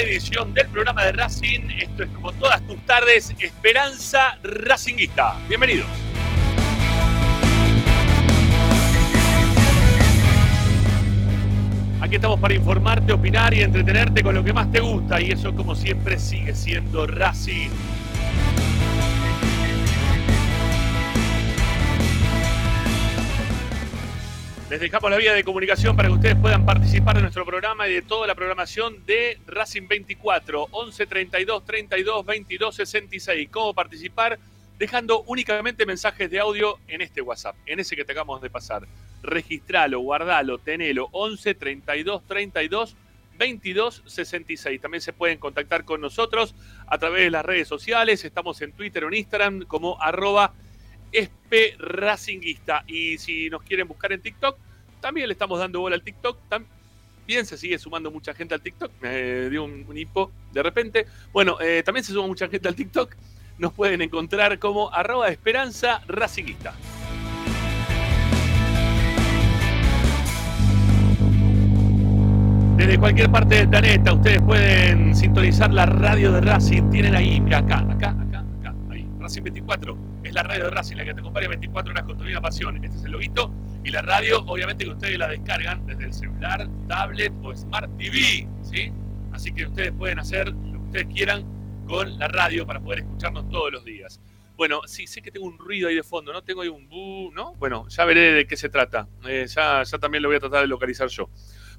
edición del programa de Racing. Esto es como todas tus tardes, Esperanza Racinguista. Bienvenidos. Aquí estamos para informarte, opinar y entretenerte con lo que más te gusta y eso como siempre sigue siendo Racing. Les dejamos la vía de comunicación para que ustedes puedan participar de nuestro programa y de toda la programación de Racing 24, 11 32 32 22 66. ¿Cómo participar? Dejando únicamente mensajes de audio en este WhatsApp, en ese que te acabamos de pasar. Registralo, guardalo, tenelo, 11 32 32 22 66. También se pueden contactar con nosotros a través de las redes sociales. Estamos en Twitter o en Instagram como arroba SP Racinguista. Y si nos quieren buscar en TikTok, también le estamos dando bola al TikTok. También se sigue sumando mucha gente al TikTok. Me dio un, hipo de repente. Bueno, eh, también se suma mucha gente al TikTok. Nos pueden encontrar como arroba esperanza racinguista. Desde cualquier parte del planeta ustedes pueden sintonizar la radio de Racing. Tienen ahí, acá, acá, acá, acá, ahí, Racing 24 es la radio de Racing, la que te acompaña 24 horas con tu vida pasión. Este es el loguito. Y la radio, obviamente que ustedes la descargan desde el celular, tablet o Smart TV, ¿sí? Así que ustedes pueden hacer lo que ustedes quieran con la radio para poder escucharnos todos los días. Bueno, sí, sé que tengo un ruido ahí de fondo, ¿no? Tengo ahí un bu, ¿no? Bueno, ya veré de qué se trata. Eh, ya, ya también lo voy a tratar de localizar yo.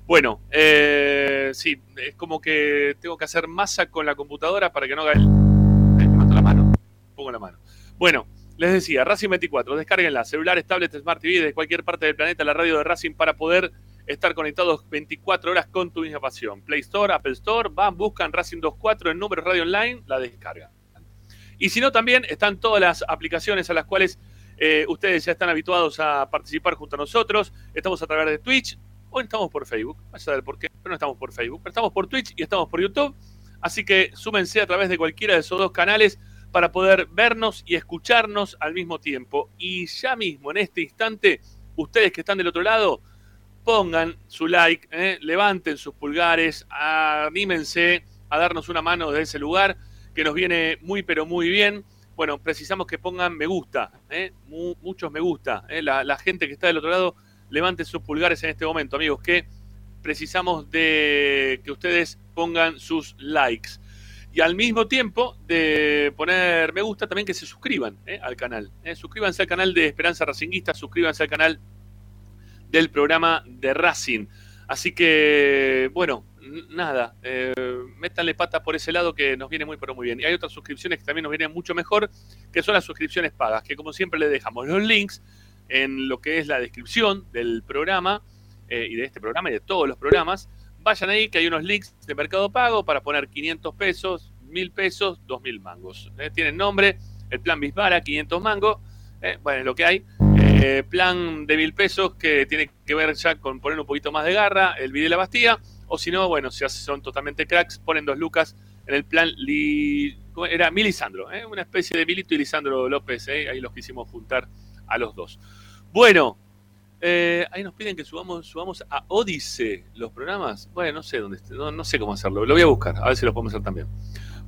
Bueno, eh, sí, es como que tengo que hacer masa con la computadora para que no haga el... Me mato la mano, pongo la mano. Bueno, les decía, Racing 24, descarguenla, celulares, tablets, Smart TV, de cualquier parte del planeta, la radio de Racing para poder estar conectados 24 horas con tu misma pasión. Play Store, Apple Store, van, buscan Racing 24 en número radio online, la descargan. Y si no, también están todas las aplicaciones a las cuales eh, ustedes ya están habituados a participar junto a nosotros. Estamos a través de Twitch, hoy estamos por Facebook, vaya a saber por qué, pero no estamos por Facebook, pero estamos por Twitch y estamos por YouTube. Así que súmense a través de cualquiera de esos dos canales para poder vernos y escucharnos al mismo tiempo. Y ya mismo, en este instante, ustedes que están del otro lado, pongan su like, ¿eh? levanten sus pulgares, anímense a darnos una mano desde ese lugar, que nos viene muy, pero muy bien. Bueno, precisamos que pongan me gusta, ¿eh? muchos me gusta. ¿eh? La gente que está del otro lado, levanten sus pulgares en este momento, amigos, que precisamos de que ustedes pongan sus likes y al mismo tiempo de poner me gusta también que se suscriban eh, al canal. Eh. Suscríbanse al canal de Esperanza Racinguista, suscríbanse al canal del programa de Racing. Así que, bueno, nada, eh, métanle pata por ese lado que nos viene muy, pero muy bien. Y hay otras suscripciones que también nos vienen mucho mejor, que son las suscripciones pagas, que como siempre le dejamos los links en lo que es la descripción del programa y de este programa y de todos los programas vayan ahí que hay unos links de Mercado Pago para poner 500 pesos, 1000 pesos, 2000 mangos. Eh, tienen nombre, el plan Bisbara, 500 mangos, eh, bueno, lo que hay. Eh, plan de 1000 pesos que tiene que ver ya con poner un poquito más de garra, el video de la Bastilla, o si no, bueno, si son totalmente cracks, ponen dos lucas en el plan Li... era Milisandro, una especie de Milito y Lisandro López, ahí los quisimos juntar a los dos. Bueno, eh, ahí nos piden que subamos, subamos a Odise los programas. Bueno, no sé dónde, no, no sé cómo hacerlo. Lo voy a buscar, a ver si lo podemos hacer también.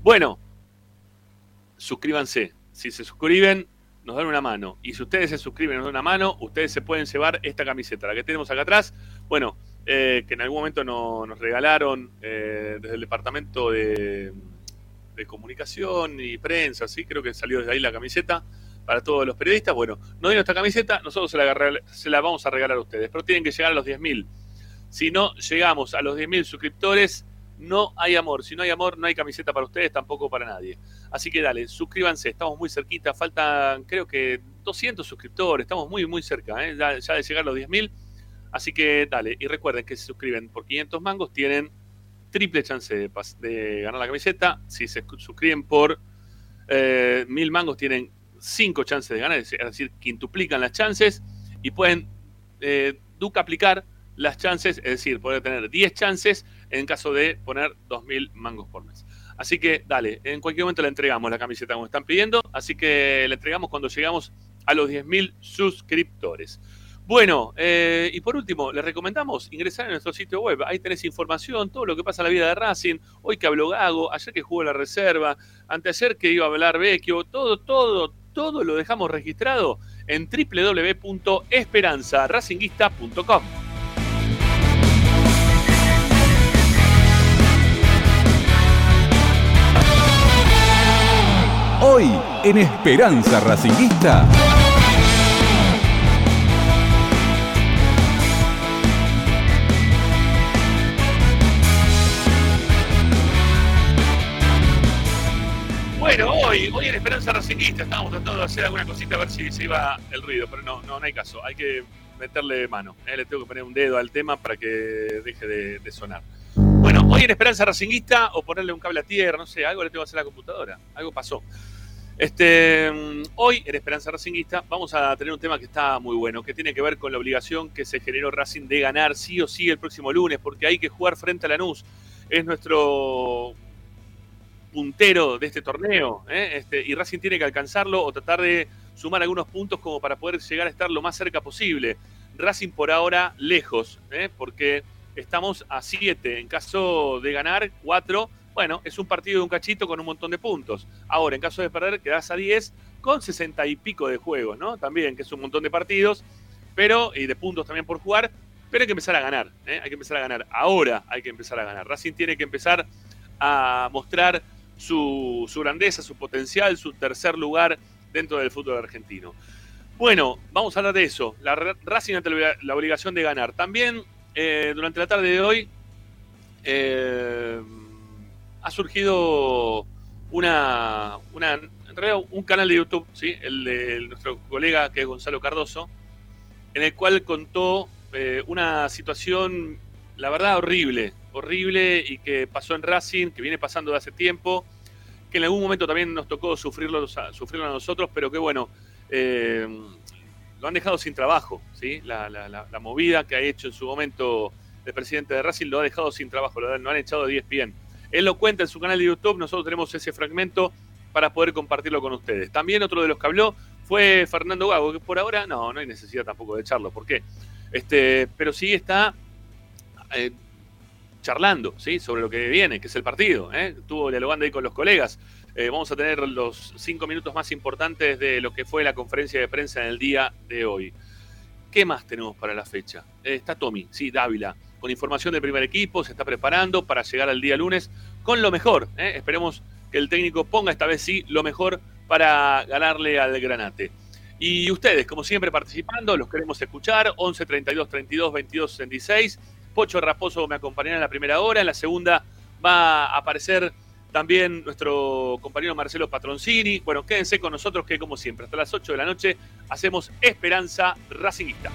Bueno, suscríbanse. Si se suscriben, nos dan una mano. Y si ustedes se suscriben nos dan una mano, ustedes se pueden llevar esta camiseta, la que tenemos acá atrás. Bueno, eh, que en algún momento nos regalaron eh, desde el departamento de, de, comunicación y prensa, ¿sí? creo que salió desde ahí la camiseta para todos los periodistas. Bueno, no dieron esta camiseta, nosotros se la, vamos a regalar a ustedes, pero tienen que llegar a los 10.000. Si no llegamos a los 10.000 suscriptores, no hay amor. Si no hay amor, no hay camiseta para ustedes, tampoco para nadie. Así que dale, suscríbanse, estamos muy cerquita, faltan creo que 200 suscriptores, estamos muy, muy cerca, ¿eh? ya, de llegar a los 10.000. Así que dale, y recuerden que se suscriben por 500 mangos tienen triple chance de, de ganar la camiseta. Si se suscriben por eh, 1000 mangos tienen cinco chances de ganar, es decir, quintuplican las chances y pueden eh, duplicar las chances, es decir, poder tener 10 chances en caso de poner 2.000 mangos por mes. Así que dale, en cualquier momento le entregamos la camiseta como están pidiendo, así que le entregamos cuando llegamos a los 10.000 suscriptores. Bueno, eh, y por último, les recomendamos ingresar a nuestro sitio web. Ahí tenés información, todo lo que pasa en la vida de Racing. Hoy que habló Gago, ayer que jugó la reserva, anteayer que iba a hablar Vecchio, todo, todo, todo lo dejamos registrado en www.esperanzaracinguista.com. Hoy en Esperanza Racinguista. Hoy, en Esperanza Racinguista estábamos tratando de hacer alguna cosita a ver si se iba el ruido, pero no, no, no hay caso. Hay que meterle mano. ¿eh? Le tengo que poner un dedo al tema para que deje de, sonar. Bueno, hoy en Esperanza Racinguista o ponerle un cable a tierra, no sé, algo le tengo que hacer a la computadora. Algo pasó. Este, hoy en Esperanza Racinguista vamos a tener un tema que está muy bueno, que tiene que ver con la obligación que se generó Racing de ganar sí o sí el próximo lunes, porque hay que jugar frente a Lanús. Es nuestro puntero de este torneo, ¿eh? este, y Racing tiene que alcanzarlo o tratar de sumar algunos puntos como para poder llegar a estar lo más cerca posible. Racing por ahora lejos, ¿eh? porque estamos a 7, en caso de ganar 4 bueno, es un partido de un cachito con un montón de puntos. Ahora, en caso de perder, quedas a 10 con 60 y pico de juegos, ¿no? También, que es un montón de partidos, pero, y de puntos también por jugar, pero hay que empezar a ganar, ¿eh? hay que empezar a ganar. Ahora hay que empezar a ganar. Racing tiene que empezar a mostrar su, su grandeza, su potencial, su tercer lugar dentro del fútbol argentino. Bueno, vamos a hablar de eso. La Racing ante la obligación de ganar. También eh, durante la tarde de hoy eh, ha surgido una, un canal de YouTube, ¿sí? el de nuestro colega que es Gonzalo Cardoso, en el cual contó eh, una situación, la verdad, horrible, horrible y que pasó en Racing, que viene pasando de hace tiempo, que en algún momento también nos tocó sufrirlo, sufrirlo a nosotros, pero que bueno, eh, lo han dejado sin trabajo, ¿sí? La, movida que ha hecho en su momento el presidente de Racing lo ha dejado sin trabajo, lo, han echado de 10 bien. Él lo cuenta en su canal de YouTube, nosotros tenemos ese fragmento para poder compartirlo con ustedes. También otro de los que habló fue Fernando Gago, que por ahora no, no hay necesidad tampoco de echarlo, ¿por qué? Este, pero sí está eh, charlando ¿sí? sobre lo que viene, que es el partido. ¿eh? Estuvo dialogando ahí con los colegas. Eh, vamos a tener los cinco minutos más importantes de lo que fue la conferencia de prensa en el día de hoy. ¿Qué más tenemos para la fecha? Eh, está Tommy, sí, Dávila con información del primer equipo, se está preparando para llegar al día lunes con lo mejor. ¿eh? Esperemos que el técnico ponga esta vez sí lo mejor para ganarle al Granate. Y ustedes, como siempre, participando, los queremos escuchar. 11 32 32 22 66. Pocho Raposo me acompañará en la primera hora. En la segunda va a aparecer también nuestro compañero Marcelo Patroncini. Bueno, quédense con nosotros que, como siempre, hasta las 8 de la noche hacemos Esperanza Racingista.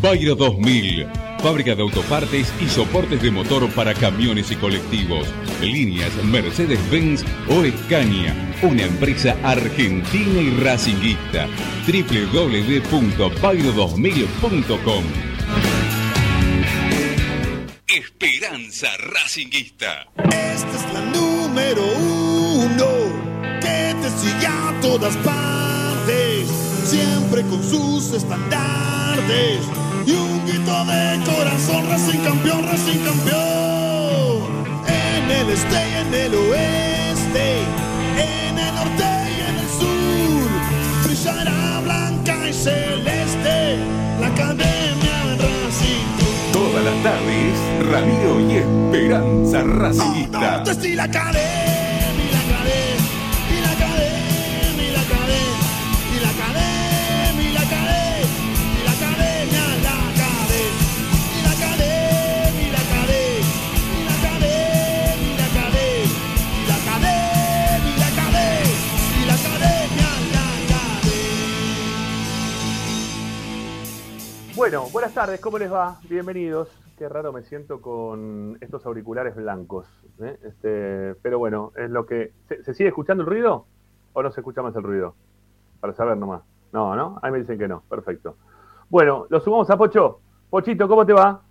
Bayro 2000. Fábrica de autopartes y soportes de motor para camiones y colectivos. Líneas Mercedes-Benz o Escaña. Una empresa argentina y racinguista. www.bayro2000.com Esperanza Racinguista. Esta es la número uno que te sigue a todas partes, siempre con sus estandartes y un grito de corazón, Racing campeón, Racing campeón. En el este y en el oeste, en el norte y en el sur, brillará blanca y celeste la academia Racing. Todas las tardes, Radio y Esperanza Racingista. Oh, la academia. Bueno, buenas tardes, ¿cómo les va? Bienvenidos. Qué raro me siento con estos auriculares blancos. ¿eh? Este, pero bueno, es lo que. ¿Se, sigue escuchando el ruido? ¿O no se escucha más el ruido? Para saber nomás. No, ¿no? Ahí me dicen que no. Perfecto. Bueno, lo sumamos a Pocho. Pochito, ¿cómo te va?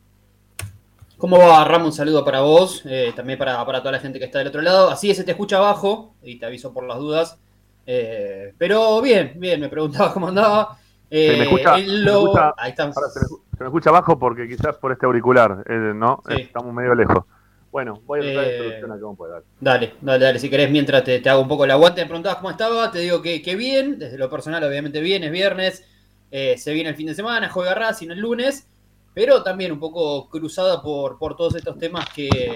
¿Cómo va, Ramón? Saludo para vos, eh, también para, toda la gente que está del otro lado. Así es, se te escucha abajo, y te aviso por las dudas. Eh, pero bien, bien, me preguntaba cómo andaba. Eh, me escucha, ahí estamos. se, me, escucha abajo porque quizás por este auricular, ¿no? Estamos medio lejos. Bueno, voy a tratar de solucionar cómo puedo. Dale, dale, dale. Si querés, mientras te, hago un poco el aguante, me preguntabas cómo estaba, te digo que, que bien, desde lo personal, obviamente bien, es viernes, se viene el fin de semana, juega Racing el lunes pero también un poco cruzada por, por todos estos temas que,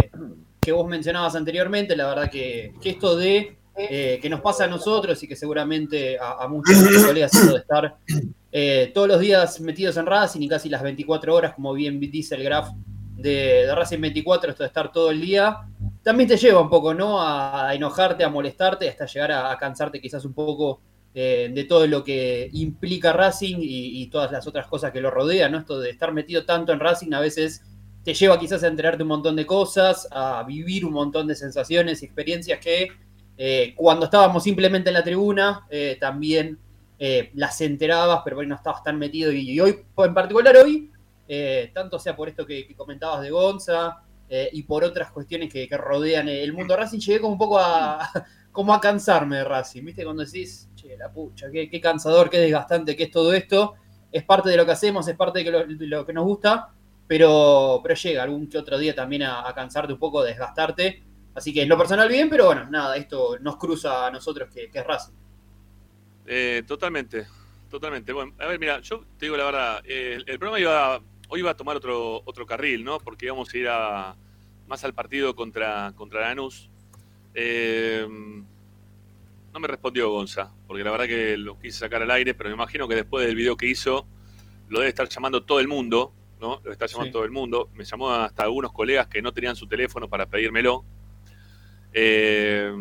vos mencionabas anteriormente. La verdad que, esto de eh, que nos pasa a nosotros y que seguramente a, muchos colegas esto de estar eh, todos los días metidos en Racing y casi las 24 horas, como bien dice el graph de, de, Racing 24, esto de estar todo el día, también te lleva un poco, ¿no? A, enojarte, a molestarte, hasta llegar a cansarte quizás un poco eh, de todo lo que implica Racing y, todas las otras cosas que lo rodean, ¿no? Esto de estar metido tanto en Racing a veces te lleva quizás a enterarte un montón de cosas, a vivir un montón de sensaciones y experiencias que eh, cuando estábamos simplemente en la tribuna eh, también las enterabas, pero hoy no estabas tan metido y, hoy, en particular hoy, tanto sea por esto que, comentabas de Gonza, y por otras cuestiones que, rodean el mundo Racing, llegué como un poco a, como a cansarme de Racing, ¿viste? Cuando decís, la pucha, qué, cansador, qué desgastante que es todo esto. Es parte de lo que hacemos, es parte de lo, que nos gusta, pero, pero llega algún que otro día también a, cansarte un poco, desgastarte. Así que en lo personal bien, pero bueno, nada, esto nos cruza a nosotros que, es Racing. Eh, totalmente, totalmente. Bueno, a ver, mira, yo te digo la verdad, el, programa iba, hoy iba a tomar otro, otro carril, ¿no? Porque íbamos a ir a, más al partido contra, contra Lanús. Eh, no me respondió Gonza, porque la verdad que lo quise sacar al aire, pero me imagino que después del video que hizo, lo debe estar llamando todo el mundo, ¿no? Lo está llamando todo el mundo. Me llamó hasta algunos colegas que no tenían su teléfono para pedírmelo. Eh,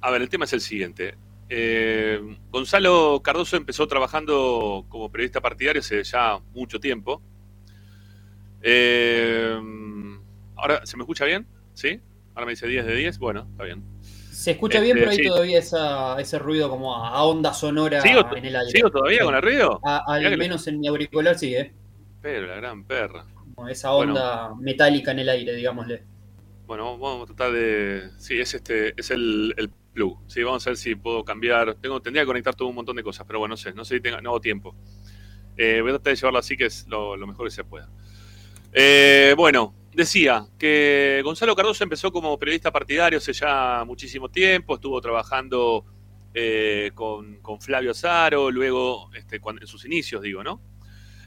a ver, el tema es el siguiente. Eh, Gonzalo Cardoso empezó trabajando como periodista partidario hace ya mucho tiempo. Eh, ahora, ¿se me escucha bien? ¿Sí? Ahora me dice 10 de 10. Bueno, está bien. Se escucha bien, pero hay este, todavía ese ruido como a, onda sonora en el aire. ¿Sigo todavía con el ruido? al menos en mi auricular sí, ¿eh? Pero la gran perra. esa onda metálica en el aire, digámosle. Bueno, vamos a tratar de. Sí, es este, es el, el plug. Sí, vamos a ver si puedo cambiar. Tengo, tendría que conectar todo un montón de cosas, pero bueno, no sé, no sé si tenga, no hago tiempo. Eh, voy a tratar de llevarlo así, que es lo, mejor que se pueda. Eh, bueno, decía que Gonzalo Cardoso empezó como periodista partidario hace ya muchísimo tiempo, estuvo trabajando eh, con, Flavio Zaro, luego este, en sus inicios, digo, ¿no?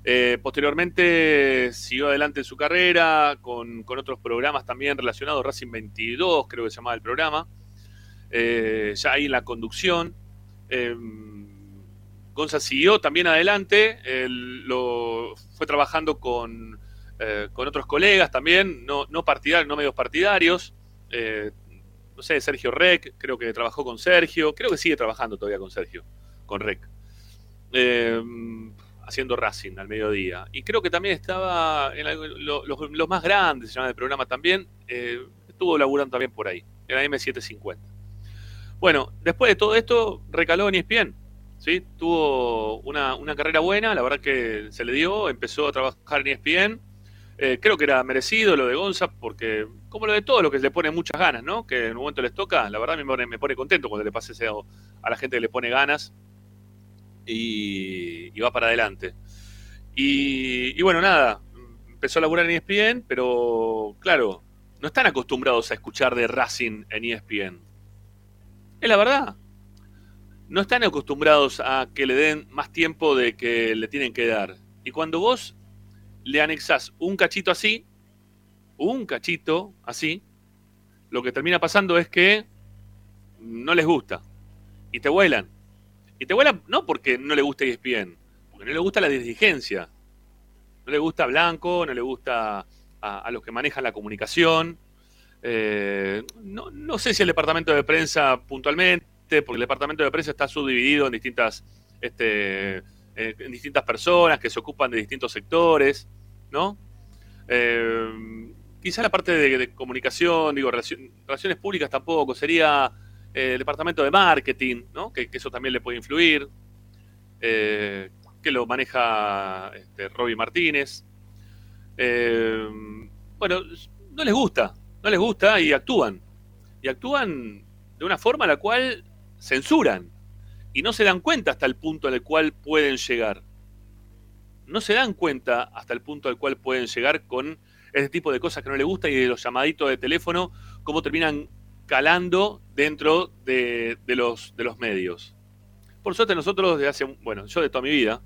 Eh, posteriormente siguió adelante en su carrera con, otros programas también relacionados, Racing 22 creo que se llamaba el programa, eh, ya ahí en la conducción. Gonzalo siguió también adelante, lo, fue trabajando con eh, con otros colegas también, no, no partidarios, no medios partidarios. Eh, no sé, Sergio Rec, creo que trabajó con Sergio, creo que sigue trabajando todavía con Sergio, con Rec. Eh, haciendo Racing al mediodía. Y creo que también estaba en los, más grandes, se llama el programa también, estuvo laburando también por ahí, en la M750. Bueno, después de todo esto, recaló en ESPN. ¿sí? Tuvo una, una, carrera buena, la verdad que se le dio, empezó a trabajar en ESPN eh, creo que era merecido lo de Gonza, porque como lo de todo lo que le pone muchas ganas, ¿no? Que en un momento les toca, la verdad me pone, me pone contento cuando le pase ese a la gente que le pone ganas y, va para adelante. Y, bueno, nada, empezó a laburar en ESPN, pero claro, no están acostumbrados a escuchar de Racing en ESPN. Es la verdad. No están acostumbrados a que le den más tiempo de que le tienen que dar. Y cuando vos le anexas un cachito así, un cachito así, lo que termina pasando es que no les gusta y te vuelan. Y te vuelan no porque no le gusta ESPN, porque no le gusta la dirigencia. No le gusta Blanco, no le gusta a, los que manejan la comunicación. Eh, no, no, sé si el departamento de prensa puntualmente, porque el departamento de prensa está subdividido en distintas este, en distintas personas que se ocupan de distintos sectores, ¿no? Eh, quizá la parte de, comunicación, digo, relaciones públicas tampoco, sería eh, el departamento de marketing, ¿no? Que, eso también le puede influir. que lo maneja este, Robbie Martínez. Eh, bueno, no les gusta, no les gusta y actúan. Y actúan de una forma a la cual censuran. Y no se dan cuenta hasta el punto al cual pueden llegar. No se dan cuenta hasta el punto al cual pueden llegar con ese tipo de cosas que no les gusta y de los llamaditos de teléfono, cómo terminan calando dentro de, los, de los medios. Por suerte nosotros desde hace, bueno, yo de toda mi vida,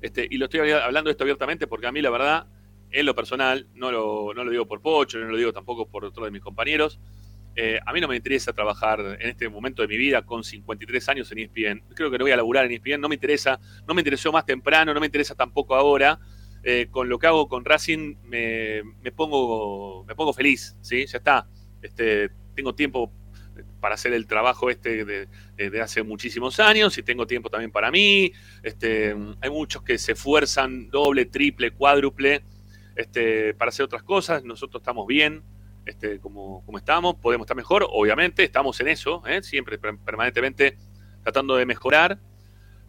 este, y lo estoy hablando esto abiertamente porque a mí la verdad, en lo personal, no lo, no lo digo por Pocho, no lo digo tampoco por otro de mis compañeros, eh, a mí no me interesa trabajar en este momento de mi vida con 53 años en ESPN. Creo que no voy a laburar en ESPN, no me interesa, no me interesó más temprano, no me interesa tampoco ahora. Eh, con lo que hago con Racing me, pongo, me pongo feliz, ¿sí? Ya está. Este, tengo tiempo para hacer el trabajo este de, hace muchísimos años y tengo tiempo también para mí. Este, hay muchos que se esfuerzan doble, triple, cuádruple este, para hacer otras cosas. Nosotros estamos bien, este, como, estamos, podemos estar mejor, obviamente, estamos en eso, ¿eh? siempre permanentemente tratando de mejorar,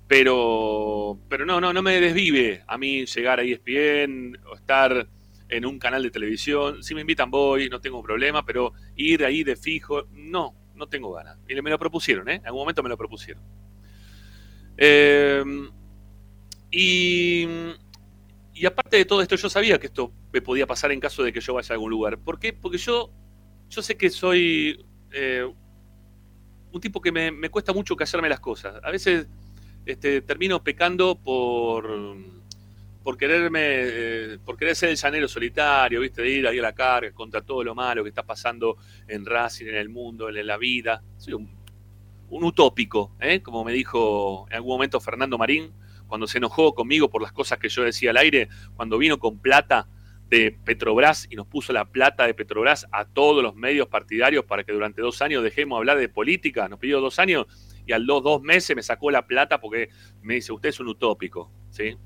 pero, pero no, no, no me desvive a mí llegar a ESPN o estar en un canal de televisión. Si me invitan voy, no tengo problema, pero ir ahí de fijo, no, no tengo ganas. Y me lo propusieron, ¿eh? En algún momento me lo propusieron. Eh, y y aparte de todo esto, yo sabía que esto me podía pasar en caso de que yo vaya a algún lugar. ¿Por qué? Porque yo, yo sé que soy eh, un tipo que me, cuesta mucho callarme las cosas. A veces este, termino pecando por, por quererme, eh, por querer ser el llanero solitario, ¿viste? De ir ahí a la carga contra todo lo malo que está pasando en Racing, en el mundo, en la vida. Soy un, utópico, ¿eh? como me dijo en algún momento Fernando Marín cuando se enojó conmigo por las cosas que yo decía al aire, cuando vino con plata de Petrobras y nos puso la plata de Petrobras a todos los medios partidarios para que durante dos años dejemos hablar de política, nos pidió dos años y al dos, dos meses me sacó la plata porque me dice, usted es un utópico, ¿sí?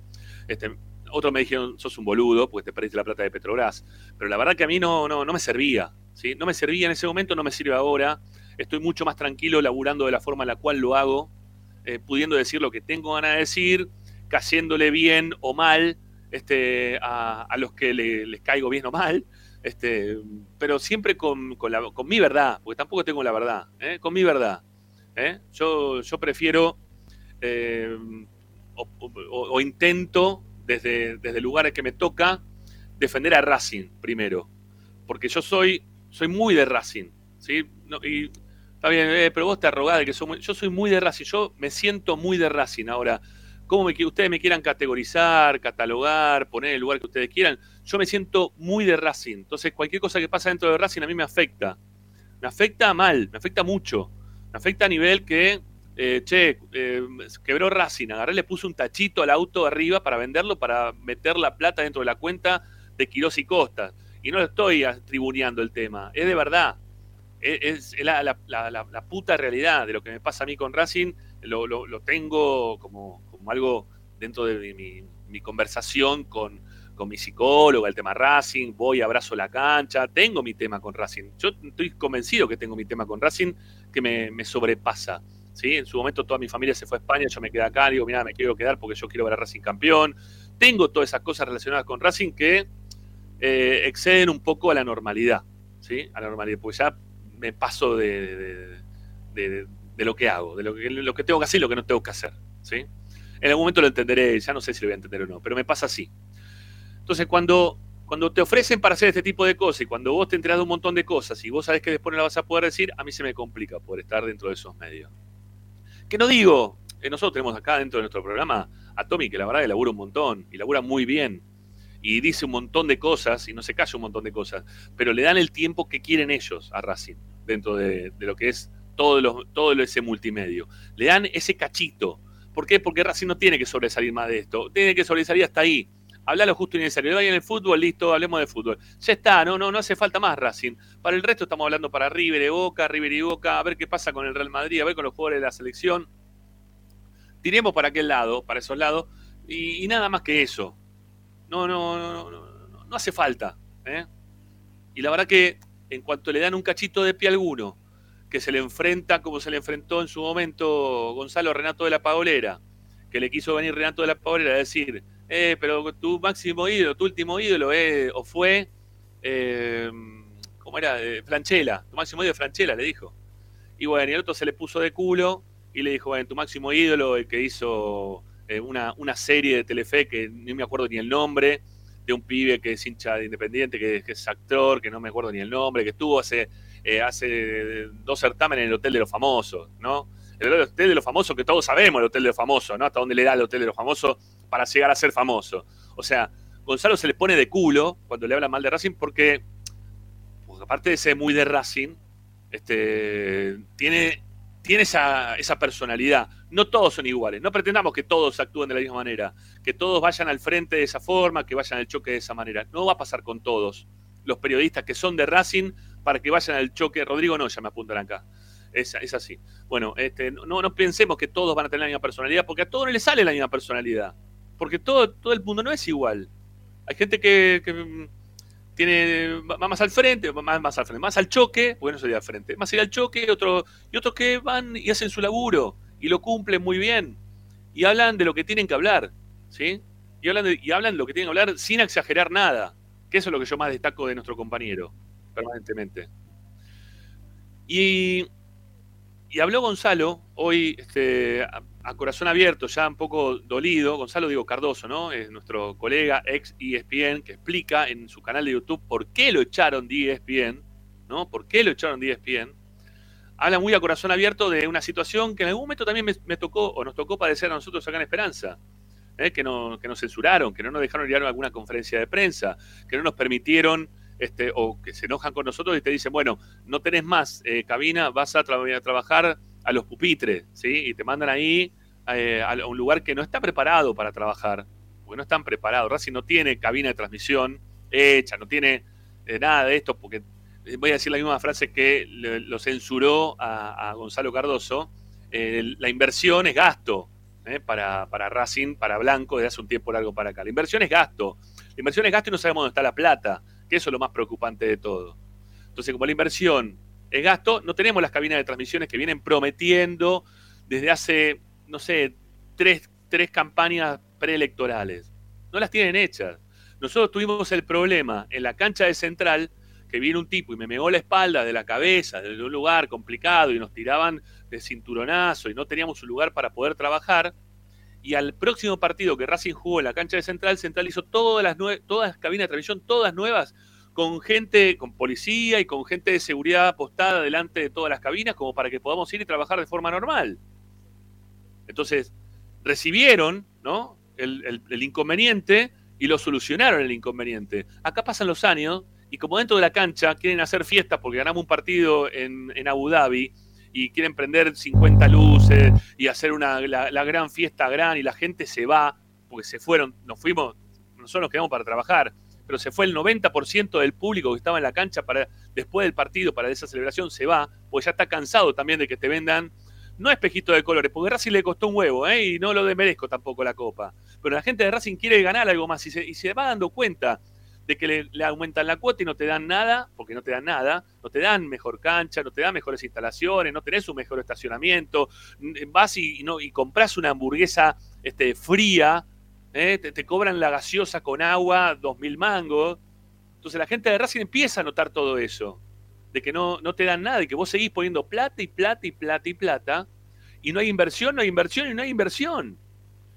Este, otros me dijeron, sos un boludo porque te perdiste la plata de Petrobras, pero la verdad que a mí no, no, no me servía, ¿sí? No me servía en ese momento, no me sirve ahora, estoy mucho más tranquilo laburando de la forma en la cual lo hago, eh, pudiendo decir lo que tengo ganas de decir, cayéndole bien o mal este, a, los que les caigo bien o mal, este, pero siempre con, mi verdad, porque tampoco tengo la verdad, ¿eh? con mi verdad. ¿eh? Yo, yo prefiero o, intento desde, desde lugares que me toca defender a Racing primero, porque yo soy, soy muy de Racing, ¿sí? y Está bien, eh, pero vos te arrogás de que muy, yo soy muy de Racing, yo me siento muy de Racing ahora. Como ustedes me quieran categorizar, catalogar, poner en el lugar que ustedes quieran, yo me siento muy de Racing. Entonces, cualquier cosa que pasa dentro de Racing a mí me afecta. Me afecta mal, me afecta mucho. Me afecta a nivel que, eh, che, eh, quebró Racing, agarré, le puse un tachito al auto arriba para venderlo, para meter la plata dentro de la cuenta de Quirós y Costa. Y no estoy tribuneando el tema, es de verdad es, la, puta realidad de lo que me pasa a mí con Racing, lo, tengo como, algo dentro de mi, conversación con, mi psicóloga, el tema Racing, voy, abrazo la cancha, tengo mi tema con Racing. Yo estoy convencido que tengo mi tema con Racing que me, sobrepasa. ¿Sí? En su momento toda mi familia se fue a España, yo me quedé acá, digo, mira, me quiero quedar porque yo quiero ver a Racing campeón. Tengo todas esas cosas relacionadas con Racing que eh, exceden un poco a la normalidad. ¿sí? A la normalidad, porque ya me paso de, lo que hago, de lo que, lo que tengo que hacer y lo que no tengo que hacer. ¿sí? En algún momento lo entenderé, ya no sé si lo voy a entender o no, pero me pasa así. Entonces, cuando, cuando te ofrecen para hacer este tipo de cosas y cuando vos te enterás de un montón de cosas y vos sabés que después no la vas a poder decir, a mí se me complica poder estar dentro de esos medios. Que no digo, eh, nosotros tenemos acá dentro de nuestro programa a Tommy, que la verdad que labura un montón y labura muy bien y dice un montón de cosas y no se calla un montón de cosas, pero le dan el tiempo que quieren ellos a Racing dentro de, lo que es todo, lo, todo ese multimedio. Le dan ese cachito. ¿Por qué? Porque Racing no tiene que sobresalir más de esto. Tiene que sobresalir hasta ahí. Habla lo justo y necesario. Vaya en el fútbol, listo, hablemos de fútbol. Ya está, no, no, no hace falta más Racing. Para el resto estamos hablando para River y Boca, River y Boca, a ver qué pasa con el Real Madrid, a ver con los jugadores de la selección. Tiremos para aquel lado, para esos lados, y, nada más que eso. No, no, no, no, no, no hace falta. ¿eh? Y la verdad que en cuanto le dan un cachito de pie alguno, que se le enfrenta como se le enfrentó en su momento Gonzalo Renato de la Paolera, que le quiso venir Renato de la Pabrera a decir, eh, pero tu máximo ídolo, tu último ídolo es, o fue, eh, ¿cómo era? Eh, Franchella, tu máximo ídolo es Franchella, le dijo. Y bueno, y el otro se le puso de culo y le dijo, bueno, tu máximo ídolo, el que hizo eh, una, una serie de Telefe que no me acuerdo ni el nombre, de un pibe que es hincha de Independiente, que, es actor, que no me acuerdo ni el nombre, que estuvo hace, eh, hace dos certámenes en el Hotel de los Famosos, ¿no? El Hotel de los Famosos, que todos sabemos el Hotel de los Famosos, ¿no? Hasta dónde le da el Hotel de los Famosos para llegar a ser famoso. O sea, Gonzalo se le pone de culo cuando le habla mal de Racing porque, porque aparte de ser muy de Racing, este, tiene, tiene esa, esa personalidad. No todos son iguales. No pretendamos que todos actúen de la misma manera, que todos vayan al frente de esa forma, que vayan al choque de esa manera. No va a pasar con todos los periodistas que son de Racing para que vayan al choque. Rodrigo no, ya me apuntan acá. Es, es así. Bueno, este, no, no pensemos que todos van a tener la misma personalidad, porque a todos no les sale la misma personalidad. Porque todo, todo el mundo no es igual. Hay gente que, que tiene va más al frente, más, más al frente, más al choque, porque no sería al frente, más ir al choque, otro, y otros que van y hacen su laburo y lo cumplen muy bien y hablan de lo que tienen que hablar, ¿sí? Y hablan, de, y hablan lo que tienen que hablar sin exagerar nada, que eso es lo que yo más destaco de nuestro compañero, permanentemente. Y, y habló Gonzalo hoy este, a corazón abierto, ya un poco dolido, Gonzalo Diego Cardoso, ¿no? Es nuestro colega ex ESPN que explica en su canal de YouTube por qué lo echaron de ESPN, ¿no? ¿Por qué lo echaron de ESPN? Habla muy a corazón abierto de una situación que en algún momento también me, tocó o nos tocó padecer a nosotros acá Esperanza. ¿eh? Que, no, que nos censuraron, que no nos dejaron ir a alguna conferencia de prensa, que no nos permitieron este, o que se enojan con nosotros y te dicen, bueno, no tenés más eh, cabina, vas a, tra a trabajar a los pupitres, ¿sí? Y te mandan ahí eh, a un lugar que no está preparado para trabajar, porque no están preparados. Racing no tiene cabina de transmisión hecha, no tiene eh, nada de esto, porque voy a decir la misma frase que lo censuró a, Gonzalo Cardoso. la inversión es gasto para, para Racing, para Blanco, desde hace un tiempo largo para acá. La inversión es gasto. La inversión es gasto y no sabemos dónde está la plata, que eso es lo más preocupante de todo. Entonces, como la inversión es gasto, no tenemos las cabinas de transmisiones que vienen prometiendo desde hace, no sé, tres, tres campañas preelectorales. No las tienen hechas. Nosotros tuvimos el problema en la cancha de Central, que viene un tipo y me megó la espalda de la cabeza, desde un lugar complicado, y nos tiraban de cinturonazo y no teníamos un lugar para poder trabajar. Y al próximo partido que Racing jugó en la cancha de Central, Central hizo todas las, todas las cabinas de transmisión, todas nuevas, con gente, con policía y con gente de seguridad apostada delante de todas las cabinas como para que podamos ir y trabajar de forma normal. Entonces, recibieron ¿no? el, inconveniente y lo solucionaron el inconveniente. Acá pasan los años y como dentro de la cancha quieren hacer fiestas porque ganamos un partido en, en Abu Dhabi y quieren prender 50 luces y hacer una, la, gran fiesta gran y la gente se va porque se fueron, nos fuimos, nosotros nos quedamos para trabajar pero se fue el 90% del público que estaba en la cancha para después del partido, para esa celebración, se va, porque ya está cansado también de que te vendan, no espejito de colores, porque Racing le costó un huevo, ¿eh? y no lo demerezco tampoco la copa, pero la gente de Racing quiere ganar algo más y se, y se va dando cuenta de que le, le, aumentan la cuota y no te dan nada, porque no te dan nada, no te dan mejor cancha, no te dan mejores instalaciones, no tenés un mejor estacionamiento, vas y, y no, y compras una hamburguesa este, fría, ¿eh? te, cobran la gaseosa con agua, dos mil mangos. Entonces la gente de Racing empieza a notar todo eso, de que no, no te dan nada, y que vos seguís poniendo plata y plata y plata y plata, y no hay inversión, no hay inversión y no hay inversión.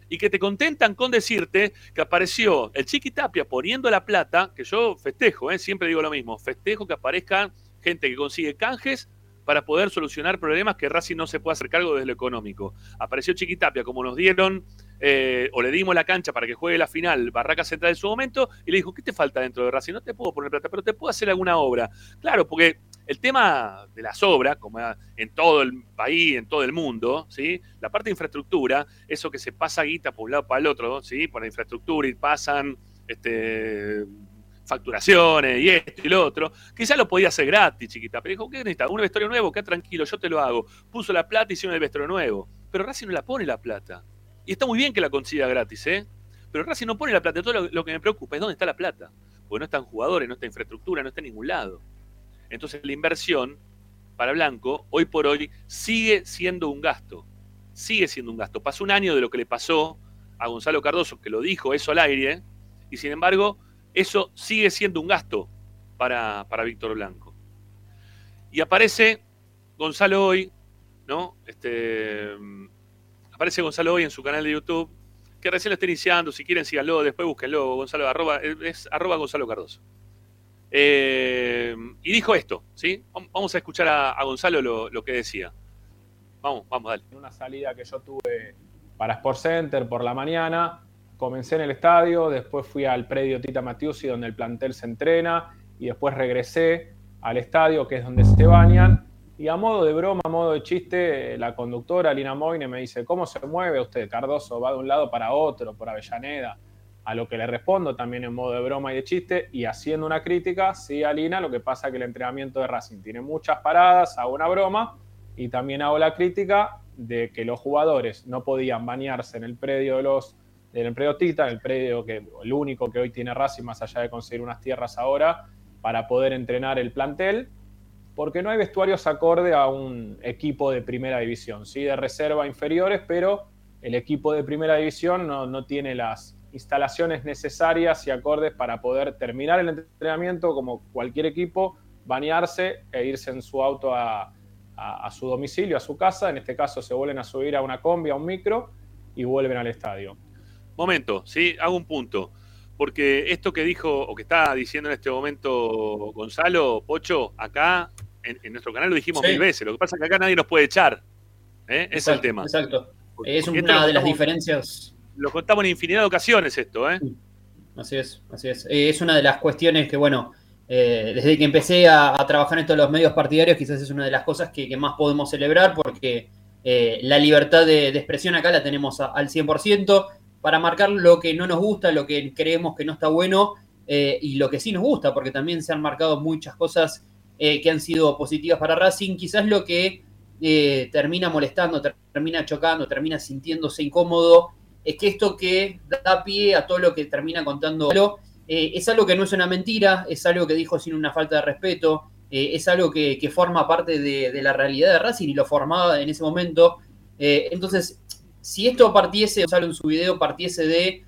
Y que te contentan con decirte que apareció el Chiqui Tapia poniendo la plata, que yo festejo, ¿eh? siempre digo lo mismo, festejo que aparezcan gente que consigue canjes para poder solucionar problemas que Racing no se puede hacer cargo desde lo económico. Apareció Chiquitapia, como nos dieron, eh, o le dimos la cancha para que juegue la final Barraca Central en su momento, y le dijo, ¿qué te falta dentro de Racing? No te puedo poner plata, pero te puedo hacer alguna obra. Claro, porque el tema de las obras, como en todo el país, en todo el mundo, ¿sí? la parte de infraestructura, eso que se pasa guita por un lado para el otro, ¿sí? por la infraestructura y pasan... Este, facturaciones y esto y lo otro. Quizás lo podía hacer gratis, chiquita. Pero dijo, ¿qué necesitas? ¿Un vestuario nuevo? Qué tranquilo, yo te lo hago. Puso la plata y hicieron el vestuario nuevo. Pero Racing no la pone la plata. Y está muy bien que la consiga gratis, ¿eh? Pero Racing no pone la plata. Todo lo, que me preocupa es dónde está la plata. Porque no están jugadores, no está infraestructura, no está en ningún lado. Entonces la inversión para Blanco, hoy por hoy, sigue siendo un gasto. sigue siendo un gasto. Pasó un año de lo que le pasó a Gonzalo Cardoso, que lo dijo eso al aire, y sin embargo, eso sigue siendo un gasto para, para Víctor Blanco. Y aparece Gonzalo hoy, ¿no? Este, aparece Gonzalo hoy en su canal de YouTube, que recién lo está iniciando, si quieren síganlo, después búsquenlo, Gonzalo, es arroba Gonzalo Cardoso. Eh, y dijo esto, ¿sí? Vamos a escuchar a, Gonzalo lo, que decía. Vamos, vamos, dale. Una salida que yo tuve para Sport Center por la mañana, comencé en el estadio, después fui al predio Tita Matiusi donde el plantel se entrena y después regresé al estadio que es donde se bañan y a modo de broma, a modo de chiste, la conductora Lina Moine me dice, ¿cómo se mueve usted? Cardoso va de un lado para otro, por Avellaneda. A lo que le respondo también en modo de broma y de chiste y haciendo una crítica, sí, Alina, lo que pasa es que el entrenamiento de Racing tiene muchas paradas, hago una broma y también hago la crítica de que los jugadores no podían bañarse en el predio de los del predio Tita, el predio que el único que hoy tiene Racing más allá de conseguir unas tierras ahora para poder entrenar el plantel, porque no hay vestuarios acorde a un equipo de primera división, sí, de reserva inferiores, pero el equipo de primera división no, no tiene las instalaciones necesarias y acordes para poder terminar el entrenamiento como cualquier equipo, bañarse e irse en su auto a, su domicilio, a su casa. En este caso se vuelven a subir a una combi, a un micro y vuelven al estadio. Momento, sí, hago un punto. Porque esto que dijo o que está diciendo en este momento Gonzalo, Pocho, acá en, nuestro canal lo dijimos mil veces. Lo que pasa es que acá nadie nos puede echar. ¿eh? es el tema. Exacto. es una de las diferencias lo contamos en infinidad de ocasiones esto, ¿eh? Así es, así es. Eh, es una de las cuestiones que, bueno, eh, desde que empecé a, trabajar en todos los medios partidarios, quizás es una de las cosas que, más podemos celebrar porque eh, la libertad de, expresión acá la tenemos al 100% para marcar lo que no nos gusta, lo que creemos que no está bueno y lo que sí nos gusta, porque también se han marcado muchas cosas que han sido positivas para Racing. Quizás lo que termina molestando, termina chocando, termina sintiéndose incómodo es que esto que da pie a todo lo que termina contando eh, es algo que no es una mentira, es algo que dijo sin una falta de respeto, eh, es algo que, forma parte de, la realidad de Racing y lo formaba en ese momento. Eh, entonces, si esto partiese, o sale en su video, partiese de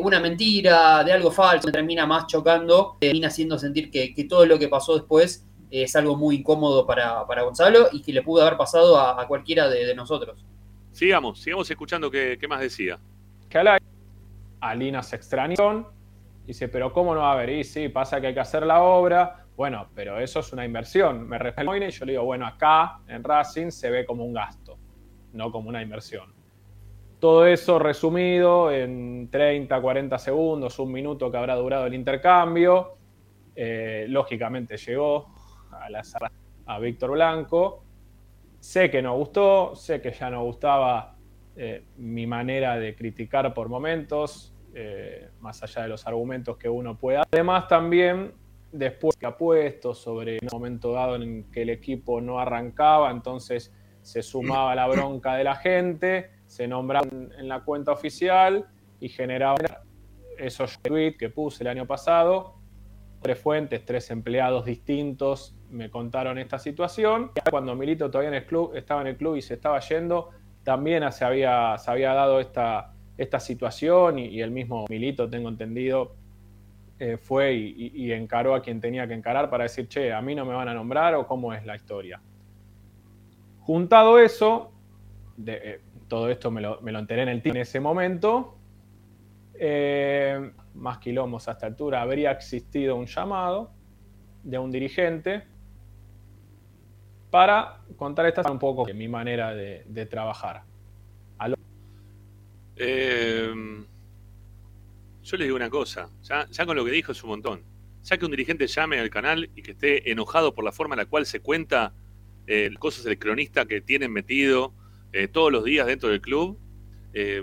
una mentira, de algo falso, termina más chocando, termina haciendo sentir que, todo lo que pasó después es algo muy incómodo para, Gonzalo y que le pudo haber pasado a, cualquiera de, nosotros. Sigamos, sigamos escuchando qué más decía que a Alina se extrañó. Dice, pero ¿cómo no va a haber? Y sí, pasa que hay que hacer la obra. Bueno, pero eso es una inversión. Me respeto y yo le digo, bueno, acá en Racing se ve como un gasto, no como una inversión. Todo eso resumido en 30, 40 segundos, un minuto que habrá durado el intercambio. Eh, lógicamente llegó a Víctor Blanco. Sé que no gustó, sé que ya no gustaba eh, mi manera de criticar por momentos, eh, más allá de los argumentos que uno pueda. Además también, después que ha puesto sobre un momento dado en que el equipo no arrancaba, entonces se sumaba la bronca de la gente, se nombraba en la cuenta oficial y generaba esos tweets que puse el año pasado. Tres fuentes, tres empleados distintos me contaron esta situación. Cuando Milito todavía en el club, estaba en el club y se estaba yendo, también se había, se había dado esta, esta situación y, el mismo Milito, tengo entendido, eh, fue y, encaró a quien tenía que encarar para decir, che, a mí no me van a nombrar o cómo es la historia. Juntado eso, de, eh, todo esto me lo, me lo, enteré en el en ese momento, eh, más quilombos a esta altura, habría existido un llamado de un dirigente para contar esta un poco de mi manera de, trabajar. Eh, yo le digo una cosa, ya, con lo que dijo es un montón. Ya que un dirigente llame al canal y que esté enojado por la forma en la cual se cuenta eh, cosas del cronista que tienen metido eh, todos los días dentro del club, eh,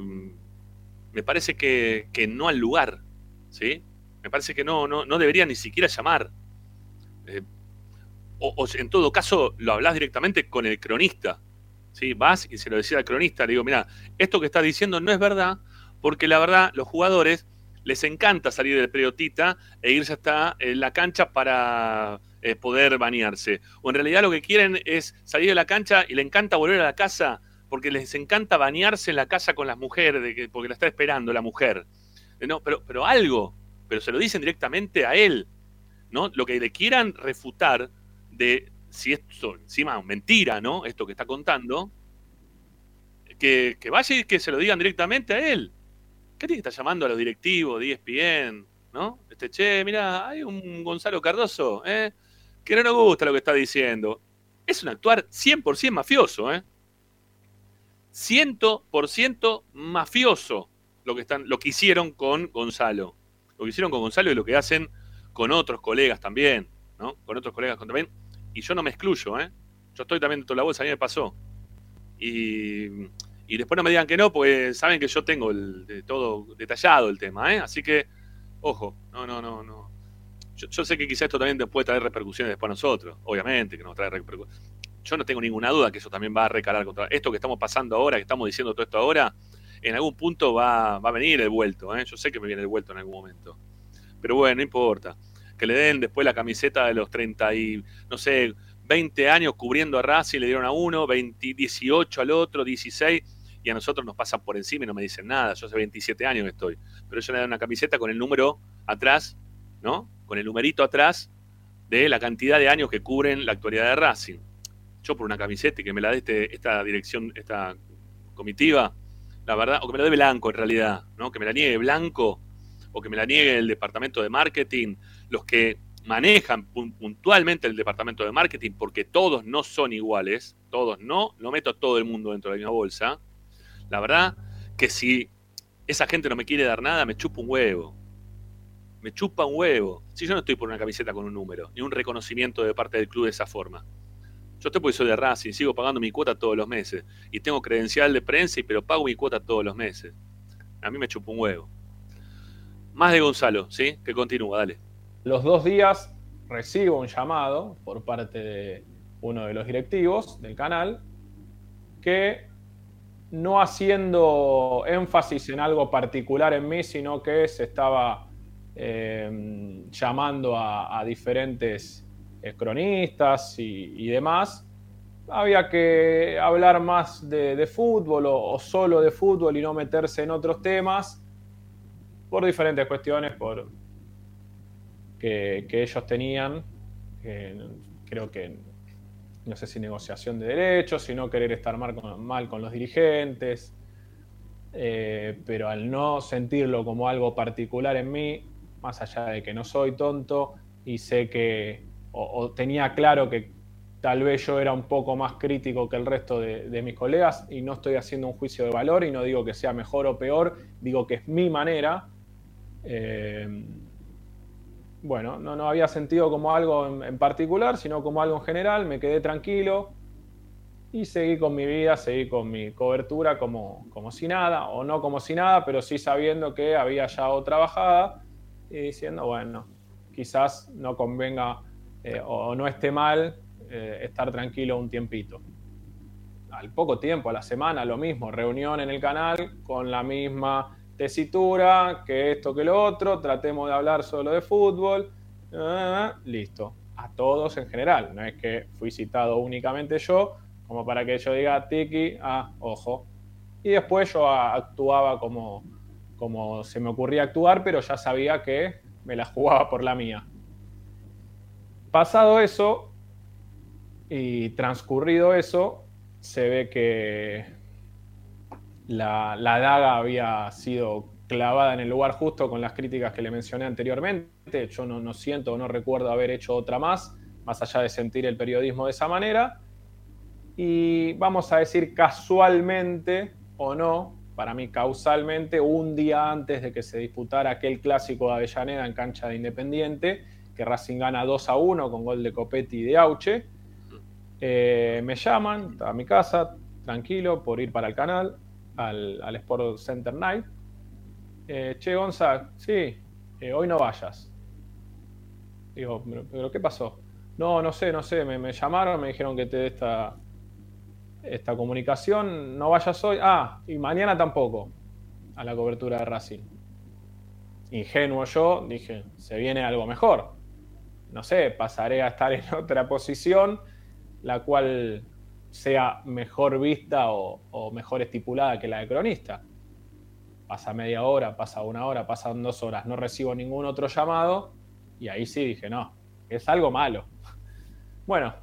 me parece que, no al lugar, ¿sí? Me parece que no, no, no debería ni siquiera llamar o, en todo caso lo hablas directamente con el cronista. ¿sí? Vas y se lo decía al cronista, le digo, mira, esto que estás diciendo no es verdad, porque la verdad los jugadores les encanta salir del periodista e irse hasta eh, la cancha para eh, poder bañarse. O en realidad lo que quieren es salir de la cancha y le encanta volver a la casa porque les encanta bañarse en la casa con las mujeres, de que, porque la está esperando la mujer. No, pero, pero algo, pero se lo dicen directamente a él, ¿no? Lo que le quieran refutar de si esto encima mentira, ¿no? Esto que está contando, que, que vaya y que se lo digan directamente a él. ¿Qué tiene que estar llamando a los directivos de ESPN? ¿No? Este, che, mira, hay un Gonzalo Cardoso, ¿eh? Que no nos gusta lo que está diciendo. Es un actuar 100% mafioso, ¿eh? 100% mafioso lo que, están, lo que hicieron con Gonzalo. Lo que hicieron con Gonzalo y lo que hacen con otros colegas también, ¿no? Con otros colegas también. Y yo no me excluyo, ¿eh? Yo estoy también dentro de la bolsa, a mí me pasó. Y, después no me digan que no, porque saben que yo tengo el, de todo detallado el tema, ¿eh? Así que, ojo, no, no, no, no. Yo, sé que quizás esto también puede traer repercusiones después a nosotros, obviamente que nos trae repercusiones. Yo no tengo ninguna duda que eso también va a recalar contra esto que estamos pasando ahora, que estamos diciendo todo esto ahora, en algún punto va, va a venir el vuelto, ¿eh? Yo sé que me viene el vuelto en algún momento. Pero bueno, no importa que le den después la camiseta de los 30 y, no sé, 20 años cubriendo a Racing, le dieron a uno, 20, 18 al otro, 16, y a nosotros nos pasan por encima y no me dicen nada. Yo hace 27 años que estoy. Pero ellos le dan una camiseta con el número atrás, ¿no? Con el numerito atrás de la cantidad de años que cubren la actualidad de Racing. Yo por una camiseta y que me la dé este, esta dirección, esta comitiva, la verdad, o que me la dé blanco en realidad, ¿no? Que me la niegue blanco, o que me la niegue el departamento de marketing, los que manejan puntualmente el departamento de marketing, porque todos no son iguales, todos no, no meto a todo el mundo dentro de la misma bolsa. La verdad que si esa gente no me quiere dar nada, me chupa un huevo. Me chupa un huevo. Si yo no estoy por una camiseta con un número, ni un reconocimiento de parte del club de esa forma. Yo estoy porque soy de Racing, sigo pagando mi cuota todos los meses. Y tengo credencial de prensa, pero pago mi cuota todos los meses. A mí me chupa un huevo. Más de Gonzalo, ¿sí? Que continúa, dale los dos días recibo un llamado por parte de uno de los directivos del canal que no haciendo énfasis en algo particular en mí, sino que se estaba eh, llamando a, diferentes cronistas y, demás. Había que hablar más de, fútbol o, solo de fútbol y no meterse en otros temas por diferentes cuestiones, por, que, ellos tenían, creo que, no sé si negociación de derechos, sino querer estar mal con, mal con los dirigentes, eh, pero al no sentirlo como algo particular en mí, más allá de que no soy tonto y sé que, o, tenía claro que tal vez yo era un poco más crítico que el resto de, mis colegas y no estoy haciendo un juicio de valor y no digo que sea mejor o peor, digo que es mi manera. Eh, bueno, no, no había sentido como algo en, particular, sino como algo en general, me quedé tranquilo y seguí con mi vida, seguí con mi cobertura como, como si nada, o no como si nada, pero sí sabiendo que había ya otra bajada y diciendo, bueno, quizás no convenga eh, o no esté mal eh, estar tranquilo un tiempito. Al poco tiempo, a la semana, lo mismo, reunión en el canal con la misma tesitura, que esto, que lo otro, tratemos de hablar solo de fútbol, ah, listo, a todos en general, no es que fui citado únicamente yo, como para que yo diga, Tiki, ah, ojo. Y después yo actuaba como, como se me ocurría actuar, pero ya sabía que me la jugaba por la mía. Pasado eso y transcurrido eso, se ve que la, daga había sido clavada en el lugar justo con las críticas que le mencioné anteriormente. Yo no, no siento o no recuerdo haber hecho otra más, más allá de sentir el periodismo de esa manera. Y vamos a decir casualmente o no, para mí causalmente, un día antes de que se disputara aquel clásico de Avellaneda en cancha de Independiente, que Racing gana 2 a 1 con gol de Copetti y de Auche, eh, me llaman a mi casa, tranquilo, por ir para el canal al, al Sport Center Night. Eh, che, Gonza, sí, eh, hoy no vayas. Digo, ¿pero, qué pasó? No, no sé, no sé, me, llamaron, me dijeron que te dé esta, esta comunicación, no vayas hoy. Ah, y mañana tampoco, a la cobertura de Racing. Ingenuo yo, dije, se viene algo mejor. No sé, pasaré a estar en otra posición, la cual sea mejor vista o, mejor estipulada que la de cronista. Pasa media hora, pasa una hora, pasan dos horas, no recibo ningún otro llamado y ahí sí dije, no, es algo malo. Bueno,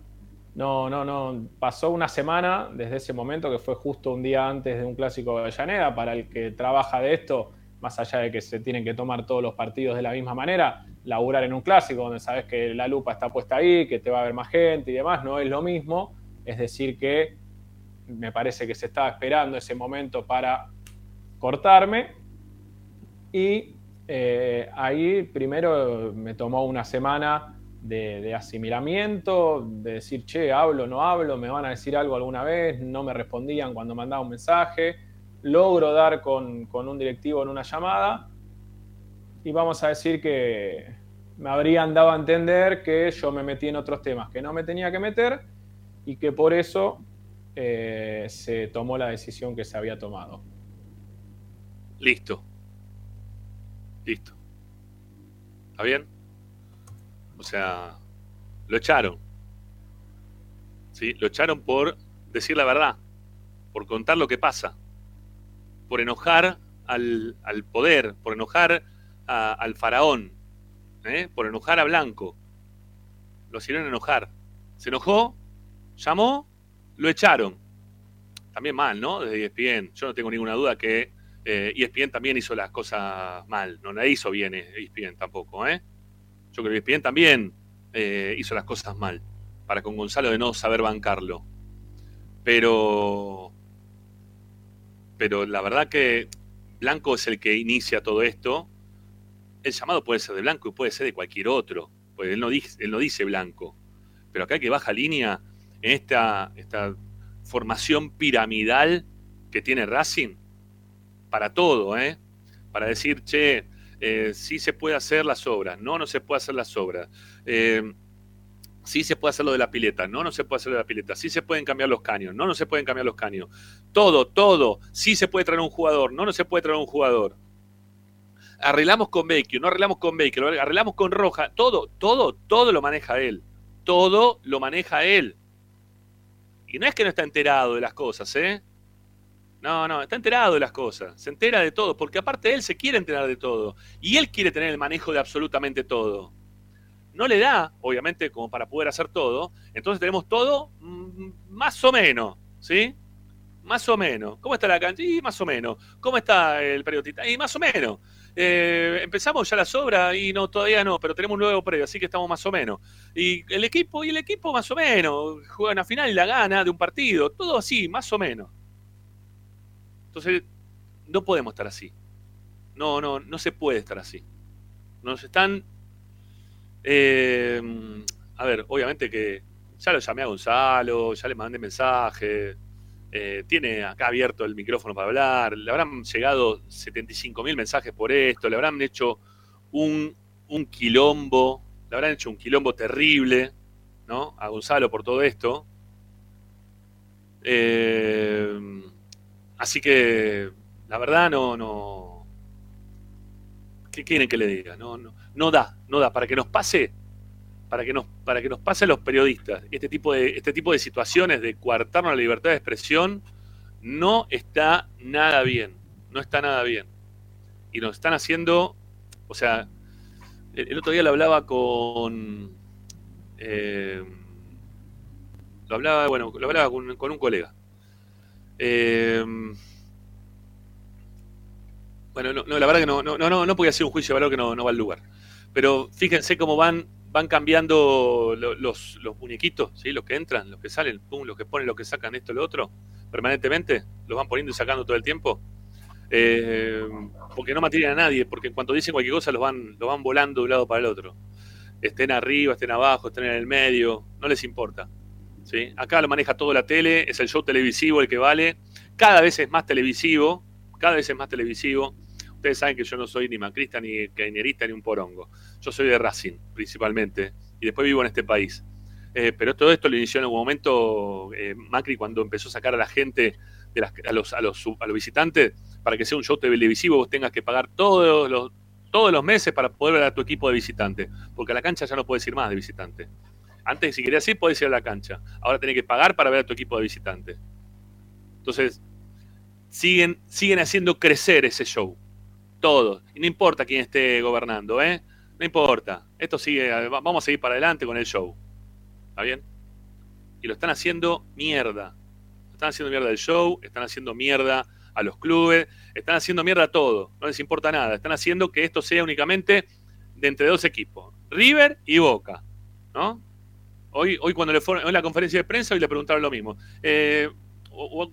no, no, no, pasó una semana desde ese momento que fue justo un día antes de un clásico de Avellaneda, para el que trabaja de esto, más allá de que se tienen que tomar todos los partidos de la misma manera, laburar en un clásico donde sabes que la lupa está puesta ahí, que te va a ver más gente y demás, no es lo mismo es decir, que me parece que se estaba esperando ese momento para cortarme. Y eh, ahí primero me tomó una semana de, asimilamiento, de decir, che, hablo, no hablo, me van a decir algo alguna vez, no me respondían cuando mandaba un mensaje. Logro dar con, con un directivo en una llamada y vamos a decir que me habrían dado a entender que yo me metí en otros temas que no me tenía que meter y que por eso eh, se tomó la decisión que se había tomado. Listo. Listo. ¿Está bien? O sea, lo echaron. ¿Sí? Lo echaron por decir la verdad, por contar lo que pasa, por enojar al, poder, por enojar al faraón, ¿eh? por enojar a Blanco. Lo hicieron enojar. Se enojó llamó, lo echaron. También mal, ¿no? Desde ESPN. Yo no tengo ninguna duda que eh, ESPN también hizo las cosas mal. No la hizo bien ESPN tampoco, ¿eh? Yo creo que ESPN también eh, hizo las cosas mal. Para con Gonzalo de no saber bancarlo. Pero. Pero la verdad que Blanco es el que inicia todo esto. El llamado puede ser de Blanco y puede ser de cualquier otro. Pues él no dice, Blanco. Pero acá que baja línea en esta, esta formación piramidal que tiene Racing para todo, ¿eh? Para decir, che, eh, sí se puede hacer las obras, no, no se puede hacer las obras. Eh, sí se puede hacer lo de la pileta, no, no se puede hacer lo de la pileta. Sí se pueden cambiar los caños, no, no se pueden cambiar los caños. Todo, todo. Sí se puede traer un jugador, no, no se puede traer un jugador. Arreglamos con Baker, no arreglamos con Baker, arreglamos con Roja. Todo, todo, todo lo maneja él. Todo lo maneja él. Y no es que no está enterado de las cosas, ¿eh? No, no, está enterado de las cosas, se entera de todo, porque aparte él se quiere enterar de todo, y él quiere tener el manejo de absolutamente todo. No le da, obviamente, como para poder hacer todo, entonces tenemos todo mm, más o menos, ¿sí? Más o menos. ¿Cómo está la cancha? Y más o menos. ¿Cómo está el periodista? Y más o menos. Eh, empezamos ya la sobra y no, todavía no, pero tenemos un nuevo previo, así que estamos más o menos. Y el equipo, y el equipo más o menos, juegan a final la gana de un partido, todo así, más o menos. Entonces, no podemos estar así. No, no, no se puede estar así. Nos están. Eh, a ver, obviamente que ya lo llamé a Gonzalo, ya le mandé mensajes eh, tiene acá abierto el micrófono para hablar, le habrán llegado 75 mil mensajes por esto, le habrán hecho un, quilombo, le habrán hecho un quilombo terrible, ¿no? A Gonzalo por todo esto. Eh, así que, la verdad, no, no. ¿Qué quieren que le diga? No, no, no da, no da. Para que nos pase, para que nos, para que nos pase a los periodistas este tipo, de, este tipo de situaciones de coartarnos la libertad de expresión, no está nada bien, no está nada bien. Y nos están haciendo, o sea, el, otro día lo hablaba con... Eh, lo hablaba, bueno, lo hablaba con, un colega. Eh, bueno, no, la verdad que no, no, no, no podía hacer un juicio de valor que no, no va al lugar. Pero fíjense cómo van van cambiando los, muñequitos, ¿sí? los que entran, los que salen, pum, los que ponen, los que sacan esto, lo otro, permanentemente, los van poniendo y sacando todo el tiempo. Eh, porque no mantienen a nadie, porque en cuanto dicen cualquier cosa los van, los van volando de un lado para el otro. Estén arriba, estén abajo, estén en el medio, no les importa. ¿sí? Acá lo maneja todo la tele, es el show televisivo el que vale. Cada vez es más televisivo, cada vez es más televisivo. Ustedes saben que yo no soy ni macrista, ni cañerista, ni un porongo. Yo soy de Racing, principalmente, y después vivo en este país. Eh, pero todo esto lo inició en algún momento eh, Macri cuando empezó a sacar a la gente, a, los, visitantes, para que sea un show televisivo, vos tengas que pagar todos los, todos los meses para poder ver a tu equipo de visitante, porque a la cancha ya no puedes ir más de visitante. Antes, si querías ir, podés ir a la cancha. Ahora tenés que pagar para ver a tu equipo de visitante. Entonces, siguen, siguen haciendo crecer ese show. Todos. Y no importa quién esté gobernando, ¿eh? No importa. Esto sigue, vamos a seguir para adelante con el show. ¿Está bien? Y lo están haciendo mierda. Están haciendo mierda el show, están haciendo mierda a los clubes, están haciendo mierda a todo. No les importa nada. Están haciendo que esto sea únicamente de entre dos equipos. River y Boca. ¿No? Hoy, hoy cuando le fueron en la conferencia de prensa, hoy le preguntaron lo mismo. Eh,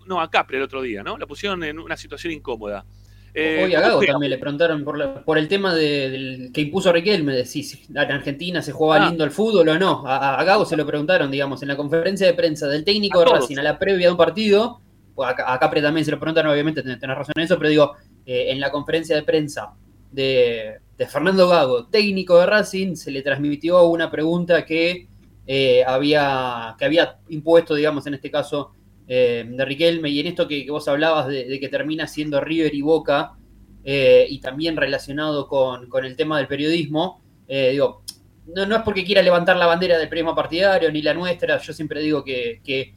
no, a Capri el otro día, ¿no? La pusieron en una situación incómoda. Eh, Hoy a Gago también le preguntaron por, el tema del que impuso Riquelme, de si en Argentina se jugaba ah. lindo el fútbol o no. A, Gago se lo preguntaron, digamos, en la conferencia de prensa del técnico de Racing a la previa de un partido. Pues a, Capri también se lo preguntaron, obviamente tenés, razón en eso, pero digo, eh, en la conferencia de prensa de, Fernando Gago, técnico de Racing, se le transmitió una pregunta que, eh, había, que había impuesto, digamos, en este caso, eh, de Riquelme y en esto que, vos hablabas de, que termina siendo River y Boca eh, y también relacionado con, el tema del periodismo, eh, digo, no, es porque quiera levantar la bandera del periodismo partidario ni la nuestra, yo siempre digo que,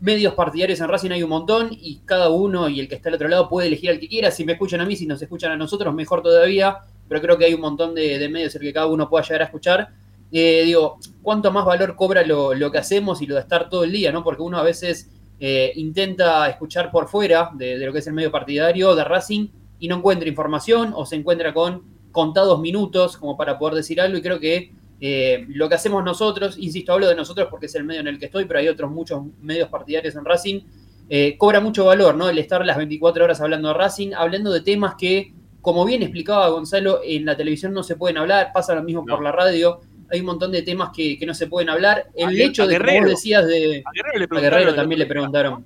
medios partidarios en Racing hay un montón y cada uno y el que está al otro lado puede elegir al que quiera, si me escuchan a mí, si nos escuchan a nosotros, mejor todavía, pero creo que hay un montón de, medios en el que cada uno pueda llegar a escuchar. digo, ¿cuánto más valor cobra lo, lo, que hacemos y lo de estar todo el día, ¿no? Porque uno a veces eh, intenta escuchar por fuera de, lo que es el medio partidario de Racing y no encuentra información o se encuentra con contados minutos como para poder decir algo y creo que eh, lo que hacemos nosotros, insisto, hablo de nosotros porque es el medio en el que estoy, pero hay otros muchos medios partidarios en Racing, eh, cobra mucho valor, ¿no? El estar las 24 horas hablando de Racing, hablando de temas que, como bien explicaba Gonzalo, en la televisión no se pueden hablar, pasa lo mismo por la radio, hay un montón de temas que, no se pueden hablar. El hecho de que vos decías de. A Guerrero, también le preguntaron.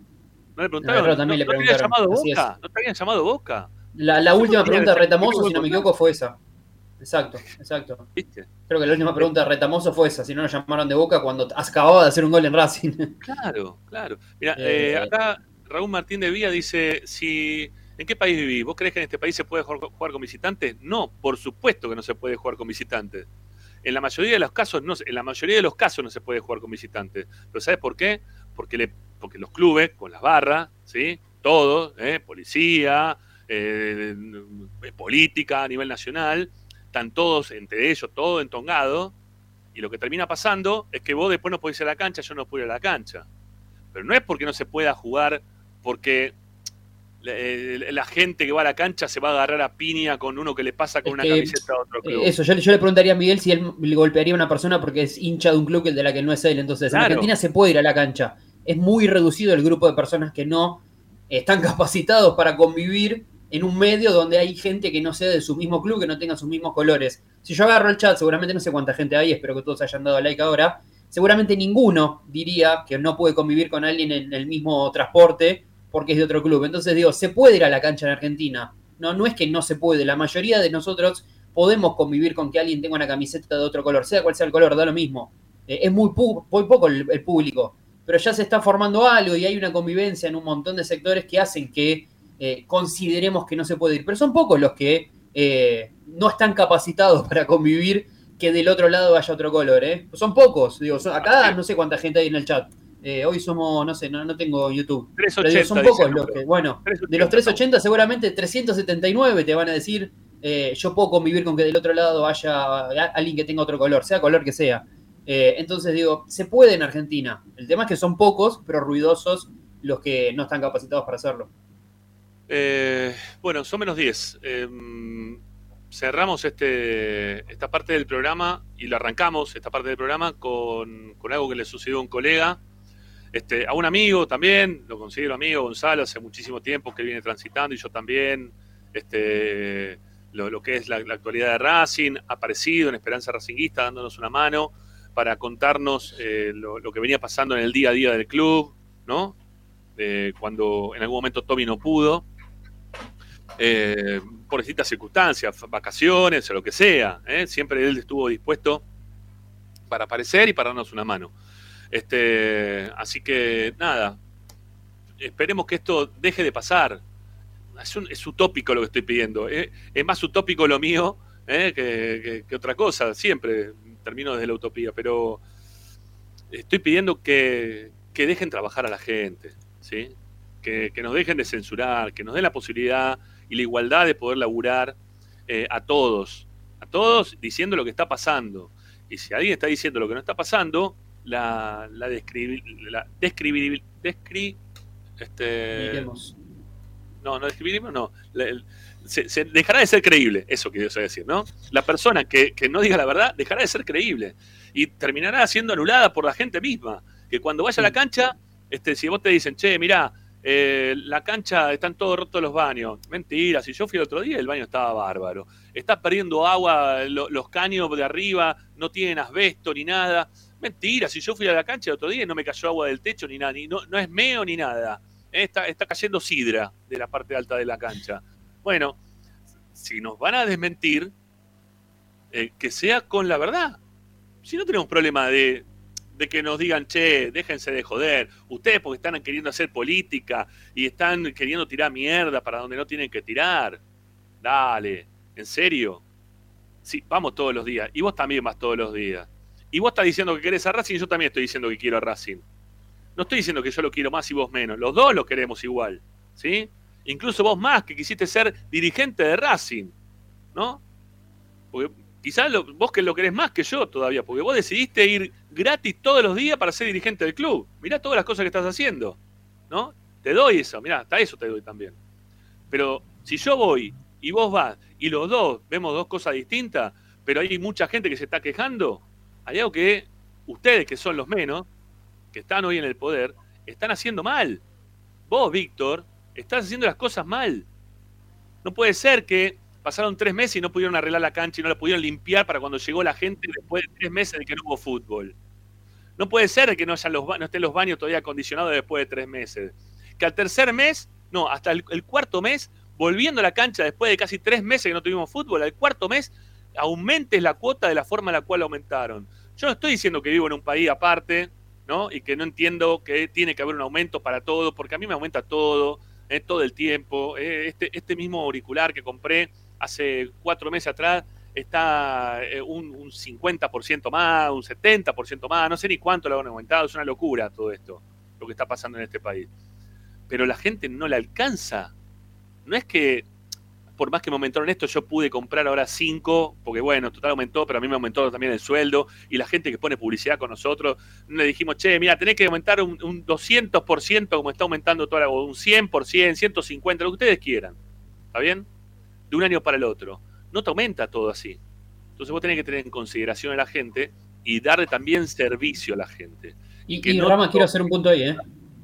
No le preguntaron. A Guerrero también le preguntaron. Llamado Boca? ¿No te habían llamado Boca? La, última pregunta de Retamoso, si no me equivoco, fue esa. Exacto, exacto. Creo que la última pregunta de Retamoso fue esa, si no nos llamaron de Boca cuando acababa de hacer un gol en Racing. Claro, claro. Mira, eh, eh, acá Raúl Martín de Vía dice, si ¿En qué país vivís? ¿Vos crees que en este país se puede jugar con visitantes? No, por supuesto que no se puede jugar con visitantes. En la mayoría de los casos, no, en la mayoría de los casos no se puede jugar con visitantes. Pero ¿sabes por qué? Porque, los clubes, con las barras, ¿sí? todos, ¿eh? policía, eh, política a nivel nacional, están todos, entre ellos, todo entongado, y lo que termina pasando es que vos después no podés ir a la cancha, yo no puedo ir a la cancha. Pero no es porque no se pueda jugar, porque eh, la gente que va a la cancha se va a agarrar a piña con uno que le pasa con una camiseta a otro club. Eso, yo, le preguntaría a Miguel si él le golpearía a una persona porque es hincha de un club que el de la que no es él. Entonces, en Argentina se puede ir a la cancha. Es muy reducido el grupo de personas que no están capacitados para convivir en un medio donde hay gente que no sea de su mismo club, que no tenga sus mismos colores. Si yo agarro el chat, seguramente no sé cuánta gente hay, espero que todos hayan dado like ahora. Seguramente ninguno diría que no puede convivir con alguien en el mismo transporte porque es de otro club. Entonces digo, se puede ir a la cancha en Argentina. No, no es que no se puede. La mayoría de nosotros podemos convivir con que alguien tenga una camiseta de otro color, sea cual sea el color, da lo mismo. Eh, es muy, poco el, público, pero ya se está formando algo y hay una convivencia en un montón de sectores que hacen que eh, consideremos que no se puede ir. Pero son pocos los que eh, no están capacitados para convivir que del otro lado haya otro color. Son pocos, digo, acá no sé cuánta gente hay en el chat. Eh, hoy somos, no sé, no, no tengo YouTube. 380, son pocos los que, bueno, de los 380 seguramente 379 te van a decir, eh, yo puedo convivir con que del otro lado haya alguien que tenga otro color, sea color que sea. Eh, entonces digo, se puede en Argentina. El tema es que son pocos, pero ruidosos los que no están capacitados para hacerlo. bueno, son menos 10. Em, cerramos este, esta parte del programa y lo arrancamos, esta parte del programa, con, con algo que le sucedió a un colega este, a un amigo también, lo considero amigo, Gonzalo, hace muchísimo tiempo que viene transitando y yo también. Este, lo, que es la, actualidad de Racing, aparecido en Esperanza Racinguista dándonos una mano para contarnos eh, lo, que venía pasando en el día a día del club, ¿no? cuando en algún momento Tommy no pudo, eh, por distintas circunstancias, vacaciones o lo que sea, ¿eh? siempre él estuvo dispuesto para aparecer y para darnos una mano. Este, así que nada, esperemos que esto deje de pasar. Es, utópico lo que estoy pidiendo. ¿eh? Es más utópico lo mío ¿eh? que, otra cosa. Siempre termino desde la utopía, pero estoy pidiendo que, que dejen trabajar a la gente, ¿sí? Que, que, nos dejen de censurar, que nos den la posibilidad y la igualdad de poder laburar eh, a todos, a todos diciendo lo que está pasando. Y si alguien está diciendo lo que no está pasando, la, la, describir, la describir, descri, este, no, no describimos, no. Se, se, dejará de ser creíble, eso que yo decir, ¿no? La persona que, que, no diga la verdad dejará de ser creíble y terminará siendo anulada por la gente misma. Que cuando vaya a la cancha, este, si vos te dicen, che, mirá, eh, la cancha están todos rotos los baños. Mentira, si yo fui el otro día, el baño estaba bárbaro. Está perdiendo agua, lo, los caños de arriba no tienen asbesto ni nada. Mentira, si yo fui a la cancha el otro día y no me cayó agua del techo ni nada, no, no es meo ni nada. Está, está cayendo sidra de la parte alta de la cancha. Bueno, si nos van a desmentir, eh, que sea con la verdad. Si no tenemos problema de, de que nos digan, che, déjense de joder, ustedes porque están queriendo hacer política y están queriendo tirar mierda para donde no tienen que tirar. Dale, ¿en serio? Sí, vamos todos los días. Y vos también vas todos los días. Y vos estás diciendo que querés a Racing yo también estoy diciendo que quiero a Racing. No estoy diciendo que yo lo quiero más y vos menos. Los dos lo queremos igual. ¿Sí? Incluso vos más, que quisiste ser dirigente de Racing. ¿No? Porque quizás vos que lo querés más que yo todavía, porque vos decidiste ir gratis todos los días para ser dirigente del club. Mirá todas las cosas que estás haciendo, ¿no? Te doy eso, mirá, hasta eso te doy también. Pero si yo voy y vos vas y los dos vemos dos cosas distintas, pero hay mucha gente que se está quejando, hay algo que ustedes, que son los menos, que están hoy en el poder, están haciendo mal. Vos, Víctor, estás haciendo las cosas mal. No puede ser que pasaron tres meses y no pudieron arreglar la cancha y no la pudieron limpiar para cuando llegó la gente después de tres meses de que no hubo fútbol. No puede ser que no, los, estén los baños todavía acondicionados después de tres meses. Que al tercer mes, no, hasta el, el cuarto mes, volviendo a la cancha después de casi tres meses que no tuvimos fútbol, al cuarto mes aumentes la cuota de la forma en la cual aumentaron. Yo no estoy diciendo que vivo en un país aparte, ¿no? Y que no entiendo que tiene que haber un aumento para todo, porque a mí me aumenta todo, eh, todo el tiempo. Eh, este, este mismo auricular que compré hace cuatro meses atrás está eh, un, un 50% más, un 70% más, no sé ni cuánto lo han aumentado, es una locura todo esto, lo que está pasando en este país. Pero la gente no le alcanza. No es que, por más que me aumentaron esto, yo pude comprar ahora cinco, porque bueno, total aumentó, pero a mí me aumentó también el sueldo, y la gente que pone publicidad con nosotros, le dijimos, che, mira, tenés que aumentar un, un 200% como está aumentando toda la, un 100%, 150%, lo que ustedes quieran. ¿Está bien? de un año para el otro. No te aumenta todo así. Entonces vos tenés que tener en consideración a la gente y darle también servicio a la gente. Y, y no Rama, quiero hacer un punto ahí, ¿eh?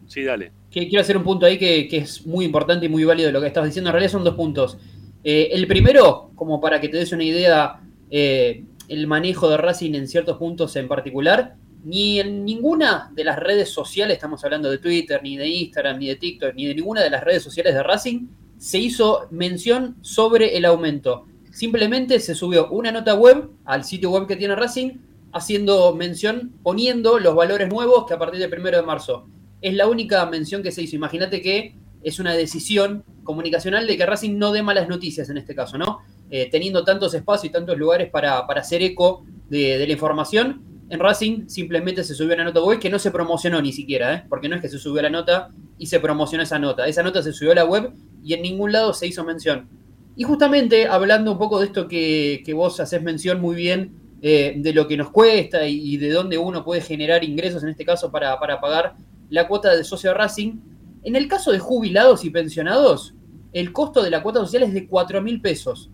Sí, dale. Que, quiero hacer un punto ahí que, que, es muy importante y muy válido de lo que estás diciendo. En realidad son dos puntos. Eh, el primero, como para que te des una idea, eh, el manejo de Racing en ciertos puntos en particular, ni en ninguna de las redes sociales, estamos hablando de Twitter, ni de Instagram, ni de TikTok, ni de ninguna de las redes sociales de Racing, se hizo mención sobre el aumento. Simplemente se subió una nota web al sitio web que tiene Racing haciendo mención, poniendo los valores nuevos que a partir del 1 de marzo. Es la única mención que se hizo. Imagínate que es una decisión comunicacional de que Racing no dé malas noticias en este caso, ¿no? Eh, teniendo tantos espacios y tantos lugares para, para hacer eco de, la información, en Racing simplemente se subió una nota web que no se promocionó ni siquiera, ¿eh? porque no es que se subió la nota y se promocionó esa nota. Esa nota se subió a la web y en ningún lado se hizo mención. Y justamente hablando un poco de esto que, que vos haces mención muy bien, eh, de lo que nos cuesta y, de dónde uno puede generar ingresos, en este caso, para, para pagar la cuota de socio Racing, en el caso de jubilados y pensionados, el costo de la cuota social es de 4 mil pesos.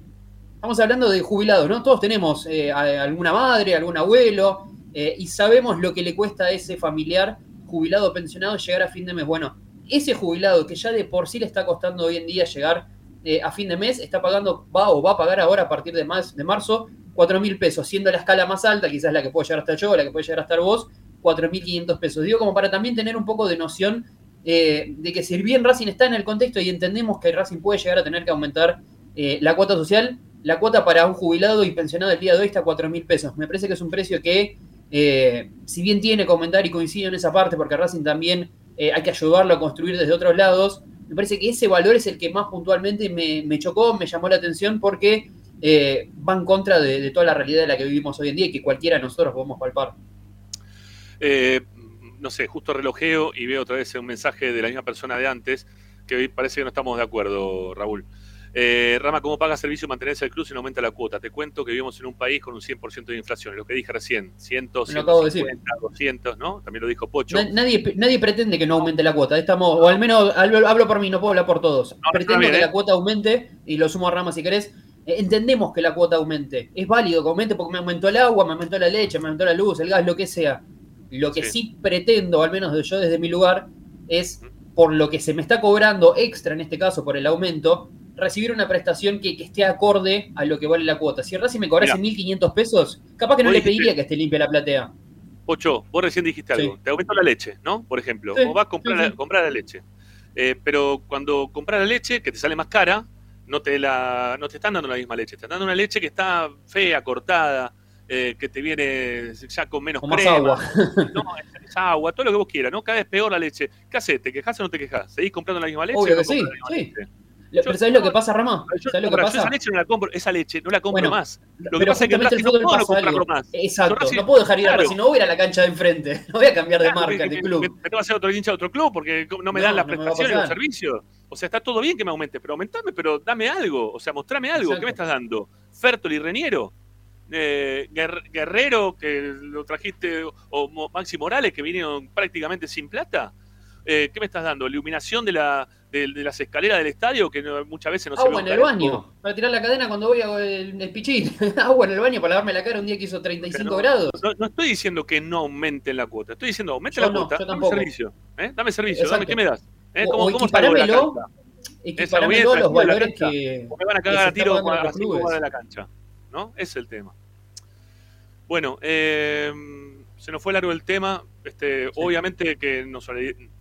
Estamos hablando de jubilados, ¿no? Todos tenemos eh, alguna madre, algún abuelo, eh, y sabemos lo que le cuesta a ese familiar jubilado o pensionado llegar a fin de mes. Bueno, ese jubilado que ya de por sí le está costando hoy en día llegar eh, a fin de mes, está pagando, va o va a pagar ahora a partir de, más, de marzo 4 mil pesos, siendo la escala más alta, quizás la que puede llegar hasta yo, la que puede llegar hasta vos, 4.500 pesos. Digo, como para también tener un poco de noción eh, de que si bien Racing está en el contexto y entendemos que Racing puede llegar a tener que aumentar eh, la cuota social, la cuota para un jubilado y pensionado el día de hoy está a 4 mil pesos. Me parece que es un precio que, eh, si bien tiene que aumentar y coincido en esa parte, porque Racing también hay que ayudarlo a construir desde otros lados, me parece que ese valor es el que más puntualmente me, chocó, me llamó la atención porque va en contra de, de, toda la realidad de la que vivimos hoy en día y que cualquiera de nosotros podemos palpar. Eh, no sé, justo relojeo y veo otra vez un mensaje de la misma persona de antes, que parece que no estamos de acuerdo, Raúl. Eh, Rama, ¿cómo paga servicio mantenerse el club si no aumenta la cuota? Te cuento que vivimos en un país con un 100% de inflación, lo que dije recién, 100, 150, 200, ¿no? También lo dijo Pocho. Nadie, nadie pretende que no aumente la cuota, estamos, o al menos hablo, por mí, no puedo hablar por todos. Pretendo que la ¿eh? cuota aumente, y lo sumo a Rama si querés, eh, entendemos que la cuota aumente. Es válido que aumente porque me aumentó el agua, me aumentó la leche, me aumentó la luz, el gas, lo que sea. Lo que sí, pretendo, al menos yo desde mi lugar, es por lo que se me está cobrando extra, en este caso por el aumento, recibir una prestación que, esté acorde a lo que vale la cuota. Si Racing me cobrase 1.500 pesos, capaz que no le pediría que esté limpia la platea. Ocho, vos recién dijiste algo. Te aumentó la leche, ¿no? Por ejemplo, vos vas a comprar, la, leche. Eh, pero cuando compras la leche, que te sale más cara, no te, la, no te están dando la misma leche. Te están dando una leche que está fea, cortada, eh, que te viene ya con menos con crema. agua. No, es, agua, todo lo que vos quieras, ¿no? Cada vez peor la leche. ¿Qué haces? ¿Te quejas o no te quejas? ¿Seguís comprando la misma leche? Obvio que sí, sí. Pero ¿sabes lo que pasa, Ramón? ¿Sabes lo que pasa? esa leche no la compro, esa leche no la compro más. Lo que pasa es que no puedo comprarlo más. Exacto, no puedo dejar ir a Racing, no voy a ir a la cancha de enfrente, no voy a cambiar de marca, de club. Me, tengo que hacer otro hincha de otro club porque no me dan las prestaciones, los servicios. O sea, está todo bien que me aumentes, pero aumentame, pero dame algo. O sea, mostrame algo. ¿Qué me estás dando? ¿Fertoli y Reniero? Eh, Guerrero, que lo trajiste, o Maxi Morales, que vinieron prácticamente sin plata. Eh, ¿Qué me estás dando? ¿Iluminación de, la, de, las escaleras del estadio que muchas veces no se ve? Agua en el baño. Para tirar la cadena cuando voy a el, el pichín. Agua en el baño para lavarme la cara un día que hizo 35 grados. No, estoy diciendo que no aumenten la cuota. Estoy diciendo, aumente la cuota. Dame servicio. ¿eh? Dame servicio. Dame, ¿Qué me das? ¿Eh? ¿Cómo, o, cómo está la equiparámelo los valores que. me van a cagar a tiro así como de la cancha. ¿No? Es el tema. Bueno, eh se nos fue largo el tema. Este, Obviamente que nos,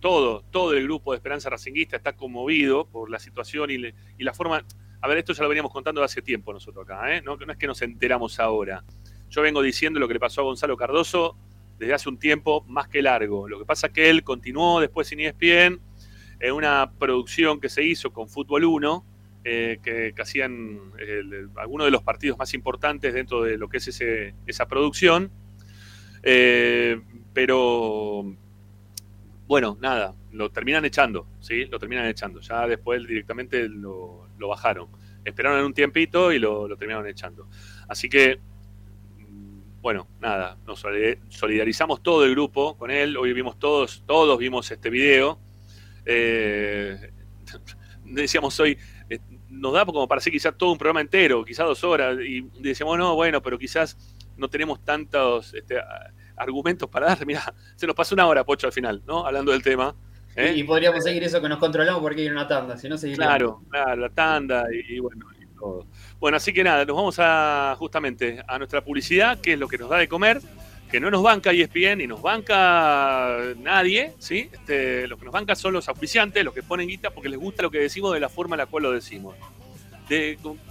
todo, todo el grupo de Esperanza Racinguista está conmovido por la situación y, la forma. A ver, esto ya lo veníamos contando hace tiempo nosotros acá, ¿eh? no, no, es que nos enteramos ahora. Yo vengo diciendo lo que le pasó a Gonzalo Cardoso desde hace un tiempo más que largo. Lo que pasa es que él continuó después en ESPN en una producción que se hizo con Fútbol 1, eh, que, hacían algunos de los partidos más importantes dentro de lo que es esa producción eh, pero bueno, nada, lo terminan echando, ¿sí? Lo terminan echando. Ya después directamente lo, bajaron. Esperaron un tiempito y lo, terminaron echando. Así que, mm, bueno, nada, nos solidarizamos todo el grupo con él. Hoy vimos todos, todos vimos este video. Eh, decíamos hoy, nos da como para hacer quizás todo un programa entero, quizás dos horas, y decíamos, no, bueno, pero quizás no tenemos tantos este, argumentos para dar. Mira, se nos pasó una hora, Pocho, al final, ¿no? Hablando del tema. ¿eh? Y podríamos seguir eso que nos controlamos porque hay una tanda, si no Claro, claro, la tanda y, bueno, y todo. Bueno, así que nada, nos vamos a justamente a nuestra publicidad, que es lo que nos da de comer, que no nos banca ESPN ni nos banca nadie, ¿sí? Este, los que nos bancan son los auspiciantes, los que ponen guita porque les gusta lo que decimos de la forma en la cual lo decimos.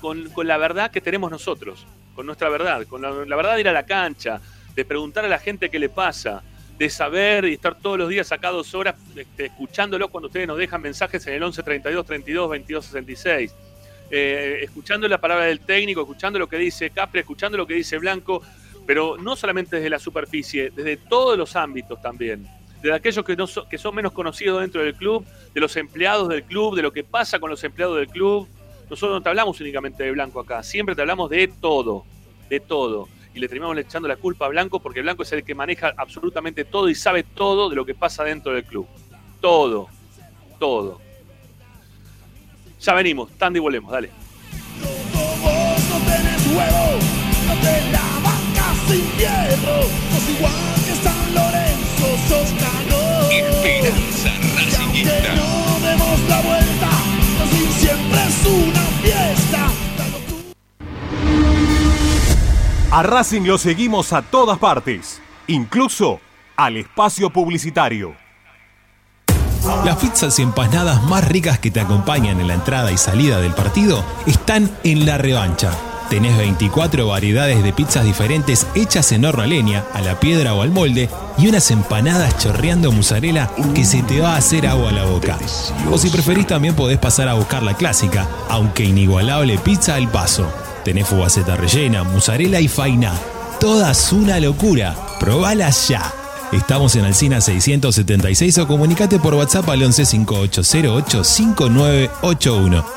con, la verdad que tenemos nosotros, con nuestra verdad, con la, verdad de ir a la cancha, de preguntar a la gente qué le pasa, de saber y estar todos los días acá dos horas este, escuchándolos cuando ustedes nos dejan mensajes en el 11 32 32 22 66. escuchando la palabra del técnico, escuchando lo que dice Capri, escuchando lo que dice Blanco, pero no solamente desde la superficie, desde todos los ámbitos también. De aquellos que, no que son menos conocidos dentro del club, de los empleados del club, de lo que pasa con los empleados del club, nosotros no te hablamos únicamente de Blanco acá, siempre te hablamos de todo, de todo. Y le terminamos echando la culpa a Blanco porque Blanco es el que maneja absolutamente todo y sabe todo de lo que pasa dentro del club. Todo, todo. Ya venimos, Tandy, volvemos, dale. Esperanza Racingista. No demos la vuelta, siempre es una fiesta. A Racing lo seguimos a todas partes, incluso al espacio publicitario. Las pizzas y empanadas más ricas que te acompañan en la entrada y salida del partido están en la revancha. Tenés 24 variedades de pizzas diferentes hechas en horno a leña, a la piedra o al molde y unas empanadas chorreando mozzarella que se te va a hacer agua a la boca. O si preferís también podés pasar a buscar la clásica, aunque inigualable pizza al paso. Tenés fugaceta rellena, mozzarella y faina. Todas una locura. Probalas ya. Estamos en Alcina 676 o comunicate por WhatsApp al 11 5808 5981.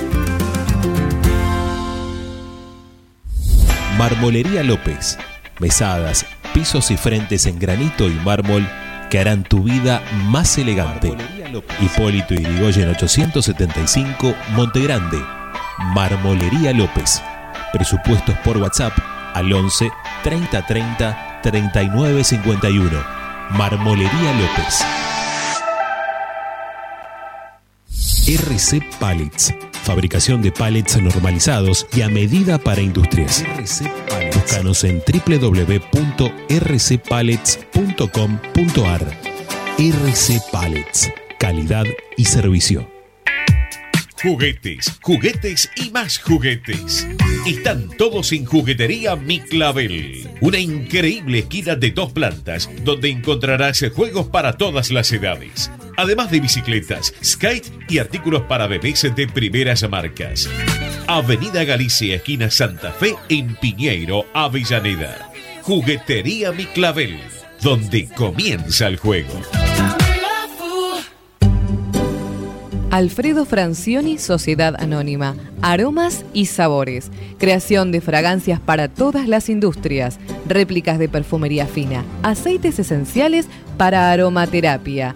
Marmolería López. Mesadas, pisos y frentes en granito y mármol que harán tu vida más elegante. Hipólito Yrigoyen 875, Montegrande. Marmolería López. Presupuestos por WhatsApp al 11 30 30 39 51. Marmolería López. RC Pallets. Fabricación de pallets normalizados y a medida para industrias. Búscanos en www.rcpallets.com.ar. RC Pallets. Calidad y servicio. Juguetes, juguetes y más juguetes. Están todos en Juguetería Mi Clavel. Una increíble esquina de dos plantas donde encontrarás juegos para todas las edades. Además de bicicletas, skate y artículos para bebés de primeras marcas. Avenida Galicia, esquina Santa Fe, en Piñeiro, Avellaneda. Juguetería Mi Clavel, donde comienza el juego. Alfredo Francioni, Sociedad Anónima. Aromas y sabores. Creación de fragancias para todas las industrias. Réplicas de perfumería fina. Aceites esenciales para aromaterapia.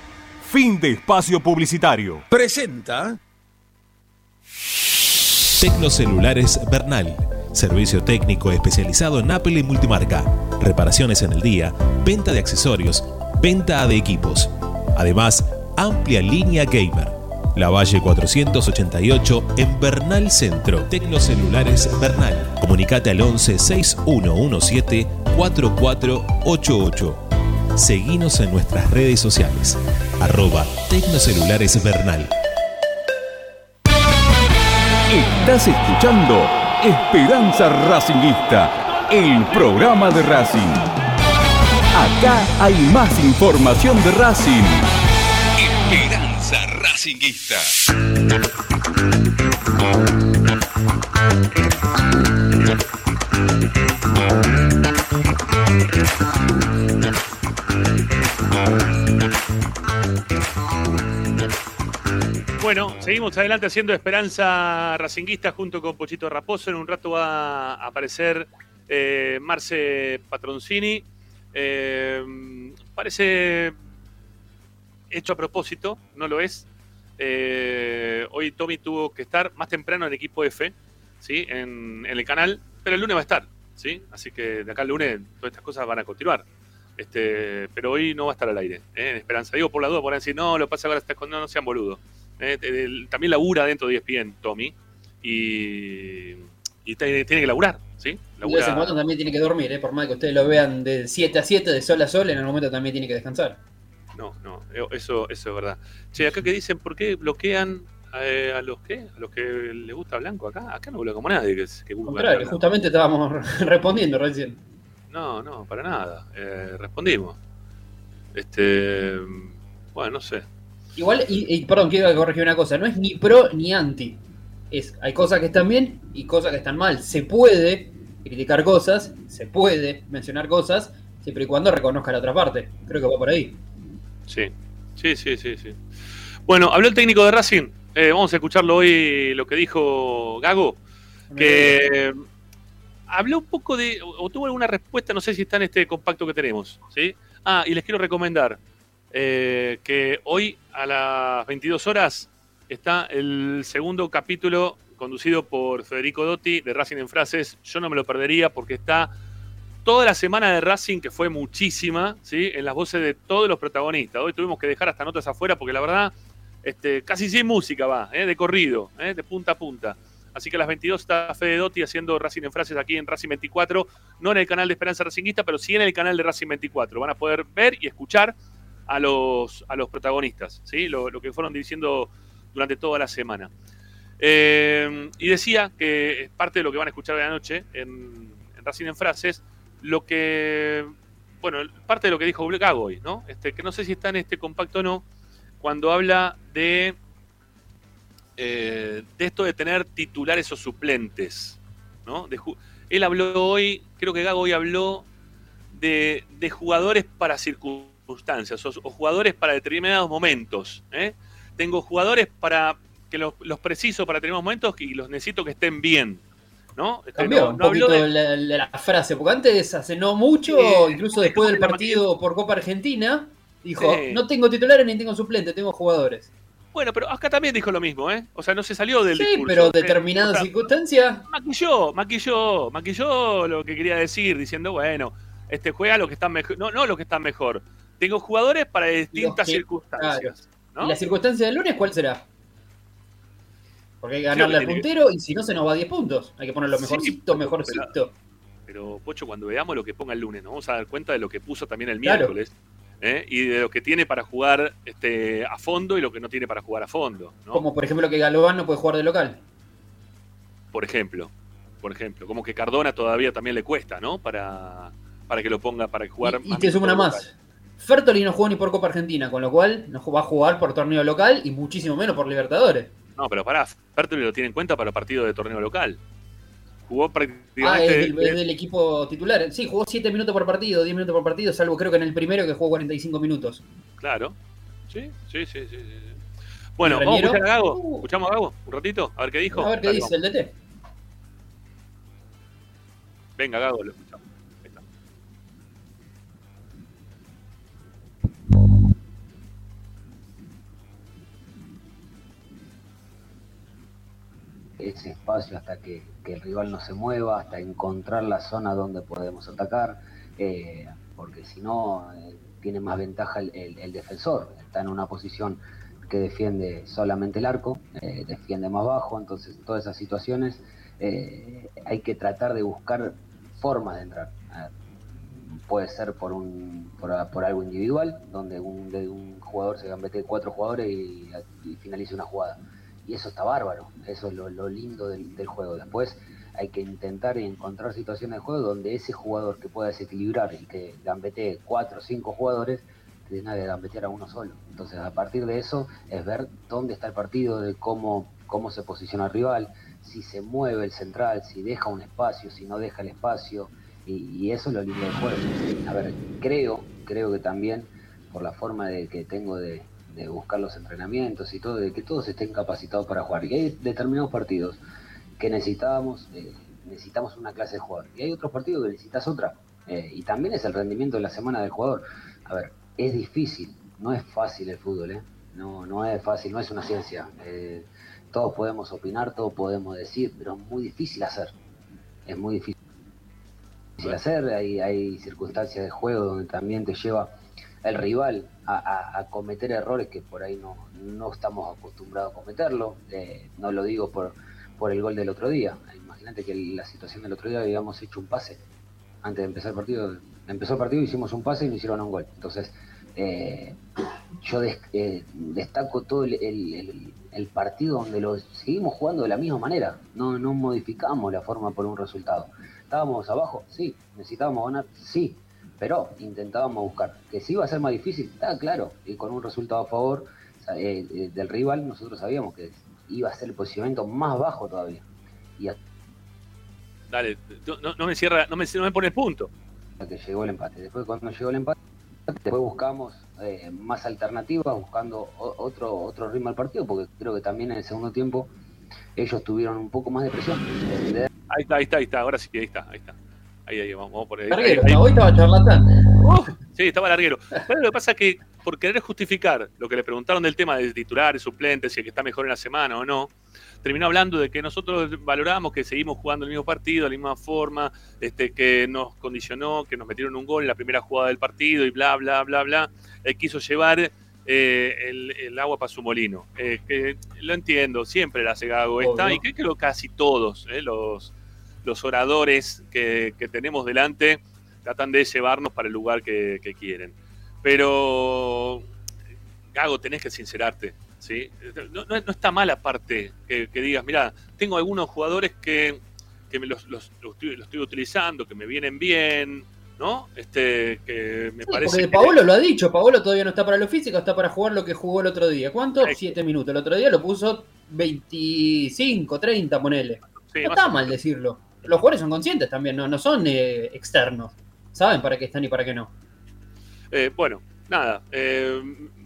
Fin de espacio publicitario. Presenta Tecnocelulares Bernal. Servicio técnico especializado en Apple y multimarca. Reparaciones en el día, venta de accesorios, venta de equipos. Además, amplia línea gamer. La Valle 488 en Bernal Centro. Tecnocelulares Bernal. Comunicate al 11 6117 4488. Seguinos en nuestras redes sociales. Arroba Tecnocelulares Bernal. Estás escuchando Esperanza Racingista, el programa de Racing. Acá hay más información de Racing. Esperanza Racinguista. Bueno, seguimos adelante haciendo Esperanza Racinguista junto con Pochito Raposo. En un rato va a aparecer eh, Marce Patroncini. Eh, parece hecho a propósito, no lo es. Eh, hoy Tommy tuvo que estar más temprano en equipo F, ¿sí? En, el canal, pero el lunes va a estar, ¿sí? Así que de acá al lunes todas estas cosas van a continuar. Este, pero hoy no va a estar al aire, ¿eh? en Esperanza. Digo por la duda, por decir, no, lo pasa ahora está escondido, no sean boludos. ¿Eh? El- también labura dentro de ESPN, Tommy, y, y tiene, tiene que laburar, ¿sí? Y de vez en Labura, cuando también tiene que dormir, ¿eh? por más que ustedes lo vean de 7 a 7, de sol a sol, en algún momento también tiene que descansar. no, no, eh, eso, eso es verdad. Che, acá que dicen, ¿por qué bloquean eh, a los que a los que les gusta Blanco acá? Acá no bloqueamos a nadie que, que contrario, justamente estábamos respondiendo recién. No, no, para nada. Eh, respondimos. Este, bueno, no sé. Igual, y, y, perdón, quiero corregir una cosa, no es ni pro ni anti. es, hay cosas que están bien y cosas que están mal. Se puede criticar cosas, se puede mencionar cosas, siempre y cuando reconozca la otra parte. Creo que va por ahí. Sí, sí, sí, sí, sí. Bueno, habló el técnico de Racing. Eh, vamos a escucharlo hoy lo que dijo Gago. Que habló un poco de, o tuvo alguna respuesta, no sé si está en este compacto que tenemos. ¿sí? Ah, y les quiero recomendar eh, que hoy a las 22 horas está el segundo capítulo conducido por Federico Dotti de Racing en Frases. Yo no me lo perdería porque está toda la semana de Racing, que fue muchísima, ¿sí? en las voces de todos los protagonistas. Hoy tuvimos que dejar hasta notas afuera porque la verdad, este, casi sin música va, ¿eh? de corrido, ¿eh? de punta a punta. Así que a las 22 está Fede Dotti haciendo Racing en Frases aquí en Racing 24, no en el canal de Esperanza Racingista, pero sí en el canal de Racing 24. Van a poder ver y escuchar a los, a los protagonistas, ¿sí? lo, que fueron diciendo durante toda la semana. Eh, y decía que parte de lo que van a escuchar de la noche en, Racing en Frases, lo que, bueno, parte de lo que dijo Gago hoy, ¿no? Este, que no sé si está en este compacto o no, cuando habla de, eh, de esto de tener titulares o suplentes, ¿no? él habló hoy, creo que Gago hoy habló de, de jugadores para circunstancias o, jugadores para determinados momentos. ¿eh? Tengo jugadores para que los, los preciso para determinados momentos y los necesito que estén bien. ¿no? Este, Cambió un poquito de... la, frase, porque antes, hace no mucho, incluso después del partido por Copa Argentina, dijo, no tengo titulares ni tengo suplentes, tengo jugadores. Bueno, pero acá también dijo lo mismo, ¿eh? O sea, no se salió del sí, pero ¿eh? determinadas circunstancias... Maquilló, maquilló, maquilló lo que quería decir, diciendo, bueno, este juega lo que está mejor, no, no lo que está mejor. Tengo jugadores para distintas circunstancias. ¿Y la circunstancia del lunes cuál será? Porque hay que ganarle al puntero y si no se nos va a 10 puntos. Hay que ponerlo mejorcito, mejorcito. Pero, Pocho, cuando veamos lo que ponga el lunes, nos vamos a dar cuenta de lo que puso también el miércoles. ¿eh? Y de lo que tiene para jugar este, a fondo y lo que no tiene para jugar a fondo. Como por ejemplo que Galván no puede jugar de local. Por ejemplo. Por ejemplo. Como que Cardona todavía también le cuesta, ¿no? Para, para que lo ponga, para jugar. Y, y te suma una más. Fertoli no jugó ni por Copa Argentina, con lo cual no va a jugar por torneo local y muchísimo menos por Libertadores. No, pero pará, Fertoli lo tiene en cuenta para partido de torneo local. Jugó prácticamente. Ah, es del, equipo titular. Sí, jugó 7 minutos por partido, 10 minutos por partido, salvo creo que en el primero que jugó 45 minutos. Claro. Sí, sí, sí, sí. Bueno, vamos a escuchar a Gago. Uh. ¿Escuchamos a Gago un ratito? A ver qué dijo. A ver qué dice el DT. Venga, Gago, lo escuchamos. Ese espacio hasta que, el rival no se mueva, hasta encontrar la zona donde podemos atacar, eh, porque si no eh, tiene más ventaja el, defensor, está en una posición que defiende solamente el arco, eh, defiende más bajo, entonces en todas esas situaciones hay que tratar de buscar formas de entrar. puede ser por, un, por, algo individual, donde un, de un jugador se gambete cuatro jugadores y, y finalice una jugada y eso está bárbaro, eso es lo, lindo del, juego. Después hay que intentar encontrar situaciones de juego donde ese jugador que pueda desequilibrar y que gambetee cuatro o cinco jugadores, tiene que gambetear a uno solo. Entonces a partir de eso es ver dónde está el partido, de cómo, cómo se posiciona el rival, si se mueve el central, si deja un espacio, si no deja el espacio, y, eso es lo lindo del juego. A ver, creo, creo que también por la forma de que tengo de, de buscar los entrenamientos y todo, de que todos estén capacitados para jugar. Y hay determinados partidos que necesitábamos, eh, necesitamos una clase de jugador. Y hay otros partidos que necesitas otra. Eh, y también es el rendimiento de la semana del jugador. A ver, es difícil, no es fácil el fútbol, ¿eh? No, no es fácil, no es una ciencia. Eh, todos podemos opinar, todos podemos decir, pero es muy difícil hacer. Es muy difícil hacer, hay, hay circunstancias de juego donde también te lleva el rival a, cometer errores que por ahí no, no estamos acostumbrados a cometerlo. Eh, no lo digo por, por el gol del otro día. Imagínate que la situación del otro día habíamos hecho un pase. Antes de empezar el partido, empezó el partido, hicimos un pase y nos hicieron un gol. Entonces, eh, yo eh, destaco todo el, el, partido donde lo seguimos jugando de la misma manera. No, no modificamos la forma por un resultado. ¿Estábamos abajo? Sí. ¿Necesitábamos ganar? Sí pero intentábamos buscar. Que si iba a ser más difícil, está claro, y con un resultado a favor eh, eh, del rival, nosotros sabíamos que iba a ser el posicionamiento más bajo todavía. Y hasta Dale, no, no me cierra, no me, no me pone el punto. que llegó el empate. Después cuando llegó el empate, después buscamos eh, más alternativas, buscando otro, otro ritmo al partido, porque creo que también en el segundo tiempo ellos tuvieron un poco más de presión. Ahí está, ahí está, ahí está, ahora sí, ahí está, ahí está. Ahí, ahí, vamos, por ahí. ahí, Larguero, ahí. hoy estaba charlatán. Uf, sí, estaba larguero. Bueno, lo que pasa es que por querer justificar lo que le preguntaron del tema de titulares, suplentes, si el que está mejor en la semana o no, terminó hablando de que nosotros valoramos que seguimos jugando el mismo partido, de la misma forma, este, que nos condicionó, que nos metieron un gol en la primera jugada del partido y bla, bla, bla, bla. Él quiso llevar eh, el, el agua para su molino. Eh, que lo entiendo, siempre la hace Gago esta, y creo que casi todos eh, los, los oradores que, que tenemos delante tratan de llevarnos para el lugar que, que quieren. Pero, Gago, tenés que sincerarte. ¿sí? No, no- no está mal aparte que, que digas, mira, tengo algunos jugadores que, que me los, los- los estoy, los estoy utilizando, que me vienen bien, ¿no? Este, que me Sí, parece porque que- Paolo lo ha dicho, Paolo todavía no está para lo físico, está para jugar lo que jugó el otro día. ¿Cuánto? Siete minutos. El otro día lo puso 25, 30, ponele. sí, No está mal decirlo. Los jugadores son conscientes también, no, no son eh, externos. Saben para qué están y para qué no. Eh, bueno, nada. eh,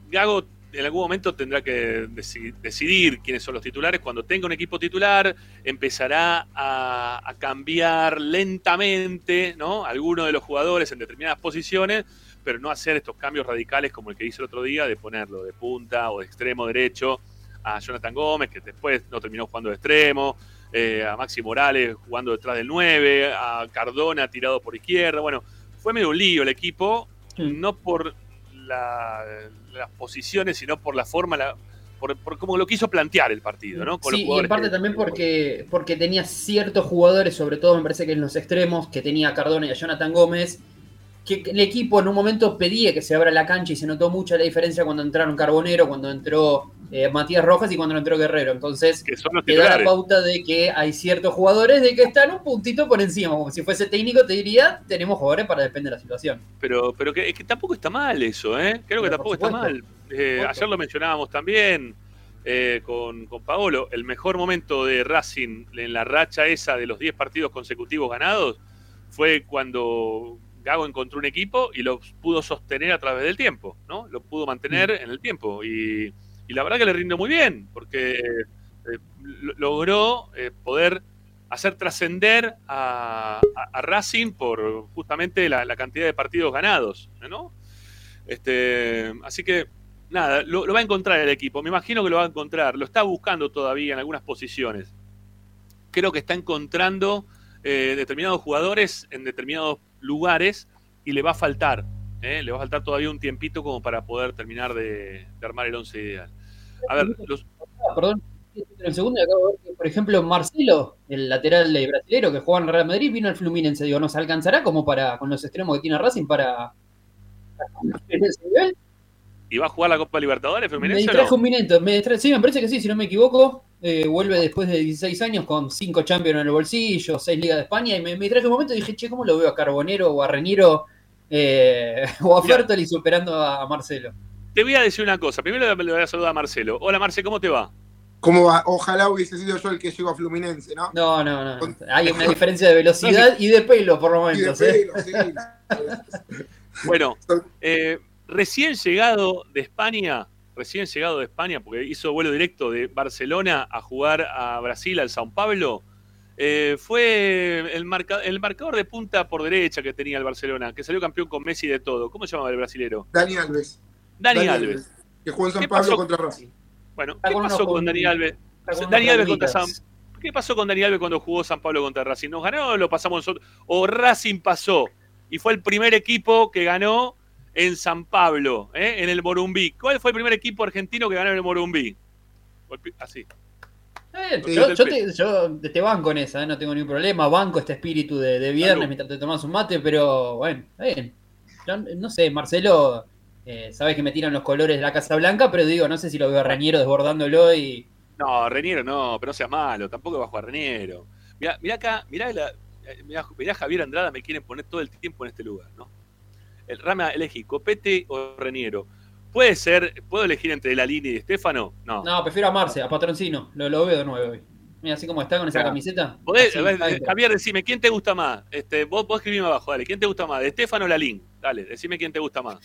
Gago en algún momento tendrá que deci- decidir quiénes son los titulares. Cuando tenga un equipo titular, empezará a, cambiar lentamente, ¿no? Algunos de los jugadores en determinadas posiciones, pero no hacer estos cambios radicales como el que hizo el otro día, de ponerlo de punta o de extremo derecho a Jonathan Gómez, que después no terminó jugando de extremo, eh, a Maxi Morales jugando detrás del 9, a Cardona tirado por izquierda. Bueno, fue medio un lío el equipo, no por la- las posiciones, sino por la forma, la- por, por cómo lo quiso plantear el partido, ¿no? Con los Sí, y en parte que- también porque, porque tenía ciertos jugadores, sobre todo me parece que en los extremos, que tenía a Cardona y a Jonathan Gómez, que el equipo en un momento pedía que se abra la cancha y se notó mucha la diferencia cuando entraron Carbonero, cuando entró eh, Matías Rojas y cuando entró Guerrero. Entonces, que son los te da la pauta de que hay ciertos jugadores de que están un puntito por encima. Como si fuese técnico, te diría, tenemos jugadores para depender de la situación. Pero, pero que, es que tampoco está mal eso, ¿eh? Creo que tampoco está mal. Eh, ayer lo mencionábamos también eh, con, con Paolo. El mejor momento de Racing en la racha esa de los 10 partidos consecutivos ganados fue cuando Gago encontró un equipo y lo pudo sostener a través del tiempo, ¿no? Lo pudo mantener Mm. en el tiempo. Y, y la verdad que le rindió muy bien, porque eh, lo- logró eh, poder hacer trascender a, a- a Racing por justamente la, la cantidad de partidos ganados, ¿no? Este, así que, nada, lo, lo va a encontrar el equipo. Me imagino que lo va a encontrar. Lo está buscando todavía en algunas posiciones. Creo que está encontrando eh, determinados jugadores en determinados lugares y le va a faltar. ¿eh? Le va a faltar todavía un tiempito como para poder terminar de, de armar el once ideal. A ver, los, Ah, perdón, el segundo acabo de ver que, por ejemplo, Marcelo, el lateral de brasilero que juega en Real Madrid, vino al Fluminense. Digo, ¿nos alcanzará como para, con los extremos que tiene Racing para? ¿Y va a jugar la Copa Libertadores Me Fluminense o distraje no? un minuto. Me distraje- sí, me parece que sí, si no me equivoco. Eh, vuelve después de 16 años con 5 Champions en el bolsillo, 6 Ligas de España. Y me, me distraje un momento y dije, che, ¿cómo lo veo a Carbonero o a Reniero eh, o a. Fertoli superando a, a Marcelo? Te voy a decir una cosa. Primero le voy a saludar a Marcelo. Hola, Marce, ¿cómo te va? ¿Cómo va? Ojalá hubiese sido yo el que llegó a Fluminense, ¿no? No, no, no. Hay una diferencia de velocidad y de pelo por Y de momentos. ¿eh? pelo, sí. Bueno, eh, recién llegado de España, recién llegado de España, porque hizo vuelo directo de Barcelona a jugar a Brasil, al Sao Paulo, eh, fue el, marca- el marcador de punta por derecha que tenía el Barcelona, que salió campeón con Messi de todo. ¿Cómo se llamaba el brasilero? Dani Alves. Dani, Alves. Que jugó en San ¿Qué Pablo pasó? contra Racing. Bueno, ¿qué con pasó con Dani Alves? Dani Alves contra. San... ¿Qué pasó con Dani Alves cuando jugó San Pablo contra Racing? ¿Nos ganó o lo pasamos nosotros? ¿O Racing pasó? Y fue el primer equipo que ganó en San Pablo, ¿eh? en el Morumbí. ¿Cuál fue el primer equipo argentino que ganó en el Morumbí? Así. Eh, yo, yo te, yo te banco en esa, ¿eh? no tengo ningún problema. Banco este espíritu de, de viernes Salud. mientras te tomas un mate, pero bueno, está bien. Yo no sé, Marcelo, eh, sabes que me tiran los colores de la Casa Blanca, pero digo, no sé si lo veo a Rañero desbordándolo y. No, Reniero no, pero no seas malo, tampoco va a jugar Reniero. Mirá, mirá acá, mirá, la, eh, mirá, mirá Javier Andrada, me quieren poner todo el tiempo en este lugar, ¿no? El Rama elegí, Copete o Reniero. puede ser, ¿puedo elegir entre la línea y Estefano? No. No, prefiero a Marce, a Patroncino. Lo, lo veo de nuevo hoy. Mira, así como está con esa Claro. camiseta. Podés- ver. Javier, decime, ¿quién te gusta más? Este, vos, vos escribime abajo, dale. ¿Quién te gusta más? ¿De Estefano o Lalín? Dale, decime quién te gusta más.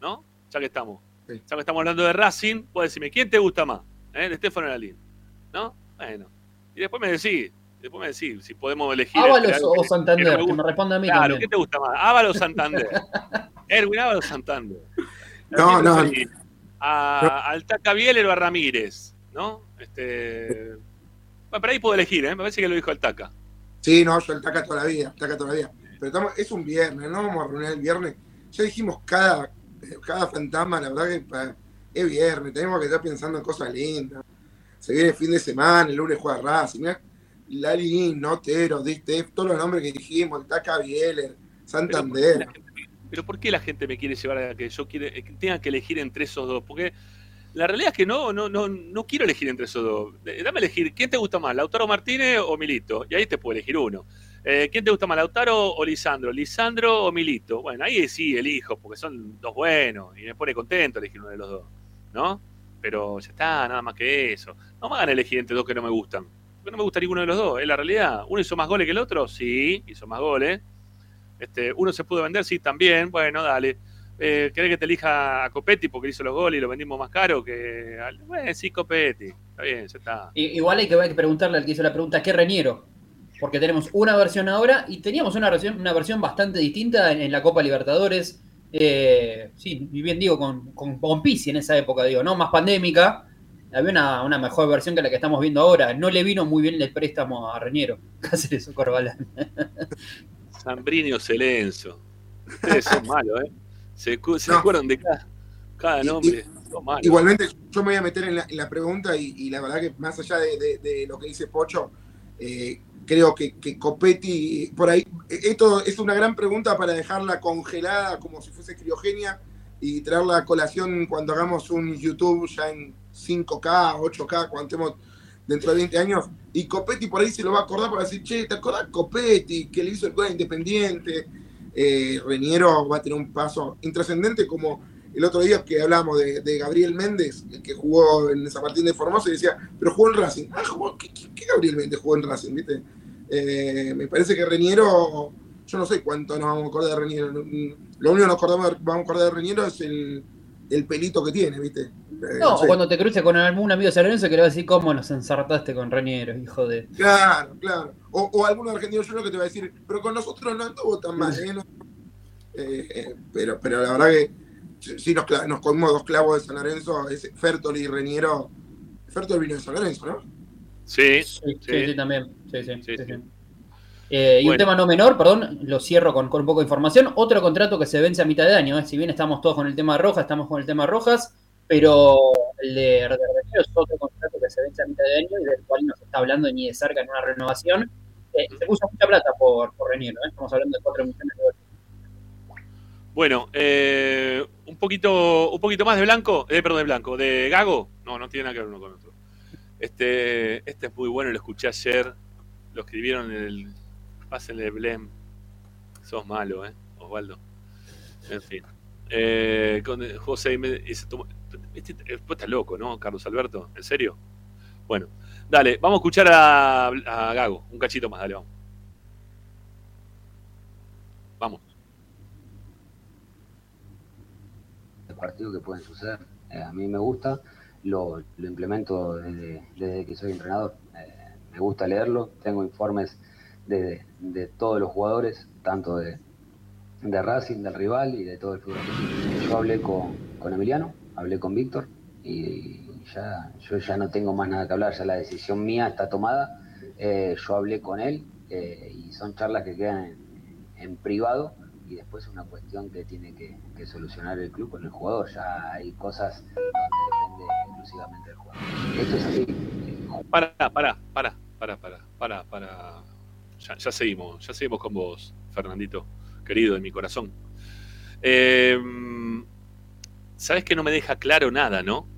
¿No? Ya que estamos. Sí. Ya que estamos hablando de Racing, vos decime, ¿quién te gusta más? ¿Eh? ¿De Estefano o Lalín? ¿No? Bueno. Y después me decís, después me decís si podemos elegir. Ábalos o que- que Santander, no me que gusta. me responda a mí Claro, también. ¿qué te gusta más? Ábalos o Santander. Erwin Ábalos o Santander. No, ¿A quién no. preferís? A, al Taca Bieler o a Ramírez, ¿no? Este. Bueno, pero ahí puedo elegir, ¿eh? Me parece que lo dijo el Taca. Sí, no, yo el taca toda la vida, el taca toda la vida. Pero estamos, es un viernes, no vamos a reunir el viernes. Ya dijimos cada, cada fantasma, la verdad que es viernes, tenemos que estar pensando en cosas lindas. Se viene el fin de semana, el lunes juega Racing, mirá, Lalín, Notero, todos los nombres que dijimos, Taca Bieler, Santander. Pero ¿por qué la gente me quiere llevar a que yo quiere, que tenga que elegir entre esos dos? Porque la realidad es que no, no, no, no quiero elegir entre esos dos. Eh, Dame a elegir, ¿quién te gusta más, Lautaro Martínez o Milito? Y ahí te puedo elegir uno. Eh, ¿Quién te gusta más, Lautaro o Lisandro? ¿Lisandro o Milito? Bueno, ahí sí elijo, porque son dos buenos y me pone contento elegir uno de los dos, ¿no? Pero ya está, nada más que eso. No me hagan elegir entre dos que no me gustan. No me gusta ninguno de los dos, es la realidad. ¿Uno hizo más goles que el otro? Sí, hizo más goles. Este, ¿Uno se pudo vender? Sí, también. Bueno, dale. Eh, ¿Querés que te elija a Copetti porque hizo los goles y lo vendimos más caro que... Bueno, sí, Copetti. Está bien, ya está. Igual hay que, hay que preguntarle al que hizo la pregunta, ¿qué Reñero? Porque tenemos una versión ahora y teníamos una versión, una versión bastante distinta en, la Copa Libertadores. Eh, sí, y bien digo, con, con, con en esa época, digo, ¿no? Más pandémica. Había una, una mejor versión que la que estamos viendo ahora. No le vino muy bien el préstamo a Reñero. Cáceres o Corbalán. Zambrini o Celenzo. Ustedes son malos, ¿eh? Se, se No. acuerdan de cada, cada Y- nombre. Malos. Igualmente, yo me voy a meter en la, en la pregunta y, y la verdad que más allá de, de- de lo que dice Pocho, eh, creo que, que Copetti, por ahí, esto es una gran pregunta para dejarla congelada como si fuese criogenia y traerla a colación cuando hagamos un YouTube ya en 5K, 8K, cuando estemos dentro de 20 años. Y Copetti por ahí se lo va a acordar para decir, che, ¿te acordás Copetti que le hizo el gol Independiente? Eh, va a tener un paso intrascendente como el otro día que hablamos de, Gabriel Méndez, que jugó en San Martín de Formosa, y decía, pero jugó en Racing. Ah, jugó, ¿qué, qué- Gabriel Méndez jugó en Racing? ¿viste? Eh, me parece que Reñero, yo no sé cuánto nos vamos a acordar de Reñero. Lo único que nos acordamos, vamos a acordar de Reñero es el pelito que tiene, ¿viste? No, sé. o cuando te cruces con algún amigo de San Lorenzo que le va a decir cómo nos ensartaste con Reñero, hijo de. Claro, claro. O, o alguno argentino yo que te va a decir, pero con nosotros no anduvo tan mal, ¿eh? No- eh, eh, pero, pero la verdad que sí nos, nos comimos dos clavos de San Lorenzo, ese Fertoli y Reñero. Fertoli vino de San Lorenzo, ¿no? Sí, Sí, sí. sí, sí, también. Sí, sí, Sí, sí, sí. sí. Eh, y Bueno. un tema no menor, perdón, lo cierro con, con un poco de información. Otro contrato que se vence a mitad de año, ¿eh? si bien estamos todos con el tema de Rojas, estamos con el tema de Rojas, pero el de de Reñero es otro contrato que se vence a mitad de año y del cual no se está hablando ni de cerca en una renovación. Eh, se puso mucha plata por, por Reñero, ¿eh? estamos hablando de 4 millones de dólares. Bueno, eh, un poquito, un poquito más de blanco, eh, perdón, de blanco, de Gago. No, no tiene nada que ver uno con otro. Este, este es muy bueno, lo escuché ayer, lo escribieron en el Pásenle Blem. Sos malo, eh, Osvaldo. En fin. Eh, con José y me- y se tomó- este, después loco, ¿no, Carlos Alberto? ¿En serio? Bueno, dale, vamos a escuchar a, Gago, un cachito más, dale, vamos. Vamos. de partidos que pueden suceder. Eh, a mí me gusta, lo, implemento desde, que soy entrenador. Eh, me gusta leerlo, tengo informes de, de todos los jugadores, tanto de, de Racing, del rival y de todo el fútbol. Yo hablé con, con Emiliano, hablé con Víctor y ya, yo ya no tengo más nada que hablar, ya la decisión mía está tomada. Eh, yo hablé con él eh, y son charlas que quedan en, privado y después es una cuestión que tiene que, solucionar el club con el jugador. Ya hay cosas donde depende exclusivamente del jugador. Esto es así. Para, para, para, para, para, para, para. Ya, ya seguimos, ya seguimos con vos, Fernandito, querido de mi corazón. Eh, Sabes que no me deja claro nada, ¿no?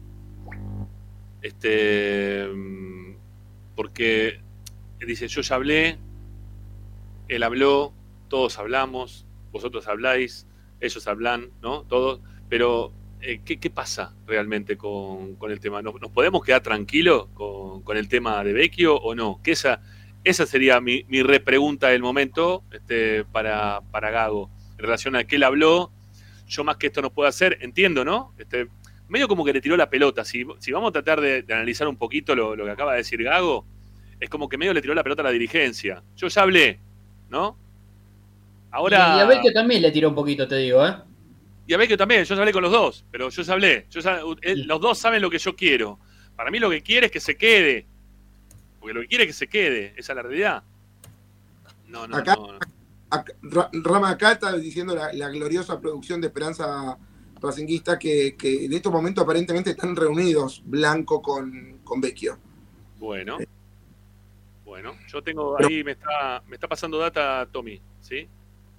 Este. Porque dice, yo ya hablé, él habló, todos hablamos, vosotros habláis, ellos hablan, ¿no? Todos. Pero eh, ¿qué, pasa realmente con, con el tema? ¿Nos, nos podemos quedar tranquilos con, con el tema de Vecchio o no? Que esa, esa sería mi, mi repregunta del momento este, para, para Gago, en relación a qué él habló. Yo más que esto no puedo hacer, entiendo, ¿no? Este, medio como que le tiró la pelota. Si, si vamos a tratar de, de analizar un poquito lo, lo que acaba de decir Gago, es como que medio le tiró la pelota a la dirigencia. Yo ya hablé, ¿no? Ahora. Y a Vecchio también le tiró un poquito, te digo, ¿eh? Y a Vecchio también, yo ya hablé con los dos, pero yo ya hablé. Yo ya- los dos saben lo que yo quiero. Para mí lo que quiere es que se quede. Porque lo que quiere es que se quede. Esa es la realidad. No, no, Acá- no. no. Ra- Rama acá está diciendo la, la gloriosa producción de Esperanza Racinguista que, que en estos momentos aparentemente están reunidos Blanco con, con Vecchio. Bueno. Bueno, yo tengo ahí, me está, me está pasando data Tommy, ¿sí?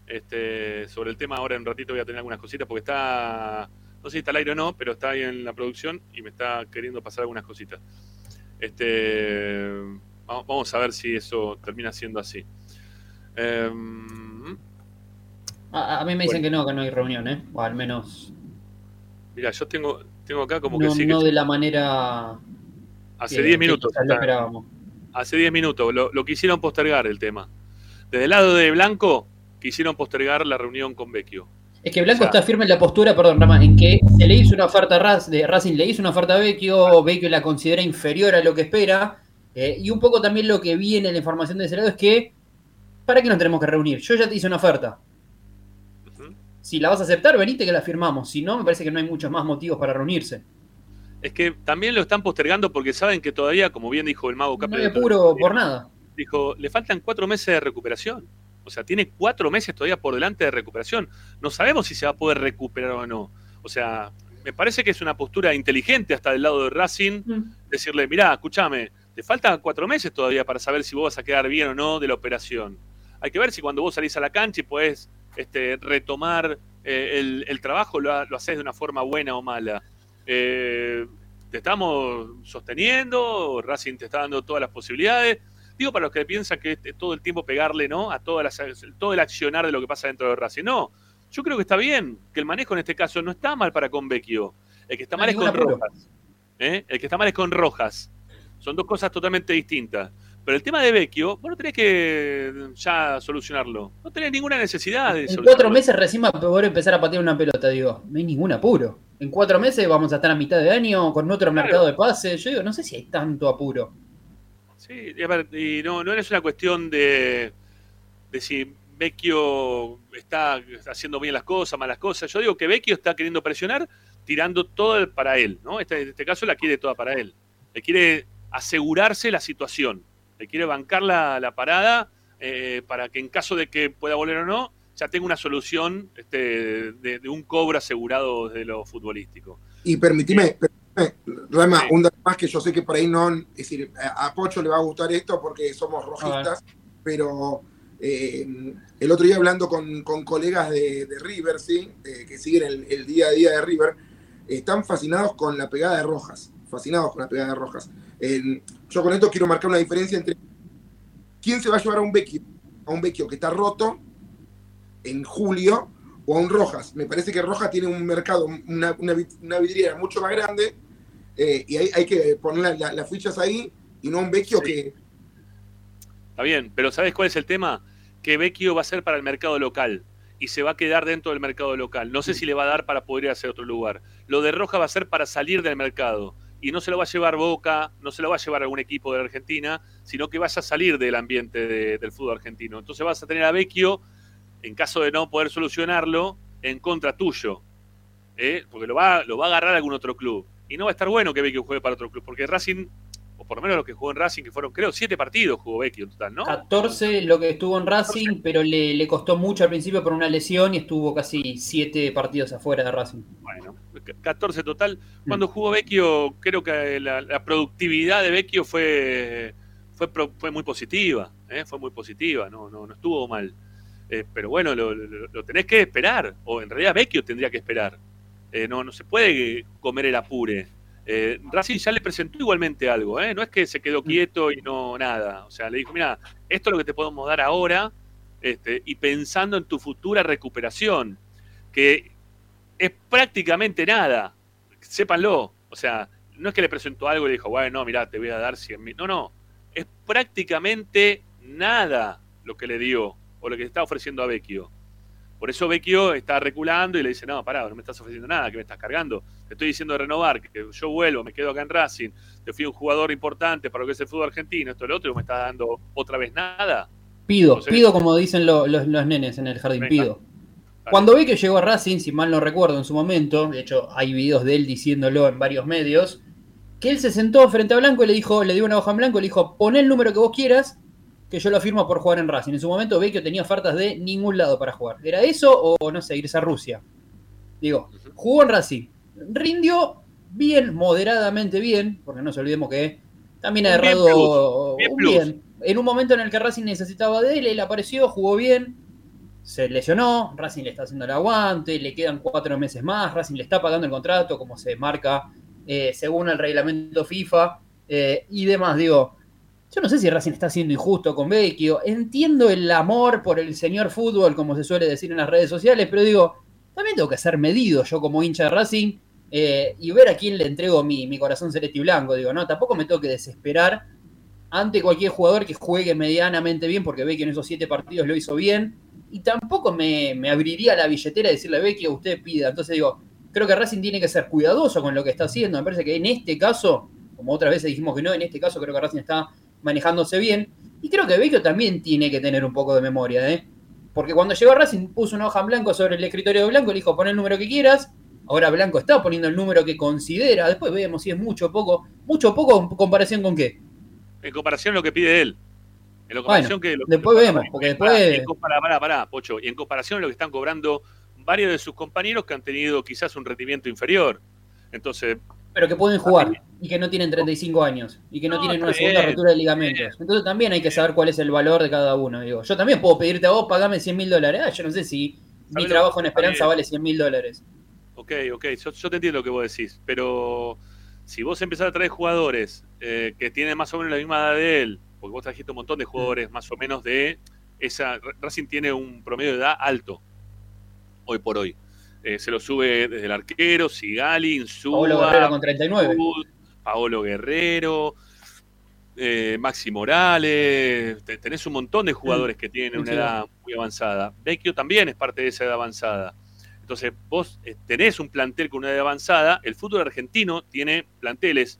Este, sobre el tema ahora en un ratito voy a tener algunas cositas porque está, no sé si está al aire o no, pero está ahí en la producción y me está queriendo pasar algunas cositas. Este, vamos a ver si eso termina siendo así. Em, A, a mí me dicen que no, que no hay reunión, ¿eh? O al menos mira, yo tengo, tengo acá como no, que sí, no que de la manera hace que- 10 que minutos. lo esperábamos. hace 10 minutos, lo, lo quisieron postergar el tema. Desde el lado de Blanco, quisieron postergar la reunión con Vecchio. Es que Blanco O sea- está firme en la postura, perdón, Rama, en que se le hizo una oferta a Raz- de Racing, le hizo una oferta a Vecchio, Vecchio la considera inferior a lo que espera, eh, y un poco también lo que viene en la información de ese lado es que, ¿para qué nos tenemos que reunir? Yo ya te hice una oferta. Si la vas a aceptar, venite que la firmamos. Si no, me parece que no hay muchos más motivos para reunirse. Es que también lo están postergando porque saben que todavía, como bien dijo el mago No Capri, hay apuro por nada. dijo, le faltan cuatro meses de recuperación. O sea, tiene cuatro meses todavía por delante de recuperación. No sabemos si se va a poder recuperar o no. O sea, me parece que es una postura inteligente hasta del lado de Racing, Mm. decirle, mirá, escúchame, te faltan cuatro meses todavía para saber si vos vas a quedar bien o no de la operación. Hay que ver si cuando vos salís a la cancha y podés este, retomar eh, el, el trabajo, lo, ha- lo haces de una forma buena o mala. Eh, te estamos sosteniendo, Racing te está dando todas las posibilidades. Digo para los que piensan que es todo el tiempo pegarle ¿no? a todas las, todo el accionar de lo que pasa dentro de Racing. No, yo creo que está bien, que el manejo en este caso no está mal para con Vecchio. El que está No mal es con apuro. Rojas. ¿eh? El que está mal es con Rojas. Son dos cosas totalmente distintas. Pero el tema de Vecchio, vos no tenés que ya solucionarlo. No tenés ninguna necesidad de En solucionarlo. cuatro meses recién va a poder empezar a patear una pelota, digo. No hay ningún apuro. En cuatro meses vamos a estar a mitad de año con otro Claro. mercado de pases. Yo digo, no sé si hay tanto apuro. Sí, y, a ver, y no, no es una cuestión de, de si Vecchio está haciendo bien las cosas, malas cosas. Yo digo que Vecchio está queriendo presionar, tirando todo para él, ¿no? Este, en este caso la quiere toda para él. Le quiere asegurarse la situación. Le quiere bancar la, la parada eh, para que en caso de que pueda volver o no, ya tenga una solución este, de, de un cobro asegurado de lo futbolístico. Y permitime, permitime, Rama, Sí. un dato más que yo sé que por ahí no, es decir, a a Pocho le va a gustar esto porque somos rojistas, pero eh, el otro día hablando con, con colegas de, de River, ¿sí? Eh, que siguen el, el día a día de River, están fascinados con la pegada de Rojas, fascinados con la pegada de Rojas. Eh, yo con esto quiero marcar una diferencia entre quién se va a llevar a un Vecchio, a un Vecchio que está roto en julio o a un Rojas. Me parece que Rojas tiene un mercado, una, una, vid- una vidriera mucho más grande eh, y hay, hay que poner la- la- las fichas ahí y no un Vecchio Sí. que Está bien, pero ¿sabes cuál es el tema? Que Vecchio va a ser para el mercado local y se va a quedar dentro del mercado local. No sé si le va a dar para poder ir hacia otro lugar. Lo de Roja va a ser para salir del mercado y no se lo va a llevar Boca, no se lo va a llevar algún equipo de la Argentina, sino que vaya a salir del ambiente de- del fútbol argentino. Entonces vas a tener a Vecchio, en caso de no poder solucionarlo, en contra tuyo. ¿eh? Porque lo va, lo va a agarrar algún otro club. Y no va a estar bueno que Vecchio juegue para otro club, porque Racing, o por lo menos los que jugó en Racing, que fueron, creo, siete partidos jugó Vecchio en total, ¿no? 14 lo que estuvo en Racing, pero le, le costó mucho al principio por una lesión y estuvo casi 7 partidos afuera de Racing. Bueno, 14 total. Cuando jugó Vecchio, creo que la, la productividad de Vecchio fue, fue, fue muy positiva, ¿eh? fue muy positiva, no, no, no estuvo mal. Eh, pero bueno, lo, lo- lo tenés que esperar, o en realidad Vecchio tendría que esperar. Eh, no, no se puede comer el apure. Eh, Racing ya le presentó igualmente algo, ¿eh? no es que se quedó quieto y no nada. O sea, le dijo, mira, esto es lo que te podemos dar ahora este, y pensando en tu futura recuperación, que es prácticamente nada. Sépanlo. O sea, no es que le presentó algo y le dijo, bueno, no, mirá, te voy a dar 100 mil. No, no. Es prácticamente nada lo que le dio o lo que está ofreciendo a Vecchio. Por eso Vecchio está reculando y le dice, no, pará, no me estás ofreciendo nada, que me estás cargando. Te estoy diciendo de renovar, que yo vuelvo, me quedo acá en Racing, te fui un jugador importante para lo que es el fútbol argentino, esto lo otro, y me estás dando otra vez nada. Pido, Entonces- pido como dicen lo- los, los nenes en el jardín, Venga. pido. Cuando vi que llegó a Racing, si mal no recuerdo en su momento, de hecho hay videos de él diciéndolo en varios medios, que él se sentó frente a Blanco y le dijo, le dio una hoja en blanco y le dijo, pon el número que vos quieras, que yo lo firmo por jugar en Racing. En su momento Vecchio tenía ofertas de ningún lado para jugar. ¿Era eso o no sé, irse a Rusia? Digo, jugó en Racing. Rindió bien, moderadamente bien, porque no nos olvidemos que también ha bien errado plus, bien. En un momento en el que Racing necesitaba de él, él apareció, jugó bien, se lesionó, Racing le está haciendo el aguante, le quedan cuatro meses más, Racing le está pagando el contrato, como se marca eh, según el reglamento FIFA eh, y demás. Digo, yo no sé si Racing está siendo injusto con Vecchio, entiendo el amor por el señor fútbol, como se suele decir en las redes sociales, pero digo, también tengo que ser medido yo como hincha de Racing eh, y ver a quién le entrego mi, mi corazón celeste y blanco. Digo, no, tampoco me tengo que desesperar ante cualquier jugador que juegue medianamente bien, porque ve que en esos siete partidos lo hizo bien, y tampoco me, me abriría la billetera y decirle, ve que usted pida. Entonces digo, creo que Racing tiene que ser cuidadoso con lo que está haciendo. Me parece que en este caso, como otras veces dijimos que no, en este caso creo que Racing está manejándose bien. Y creo que Vecchio también tiene que tener un poco de memoria, ¿eh? Porque cuando llegó a Racing puso una hoja en blanco sobre el escritorio de Blanco, le dijo pon el número que quieras. Ahora Blanco está poniendo el número que considera. Después vemos si es mucho o poco. Mucho o poco en comparación con qué. En comparación a lo que pide él. En comparación que lo- después lo- vemos, porque Pará, después- en compara- pará, pará, Pocho. Y en comparación a lo que están cobrando varios de sus compañeros que han tenido quizás un rendimiento inferior. Entonces, Pero que pueden jugar y que no tienen 35 años y que no, No, tienen una segunda bien, rotura de ligamentos. Entonces también hay que saber cuál es el valor de cada uno. Digo, yo también puedo pedirte a vos, pagame 100 mil dólares. Ah, yo no sé si mi trabajo en Esperanza vale 100 mil dólares. ok, ok, yo, yo te entiendo lo que vos decís, pero si vos empezás a traer jugadores eh, que tienen más o menos la misma edad de él, porque vos trajiste un montón de jugadores más o menos de esa. Racing tiene un promedio de edad alto, hoy por hoy. Eh, se lo sube desde el arquero, Sigali, Insúa, Paolo Guerrero con 39. Wood, Paolo Guerrero, eh, Maxi Morales, te- tenés un montón de jugadores que tienen una edad muy avanzada. Vecchio también es parte de esa edad avanzada. Entonces, vos eh, tenés un plantel con una edad avanzada. El fútbol argentino tiene planteles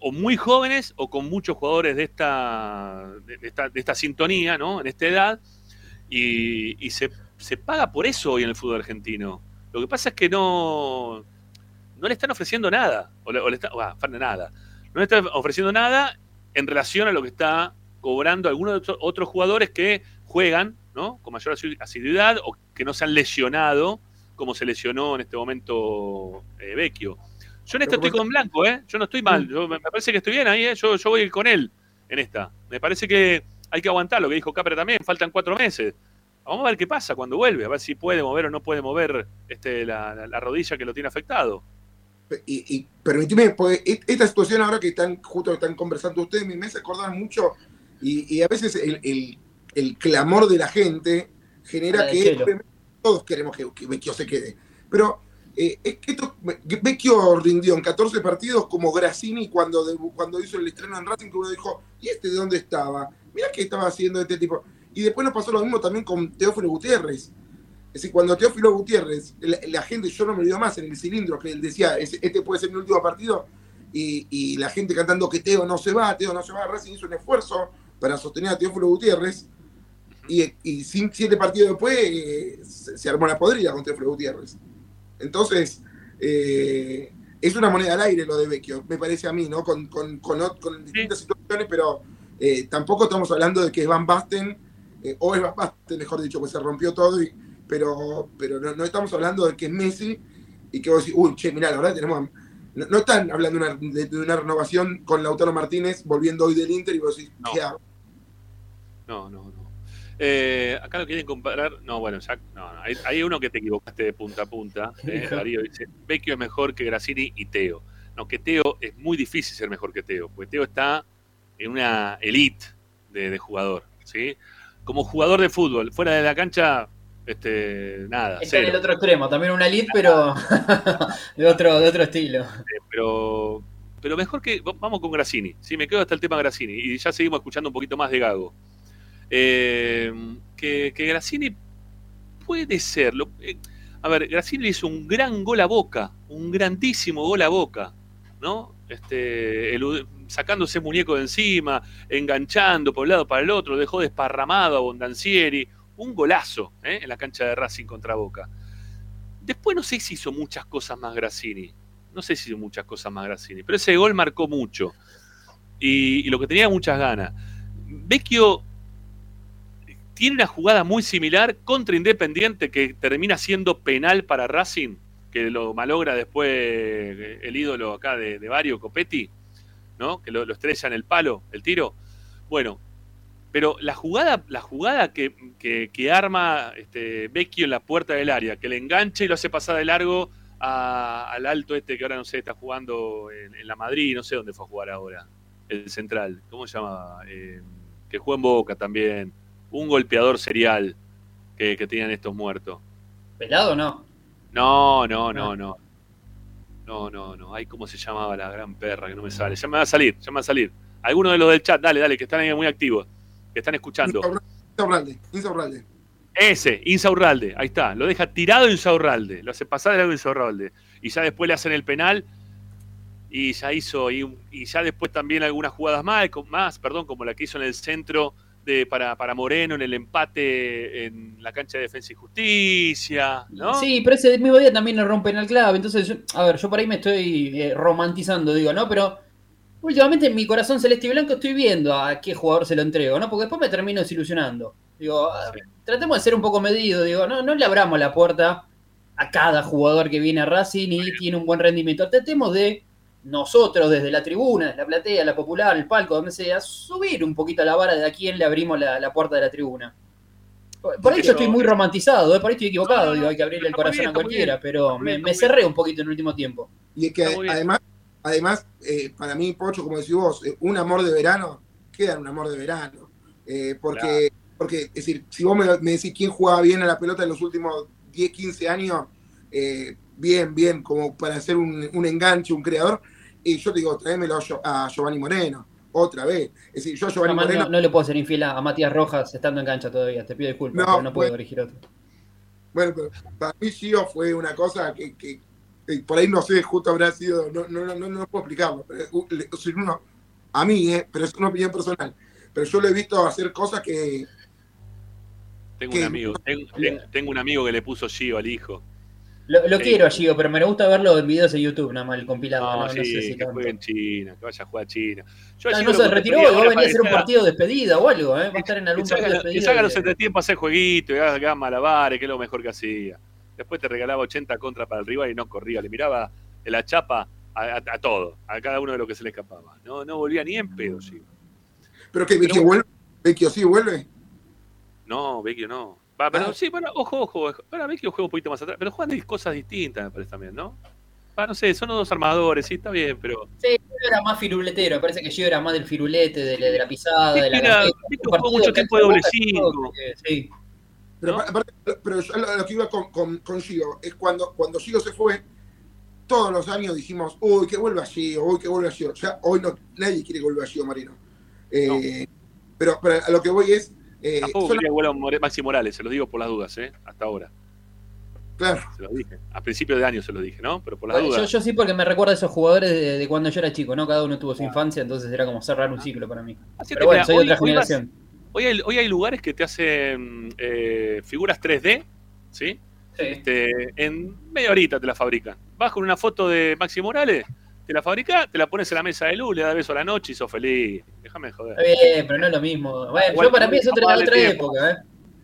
o muy jóvenes o con muchos jugadores de esta, de esta, de esta sintonía, ¿no? En esta edad. Y, y se, se paga por eso hoy en el fútbol argentino. Lo que pasa es que no, no le están ofreciendo nada. O le, o le está- bah, nada. No le están ofreciendo nada en relación a lo que está cobrando algunos de otros- otros jugadores que juegan ¿no? con mayor asi- asiduidad o que no se han lesionado como se lesionó en este momento eh, Vecchio. Yo en que estoy con Blanco, ¿eh? Yo no estoy mal. Yo, me parece que estoy bien ahí, ¿eh? Yo, yo voy a ir con él en esta. Me parece que hay que aguantar lo que dijo Capra también. Faltan cuatro meses. Vamos a ver qué pasa cuando vuelve, a ver si puede mover o no puede mover este, la, la- la rodilla que lo tiene afectado. y, y permitime, et- esta situación ahora que están justo están conversando ustedes, me hace acordar mucho, y, y a veces el, el- el clamor de la gente genera de que todos queremos que, que Vecchio se quede. Pero eh, es que esto, Vecchio rindió en 14 partidos como Grassini cuando, cuando hizo el estreno en Racing, que uno dijo, ¿y este de dónde estaba? Mirá qué estaba haciendo este tipo. Y después nos pasó lo mismo también con Teófilo Gutiérrez. Es decir, cuando Teófilo Gutiérrez, la, la gente, yo no me olvido más en el cilindro, que él decía, "Ese- este puede ser mi último partido, y, y la gente cantando que Teo no se va, Teo no se va, Racing hizo un esfuerzo para sostener a Teófilo Gutiérrez, y, y sin- siete partidos después eh, se, se armó la podrida con Teófilo Gutiérrez. Entonces, eh, es una moneda al aire lo de Vecchio, me parece a mí, ¿no? Con, con, con, distintas situaciones, pero eh, tampoco estamos hablando de que es Van Basten, eh, o es Basten, mejor dicho, pues se rompió todo, y- pero, pero no, no estamos hablando de que es Messi y que vos decís, uy, che, mirá, la verdad tenemos... No, no están hablando de una, de, de una renovación con Lautaro Martínez volviendo hoy del Inter y vos decís, No. ¿qué hago? No, no, no. Eh, acá lo quieren comparar. No, bueno, ya, no, no, hay, hay uno que te equivocaste de punta a punta. eh. Darío dice: Vecchio es mejor que Grassini y Teo. No, que Teo es muy difícil ser mejor que Teo, porque Teo está en una elite de, de jugador. ¿sí? Como jugador de fútbol, fuera de la cancha, Este, nada. Está en el otro extremo, también una elite, pero de otro, de otro estilo. Eh, pero, pero mejor que. Vamos con Grassini. Sí, me quedo hasta el tema Grassini. Y ya seguimos escuchando un poquito más de Gago. Eh, que, que Grassini puede ser. lo- eh, a ver, Grassini hizo un gran gol a boca. Un grandísimo gol a boca. ¿No? Este, sacándose muñeco de encima, enganchando por un lado para el otro, dejó desparramado a Bondancieri. Un golazo ¿eh? en la cancha de Racing contra Boca. Después no sé si hizo muchas cosas más Grassini. No sé si hizo muchas cosas más Grassini. Pero ese gol marcó mucho. Y, y lo que tenía muchas ganas. Vecchio tiene una jugada muy similar contra Independiente que termina siendo penal para Racing, que lo malogra después eh, el ídolo acá de, de Vario Copetti, ¿no? Que lo, lo estrella en el palo, el tiro. Bueno, pero la jugada, la jugada que, que- que arma este, Vecchio en la puerta del área, que le engancha y lo hace pasar de largo a- al alto este que ahora no sé, está jugando en, la Madrid, no sé dónde fue a jugar ahora, el central, ¿cómo se llama? Eh, que juega en Boca también, un golpeador serial que, que tenían estos muertos. ¿Pelado o no? No, no, no, no. No, no, no. Ay, ¿cómo se llamaba la gran perra que no me sale? Ya me va a salir, ya me va a salir. Algunos de los del chat, dale, dale, que están ahí muy activos, que están escuchando. Insaurralde, Insaurralde. Ese, Insaurralde, ahí está. Lo deja tirado Insaurralde. Lo hace pasar de largo Insaurralde. Y ya después le hacen el penal. Y ya hizo, y, y ya después también algunas jugadas más, más, perdón, como la que hizo en el centro de, para, para Moreno, en el empate en la cancha de Defensa y Justicia, ¿no? Sí, pero ese mismo día también le rompen al clave. Entonces, yo- a ver, yo por ahí me estoy eh, romantizando, digo, ¿no? Pero últimamente en mi corazón celeste y blanco estoy viendo a qué jugador se lo entrego, ¿no? Porque después me termino desilusionando. Digo, tratemos de ser un poco medidos, digo, no, no le abramos la puerta a cada jugador que viene a Racing y tiene un buen rendimiento. Tratemos de nosotros desde la tribuna, desde la platea, la popular, el palco, donde sea, subir un poquito la vara de a quién le abrimos la, la puerta de la tribuna. Por, por ahí yo estoy muy romantizado, ¿eh? por ahí estoy equivocado, digo, hay que abrirle el corazón bien, a cualquiera, bien. pero me, cerré un poquito en el último tiempo. Y es que además, además eh, para mí, Pocho, como decís vos, eh, un amor de verano queda en un amor de verano. Eh, porque, porque, es decir, si vos me, me decís quién jugaba bien a la pelota en los últimos 10, 15 años, eh, bien, bien, como para hacer un, un enganche, un creador, y yo te digo, tráemelo a, Gio- a Giovanni Moreno, otra vez. Es decir, yo a Giovanni Moreno. no, no le puedo ser infiel a, a Matías Rojas estando en cancha todavía, te pido disculpas, No, pero no puedo bueno. dirigir otro. Bueno, pero para mí Gio fue una cosa que, que- que por ahí no sé, justo habrá sido, no, no, no, no, no puedo explicarlo. Pero, uh, le- o sea, uno- a mí, eh, pero es una opinión personal. Pero yo lo he visto hacer cosas que, Tengo un amigo, tengo, tengo- tengo un amigo que le puso Gio al hijo. Lo, lo Sí. quiero a Gio, pero me gusta verlo en videos de YouTube, nada más el compilado. No, No, no sí, sé si que juegue en China, que vaya a jugar a China. Yo a Gio no se retiró, va a venir a hacer un que partido de despedida o algo, ¿eh? Va a estar en Que algún salga, partido de que despedida. salga los de- entretiempos a hacer jueguito, y haga, malabares, que es lo mejor que hacía. Después te regalaba 80 contra para el rival y no corría, le miraba de la chapa a, a- a todo, a cada uno de lo que se le escapaba. No, no volvía ni en pedo, Gio. pero que Vecchio vuelve, Vecchio sí vuelve. No, Vecchio no. Va, pero Ah. sí, bueno, ojo, ojo. Para Vecchio juega un poquito más atrás, pero juegan de cosas distintas, me parece también, ¿no? Va, no sé, son los dos armadores, sí, está bien, pero. Sí, Gio era más firuletero, me parece que Gio era más del firulete, de, la- de la pisada, de la Era- jugó partido mucho que tiempo de hace doble Boca, cinco. que- Sí. Pero, ¿No? aparte- pero yo lo, lo que iba con, con, con Gio es cuando, cuando Gio se fue, todos los años dijimos, uy, que vuelva Gio, uy, que vuelva Gio. Ya hoy no, nadie quiere que vuelva Gio Marino. Eh, pero, pero a lo que voy es, eh, Tampoco son- quería vuelva More- Maxi Morales, se lo digo por las dudas, ¿eh? Hasta ahora. claro, Se lo dije. A principio de año se lo dije, ¿no? Pero por las Bueno, dudas. yo sí porque me recuerda a esos jugadores de, de cuando yo era chico, ¿no? Cada uno tuvo su infancia, entonces era como cerrar un ciclo para mí. Así Pero que, bueno, mira, soy hoy- otra hoy vas- generación. Hoy hay, hoy hay lugares que te hacen eh, figuras 3D, ¿sí? Sí. Este, en media horita te la fabrican. Vas con una foto de Maxi Morales, te la fabricás, te la pones en la mesa de luz, le das beso a la noche y sos feliz. Déjame joder. Está bien, pero no es lo mismo. Bueno, Igual, yo para mí es otra, vamos otra tiempo. época, ¿eh?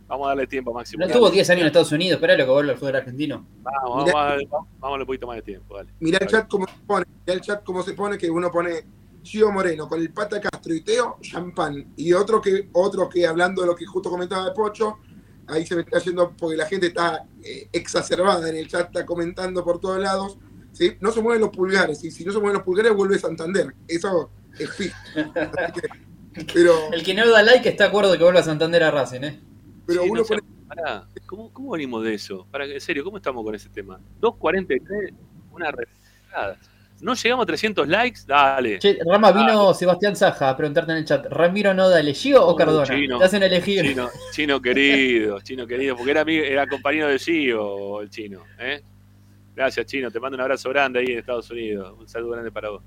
Vamos a darle tiempo a Maxi No estuvo 10 años en Estados Unidos, esperá lo que vuelve al fútbol argentino. Vamos, Mirá. vamos, a darle- vamos a darle un poquito más de tiempo, dale. mirá el chat cómo se pone, mirá el chat cómo se pone, que uno pone Gio Moreno con el Pata Castro y Teo, champán. Y otro que, otro que hablando de lo que justo comentaba de Pocho, ahí se me está yendo porque la gente está eh, exacerbada en el chat, está comentando por todos lados. ¿Sí? No se mueven los pulgares, y si no se mueven los pulgares vuelve Santander. Eso es fijo. Pero El que no da like está de acuerdo de que vuelva a Santander a Racing, ¿eh? pero Sí, uno no sé. pone Pará, ¿cómo, ¿cómo venimos de eso? Para, en serio, ¿cómo estamos con ese tema? 2.43, una refrescada. ¿No llegamos a 300 likes? Dale. Che, Rama, vino Sebastián Saja a preguntarte en el chat, ¿Ramiro Noda elegido o Uh, Cardona? chino. Te hacen elegir. Chino, chino querido, chino querido, porque era, amigo- era compañero de Gio el chino. ¿eh? Gracias, chino. Te mando un abrazo grande ahí en Estados Unidos. Un saludo grande para vos.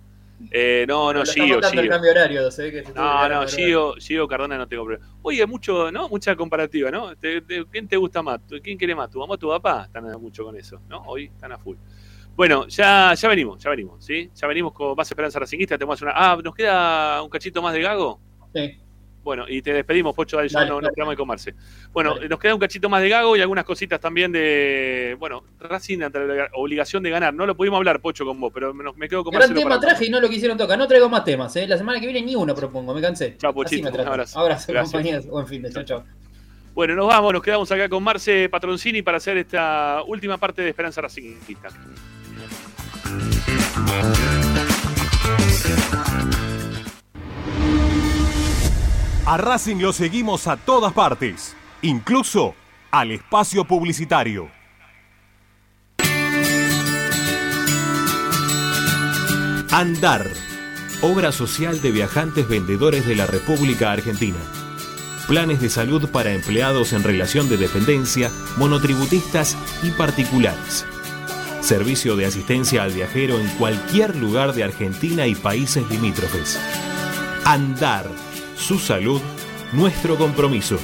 Eh, no, no, Gio, contando el Gio. cambio horario, ve que No, no. Gio, Gio Cardona no tengo problema. Oye, mucho, ¿no? Mucha comparativa, ¿no? Te- te- ¿Quién te gusta más? ¿Quién quiere más? ¿Tu mamá o tu papá? Están a- mucho con eso, ¿no? Hoy están a full. Bueno, ya, ya venimos, ya venimos, ¿sí? Ya venimos con más esperanza racinguista. Tenemos una. Ah, ¿nos queda un cachito más de gago? Sí. Bueno, y te despedimos, Pocho, ahí ya no, dale. nos quedamos de comerse. Bueno, nos queda un cachito más de gago y algunas cositas también de. Bueno, Racing ante la obligación de ganar. No lo pudimos hablar, Pocho, con vos, pero me, me quedo con Gran tema traje y no lo quisieron tocar. No traigo más temas, ¿eh? La semana que viene ni uno propongo, me cansé. Chao, Pochito, un abrazo. Abrazo, Gracias. compañeros. Buen fin de chao, chao. Bueno, nos vamos, nos quedamos acá con Marce Patroncini para hacer esta última parte de Esperanza Racingista. A Racing lo seguimos a todas partes, incluso al espacio publicitario. Andar, obra social de viajantes vendedores de la República Argentina. Planes de salud para empleados en relación de dependencia, monotributistas y particulares. Servicio de asistencia al viajero en cualquier lugar de Argentina y países limítrofes. Andar, su salud, nuestro compromiso.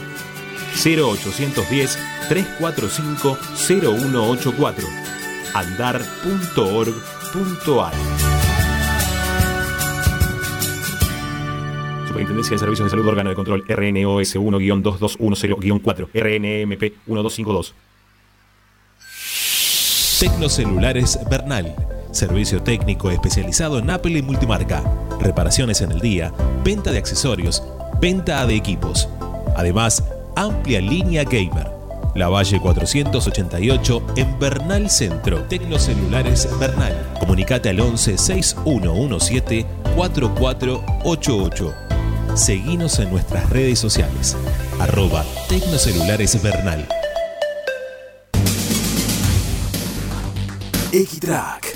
0810 345 0184 andar.org.ar Superintendencia de Servicios de Salud Órgano de Control RNOS 1-2210-4 RNMP 1252 Tecnocelulares Bernal. Servicio técnico especializado en Apple y multimarca. Reparaciones en el día, venta de accesorios, venta de equipos. Además, amplia línea gamer. La Valle 488 en Bernal Centro. Tecnocelulares Bernal. Comunicate al 11 6117 4488. Seguinos en nuestras redes sociales. Arroba Tecnocelulares Bernal. Equitrack,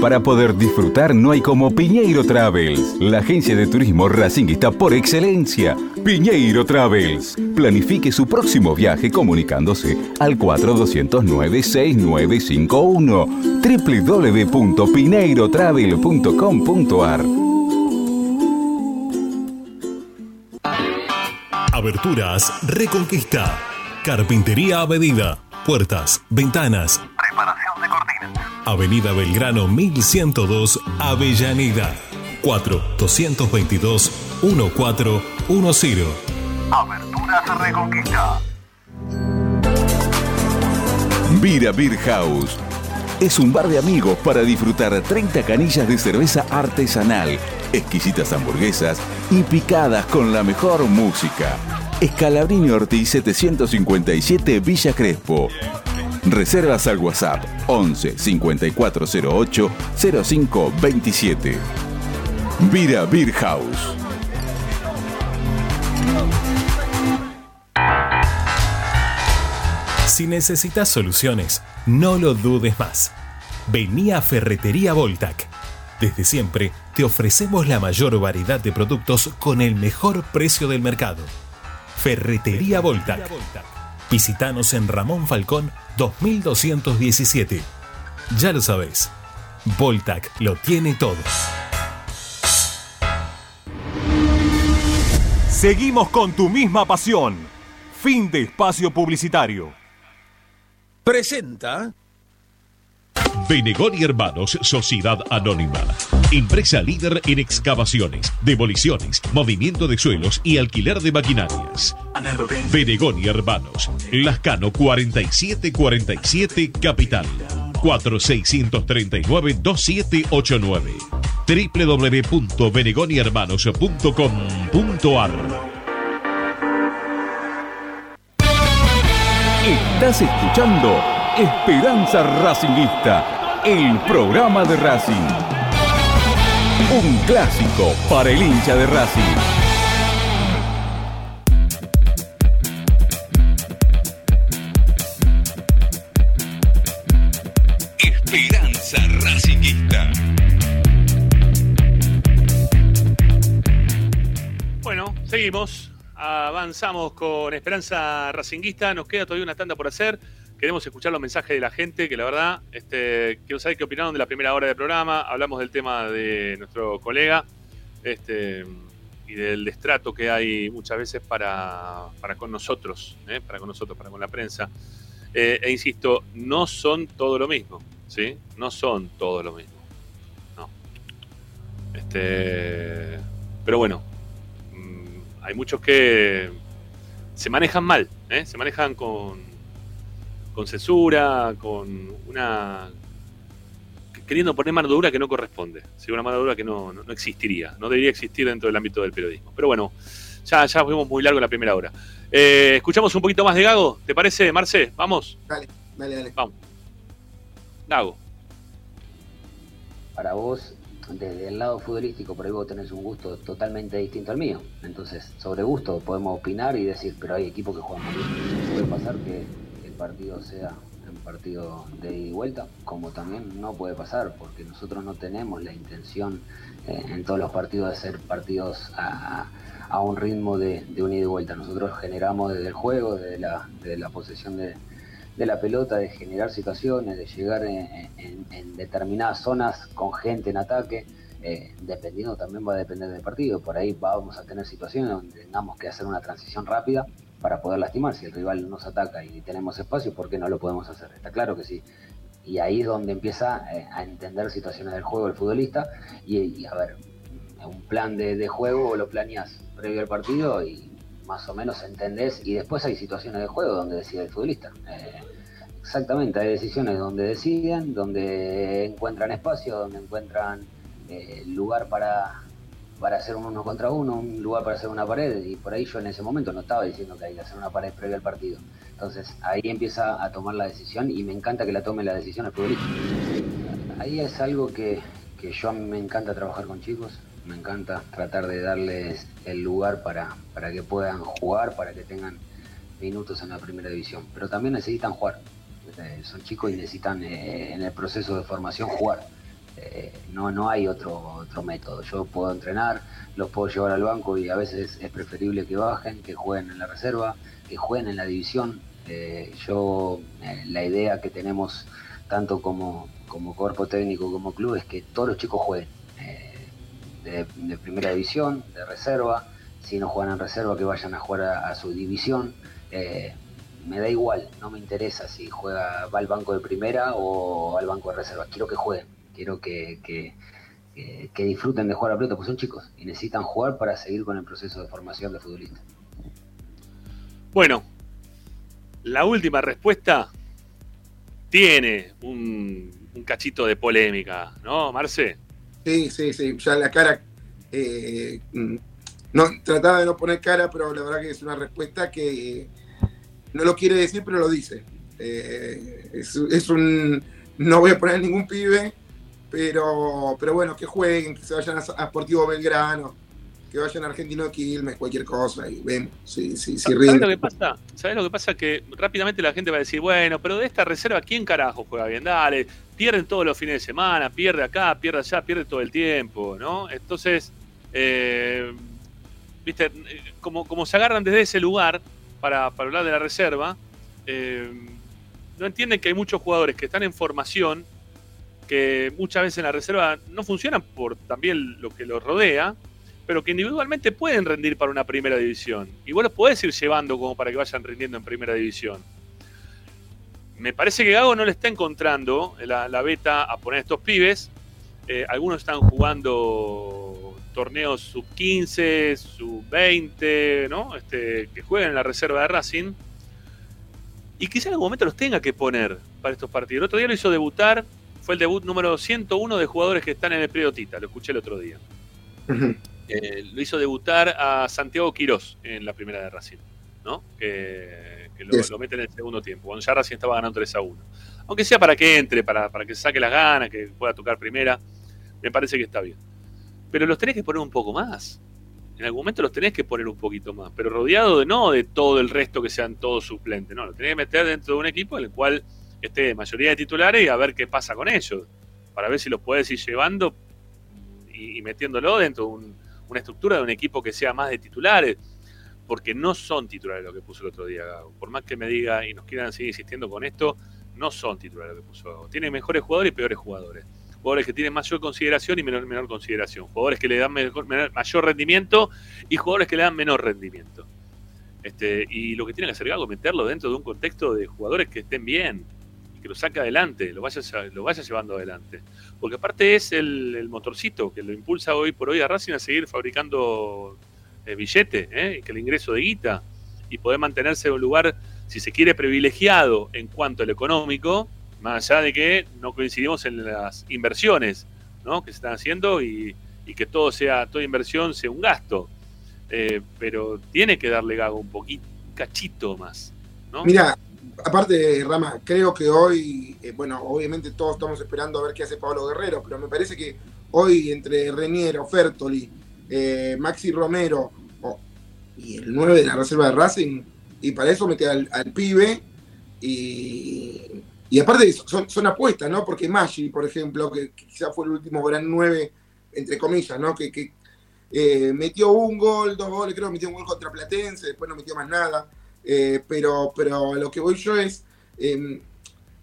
Para poder disfrutar no hay como Piñeiro Travels, la agencia de turismo racinguista por excelencia. Piñeiro Travels. Planifique su próximo viaje comunicándose al 4209-6951 www.pineirotravel.com.ar Aberturas Reconquista. Carpintería a medida. Puertas, ventanas. Avenida Belgrano 1102, Avellaneda. 4-222-1410. Aberturas Reconquista. Vira Beer House. Es un bar de amigos para disfrutar 30 canillas de cerveza artesanal, exquisitas hamburguesas y picadas con la mejor música. Escalabrini Ortiz 757 Villa Crespo. Reservas al WhatsApp 11 5408 0527. Vira Beer House. Si necesitas soluciones, no lo dudes más. Vení a Ferretería Voltac. Desde siempre te ofrecemos la mayor variedad de productos con el mejor precio del mercado. Ferretería Voltac. Visítanos en Ramón Falcón 2217. Ya lo sabés, Voltac lo tiene todo. Seguimos con tu misma pasión. Fin de espacio publicitario. Presenta Benegón y Hermanos Sociedad Anónima. Empresa líder en excavaciones, demoliciones, movimiento de suelos y alquiler de maquinarias. Benegón y Hermanos. Lascano 4747 Capital. 4639-2789 www.benegonihermanos.com.ar Estás escuchando Esperanza Racingista, el programa de Racing. Un clásico para el hincha de Racing. Esperanza Racingista. Bueno, seguimos. Avanzamos con Esperanza Racinguista. Nos queda todavía una tanda por hacer. Queremos escuchar los mensajes de la gente, que la verdad, este, quiero saber qué opinaron de la primera hora del programa. Hablamos del tema de nuestro colega este, y del destrato que hay muchas veces para, para con nosotros, ¿eh? para con nosotros, para con la prensa. Eh, e insisto, no son todo lo mismo, ¿sí? No son todo lo mismo. Este, pero bueno, mm, hay muchos que se manejan mal, ¿eh? se manejan con, con censura, con una. queriendo poner mano dura que no corresponde, ¿sí? una mano dura que no, no, no existiría, no debería existir dentro del ámbito del periodismo. Pero bueno, ya, ya fuimos muy largo la primera hora. Eh, escuchamos un poquito más de Gago, ¿te parece, Marce? Vamos. Dale, dale, dale. Vamos. Gago. Para vos, desde el lado futbolístico, por ahí vos tenés un gusto totalmente distinto al mío. Entonces, sobre gusto podemos opinar y decir, pero hay equipos que juegan muy bien. Puede pasar que partido sea un partido de ida y vuelta, como también no puede pasar, porque nosotros no tenemos la intención eh, en todos los partidos de ser partidos a, un ritmo de, un ida y vuelta. Nosotros generamos desde el juego, desde la, posesión de, de la pelota, de generar situaciones, de llegar en, en- en determinadas zonas con gente en ataque. eh, dependiendo también va a depender del partido. Por ahí vamos a tener situaciones donde tengamos que hacer una transición rápida para poder lastimar. Si el rival nos ataca y tenemos espacio, ¿por qué no lo podemos hacer? Está claro que sí. Y ahí es donde empieza eh, a entender situaciones del juego el futbolista y, a ver, un plan de, de juego lo planeas previo al partido y más o menos entendés y después hay situaciones de juego donde decide el futbolista. Eh, exactamente, hay decisiones donde deciden, donde encuentran espacio, donde encuentran eh, lugar para, para hacer un uno contra uno, un lugar para hacer una pared y por ahí yo en ese momento no estaba diciendo que hay que hacer una pared previa al partido. Entonces ahí empieza a tomar la decisión y me encanta que la tome la decisión el futbolista. Ahí es algo que, que yo a mí me encanta trabajar con chicos, me encanta tratar de darles el lugar para, para que puedan jugar, para que tengan minutos en la primera división, pero también necesitan jugar. Eh, son chicos y necesitan eh, en el proceso de formación jugar. Eh, no, no hay otro, otro método. Yo puedo entrenar, los puedo llevar al banco y a veces es preferible que bajen, que jueguen en la reserva, que jueguen en la división. Eh, yo, eh, la idea que tenemos tanto como, como cuerpo técnico como club es que todos los chicos jueguen de, primera división, de reserva. Si no juegan en reserva, que vayan a jugar a, a su división. Me da igual, no me interesa si juega, va al banco de primera o al banco de reserva. Quiero que jueguen, quiero que, que, que- que disfruten de jugar a pelota, porque son chicos y necesitan jugar para seguir con el proceso de formación de futbolista. Bueno, la última respuesta tiene un, un cachito de polémica, ¿no, Marce? Sí, sí, sí. Ya la cara. eh, mm, no, trataba de no poner cara, pero la verdad que es una respuesta que no lo quiere decir, pero lo dice. Eh, es, es un. No voy a poner ningún pibe, pero, pero bueno, que jueguen, que se vayan a, a Sportivo Belgrano, que vayan a Argentino Quilmes, cualquier cosa, y vemos si, si, si ¿Sabes lo que pasa? ¿Sabes lo que pasa? Que rápidamente la gente va a decir, bueno, pero de esta reserva, ¿quién carajo juega bien? Dale, pierden todos los fines de semana, pierde acá, pierde allá, pierde todo el tiempo, ¿no? Entonces, eh, viste, como, como se agarran desde ese lugar para, para hablar de la reserva, eh, no entienden que hay muchos jugadores que están en formación, que muchas veces en la reserva no funcionan por también lo que los rodea, pero que individualmente pueden rendir para una primera división. Y vos los podés ir llevando como para que vayan rindiendo en primera división. Me parece que Gago no le está encontrando la, beta a poner estos pibes. Eh, algunos están jugando torneos sub 15, sub 20, ¿no? Este, que juegan en la reserva de Racing. Y quizá en algún momento los tenga que poner. para estos partidos. El otro día lo hizo debutar, fue el debut número 101 de jugadores que están en el periodo Tita, lo escuché el otro día. Eh, lo hizo debutar a Santiago Quirós en la primera de Racing, ¿no? Que, que lo, Yes. lo mete en el segundo tiempo, cuando ya Racing estaba ganando 3 a 1. Aunque sea para que entre, para, para que saque las ganas, que pueda tocar primera, me parece que está bien. Pero los tenés que poner un poco más. En algún momento los tenés que poner un poquito más, pero rodeado de no de todo el resto que sean todos suplentes, no, lo tenés que meter dentro de un equipo en el cual esté mayoría de titulares y a ver qué pasa con ellos, para ver si los puedes ir llevando y, metiéndolo dentro de un- una estructura de un equipo que sea más de titulares, porque no son titulares lo que puso el otro día Gago. Por más que me diga y nos quieran seguir insistiendo con esto, no son titulares lo que puso Gago. Tiene mejores jugadores y peores jugadores. Jugadores que tienen mayor consideración y menor, menor consideración. Jugadores que le dan mejor- mayor rendimiento y jugadores que le dan menor rendimiento. Este, y lo que tiene que hacer Gago es meterlo dentro de un contexto de jugadores que estén bien que lo saque adelante, lo vaya, lo vaya llevando adelante. Porque aparte es el, motorcito que lo impulsa hoy por hoy a Racing a seguir fabricando eh, ¿eh? que el ingreso de guita y poder mantenerse en un lugar, si se quiere, privilegiado en cuanto al económico, más allá de que no coincidimos en las inversiones ¿no? que se están haciendo y, y que todo sea, toda inversión sea un gasto. Eh, pero tiene que darle gago un poquito, un cachito más. ¿no? Mira, aparte, Rama, creo que hoy, eh, bueno, obviamente todos estamos esperando a ver qué hace Pablo Guerrero, pero me parece que hoy entre Reniero, Fertoli, eh, Maxi Romero y el 9 de la reserva de Racing, y para eso mete al, pibe, y, y aparte son, son apuestas, ¿no? Porque Maggi, por ejemplo, que quizás fue el último gran 9, entre comillas, ¿no? Que, que, eh, metió un gol, dos goles, creo que metió un gol contra Platense, después no metió más nada. Eh, pero, pero a lo que voy yo es eh,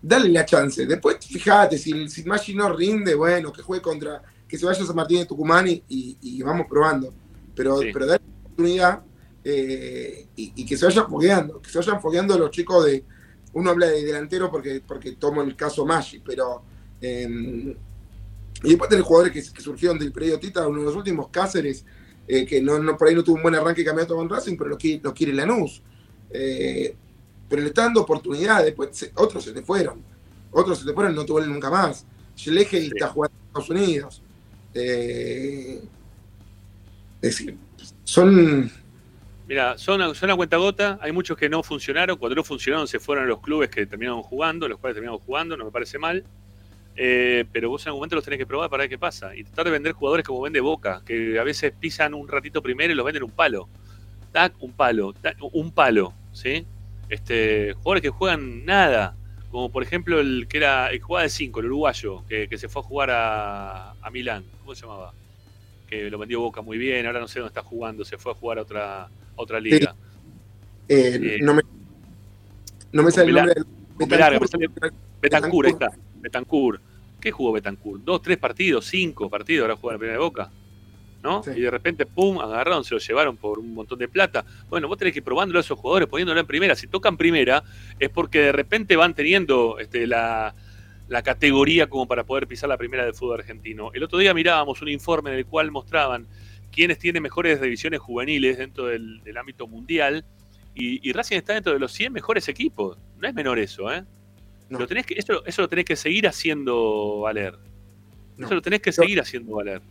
darle la chance. Después, fíjate, si, si Maggi no rinde, bueno, que juegue contra, que se vaya a San Martín de Tucumán y, y- y vamos probando. Pero, Sí. pero darle la oportunidad eh, y, y que se vayan fogueando, que se vayan fogueando los chicos de. Uno habla de delantero porque, porque tomo el caso Maggi, pero. eh, y después tenés jugadores que, que surgieron del periodo Tita, uno de los últimos Cáceres, eh, que no, no- por ahí no tuvo un buen arranque de campeonato con Racing, pero lo lo quiere Lanús. Eh, pero le está dando oportunidades, después se- otros se te fueron. Otros se te fueron y no te vuelven nunca más. Schlegel está jugando en Estados Unidos. Eh, es decir, son. Mira, son, son a cuenta gota, hay muchos que no funcionaron, cuando no funcionaron se fueron a los clubes que terminaron jugando, los cuales terminaron jugando, no me parece mal, Eh, pero vos en algún momento los tenés que probar para ver qué pasa, y tratar de vender jugadores como vende Boca, que a veces pisan un ratito primero y los venden un palo, tac, un palo, tac, un palo, ¿sí? Este, jugadores que juegan nada, como por ejemplo el que era el que jugaba de 5, el uruguayo, que, que se fue a jugar a, a Milán, ¿cómo se llamaba? Que lo vendió Boca muy bien, ahora no sé dónde está jugando, se fue a jugar a otra, a otra liga. eh, Eh, no me, no me sale el nombre del está. Betancourt. ¿Qué jugó Betancourt? ¿Dos, tres partidos? ¿Cinco partidos? Ahora juega en la primera de Boca. ¿No? Y de repente, pum, agarraron, se lo llevaron por un montón de plata. Bueno, vos tenés que ir probándolo a esos jugadores, poniéndolo en primera. Si tocan primera, es porque de repente van teniendo este, la, la categoría como para poder pisar la primera del fútbol argentino. El otro día mirábamos un informe en el cual mostraban quiénes tienen mejores divisiones juveniles dentro del, del ámbito mundial. Y, y Racing está dentro de los 100 mejores equipos. No es menor eso, ¿eh? Lo tenés que, eso, eso lo tenés que seguir haciendo valer. Eso lo tenés que seguir haciendo valer.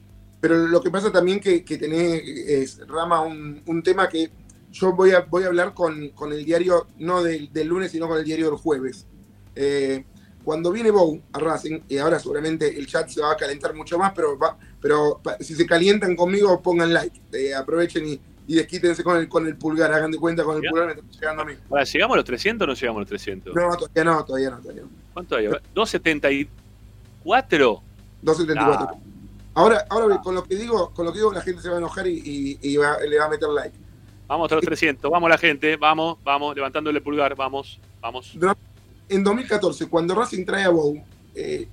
Pero lo que pasa también que, que tenés, es, Rama, un, un tema que yo voy a, voy a hablar con, con el diario, no del, del lunes, sino con el diario del jueves. Eh, cuando viene Bow a Racing, y ahora seguramente el chat se va a calentar mucho más, pero, va, pero si se calientan conmigo, pongan like, eh, aprovechen y, y desquítense con el, con el pulgar, hagan de cuenta con el ¿Ya? pulgar, me está llegando a mí. Ahora, ¿llegamos a los 300 o no llegamos a los 300? No, todavía no, todavía no, todavía no. ¿Cuánto hay? ahora? ¿274? 274. Ah. Ahora, ahora con lo que digo, con lo que digo, la gente se va a enojar y, y- y va- le va a meter like. Vamos a los 300. Vamos la gente. Vamos, vamos, levantándole el pulgar. Vamos, vamos. En 2014, cuando Racing trae a Bow, eh,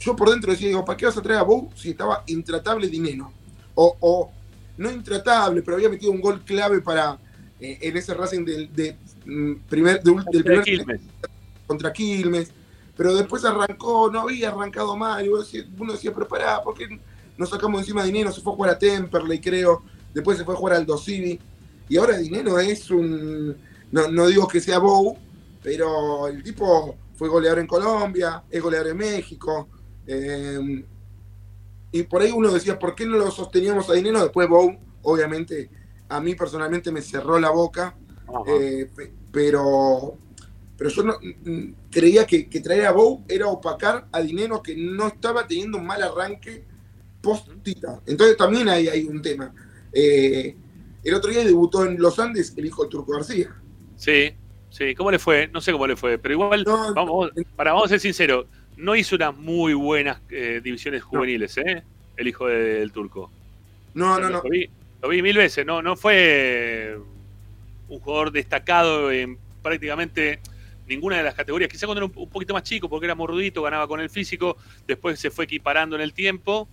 yo por dentro decía, digo, ¿para qué vas a traer a Bow si estaba intratable Dineno? O, o no intratable, pero había metido un gol clave para eh, en ese Racing del, de, mm, primer, de del primer Quilmes. contra Quilmes, pero después arrancó, no había arrancado mal, y vos decías- uno decía, pero pará, ¿por qué nos sacamos encima de Dineno? Se fue a jugar a Temperley, creo, después se fue a jugar al Dosivi, y ahora Dineno es un, no, no digo que sea Bow, pero el tipo fue goleador en Colombia, es goleador en México. eh, y por ahí uno decía, ¿por qué no lo sosteníamos a dinero? Después Bow, obviamente, a mí personalmente me cerró la boca, eh, pe- pero, pero yo no, mm, creía que, que traer a Bow era opacar a dinero que no estaba teniendo un mal arranque post-tita. Entonces también hay, hay un tema. Eh, el otro día debutó en Los Andes el hijo del Turco García. Sí, sí. ¿Cómo le fue? No sé cómo le fue, pero igual, vamos, para, vamos a ser sinceros, no hizo unas muy buenas eh, divisiones juveniles, ¿eh? El hijo del turco. No, no, no. Lo vi, lo vi mil veces, no, no fue un jugador destacado en prácticamente ninguna de las categorías. Quizá cuando era un, poquito más chico, porque era morrudito, ganaba con el físico, después se fue equiparando en el tiempo,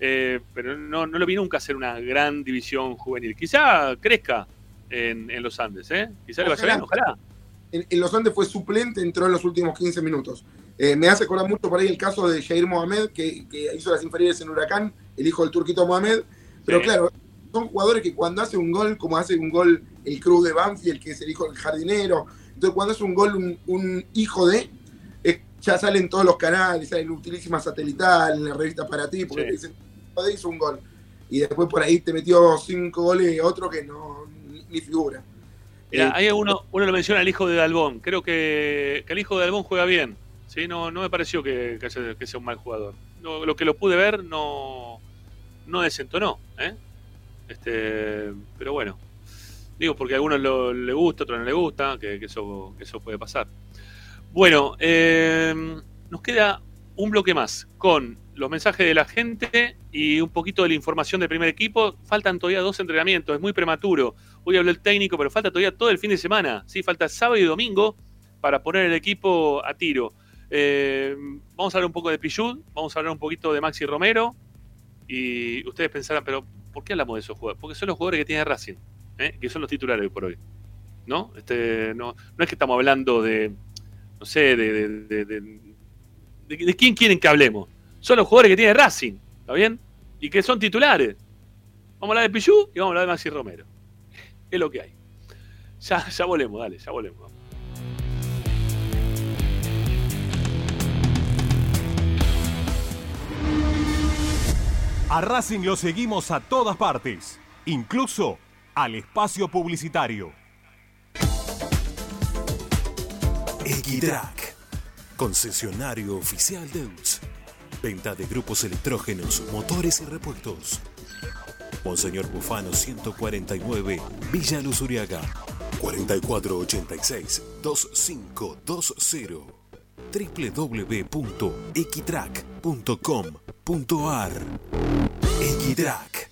eh, pero no, no lo vi nunca hacer una gran división juvenil. Quizá crezca en, en los Andes, ¿eh? Quizá le vaya bien, ojalá. En, en Los Andes fue suplente, entró en los últimos 15 minutos. Eh, me hace acordar mucho por ahí el caso de Jair Mohamed, que, que hizo las inferiores en Huracán, el hijo del turquito Mohamed. Pero Sí. claro, son jugadores que cuando hace un gol, como hace un gol el Cruz de Banfield, que es el hijo del jardinero, entonces cuando hace un gol un, un hijo de, eh, ya salen todos los canales, sale en utilísima satelital, en la revista para ti, porque Sí. te dicen, "Hijo de hizo un gol. Y después por ahí te metió cinco goles otro que no, ni, ni figura. Mira, Eh, hay uno, uno lo menciona el hijo de Dalbón. Creo que, que el hijo de Dalbón juega bien. ¿sí? No, no me pareció que, que sea, que sea un mal jugador. No, lo que lo pude ver no, no desentonó. ¿eh? Este, pero bueno, digo porque a algunos lo- le gusta, a otros no le gusta, que, eso, eso puede pasar. Bueno, eh, nos queda un bloque más con los mensajes de la gente y un poquito de la información del primer equipo. Faltan todavía dos entrenamientos, es muy prematuro. Hoy habló el técnico, pero falta todavía todo el fin de semana. Sí, falta sábado y domingo para poner el equipo a tiro. Eh, vamos a hablar un poco de Pichud, vamos a hablar un poquito de Maxi Romero. Y ustedes pensarán, pero ¿por qué hablamos de esos jugadores? Porque son los jugadores que tiene Racing, ¿eh? que son los titulares por hoy. ¿No? Este, no, es que estamos hablando de, no sé, de, de, de- quién quieren que hablemos. Son los jugadores que tiene Racing, ¿está bien? Y que son titulares. Vamos a hablar de Pichú y vamos a hablar de Maxi Romero. Es lo que hay. Ya, ya volvemos, dale, ya volvemos. A Racing lo seguimos a todas partes, incluso al espacio publicitario. Equitrack, concesionario oficial de UTS. Venta de grupos electrógenos, motores y repuestos. Monseñor Bufano 149, Villa Luz Uriaga. 4486-2520 www.equitrack.com.ar Equitrack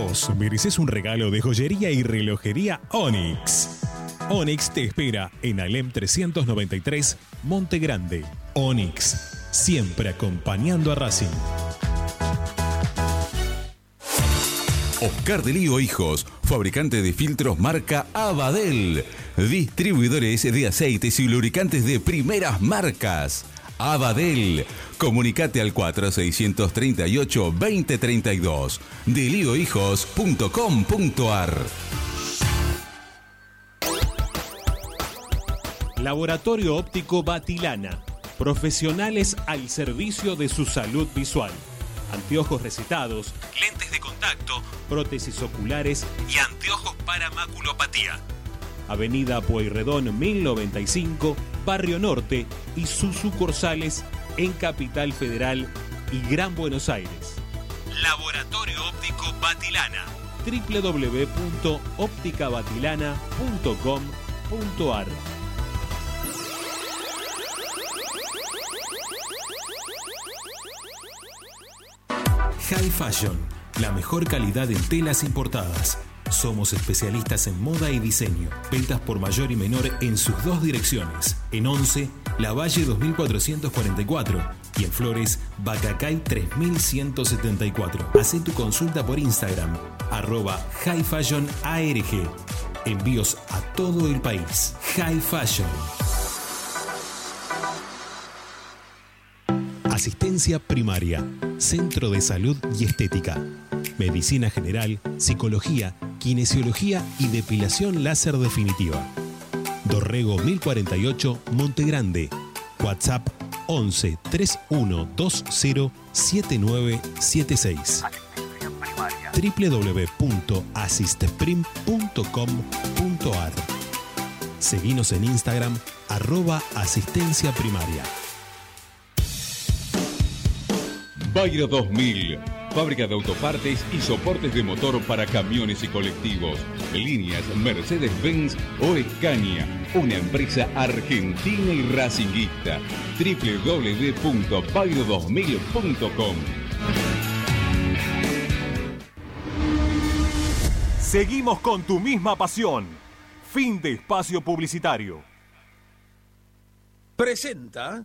Vos mereces un regalo de joyería y relojería Onyx. Onyx te espera en Alem 393, Monte Grande. Onyx, siempre acompañando a Racing. Oscar de Lío Hijos, fabricante de filtros marca Abadel. Distribuidores de aceites y lubricantes de primeras marcas. Abadel. Comunicate al 4638-2032. Deliohijos.com.ar Laboratorio Óptico Batilana. Profesionales al servicio de su salud visual. Anteojos recetados, lentes de contacto, prótesis oculares y anteojos para maculopatía. Avenida Pueyrredón 1095, Barrio Norte y sus sucursales en Capital Federal y Gran Buenos Aires. Laboratorio Óptico Batilana. www.opticabatilana.com.ar High Fashion, la mejor calidad en telas importadas. Somos especialistas en moda y diseño. Ventas por mayor y menor en sus dos direcciones. En 11, La Valle 2444 y en Flores, Bacacay 3174. Haz tu consulta por Instagram, arroba High Fashion ARG. Envíos a todo el país. High Fashion. Asistencia primaria, Centro de Salud y Estética, Medicina General, Psicología, Kinesiología y Depilación Láser Definitiva. Dorrego 1048, Monte Grande. WhatsApp 11 3120 7976 www.asisteprim.com.ar Seguinos en Instagram arroba asistencia primaria. Bayra 2000, fábrica de autopartes y soportes de motor para camiones y colectivos. Líneas Mercedes-Benz o Escaña, una empresa argentina y racinguista. www.bayro2000.com Seguimos con tu misma pasión. Fin de espacio publicitario. Presenta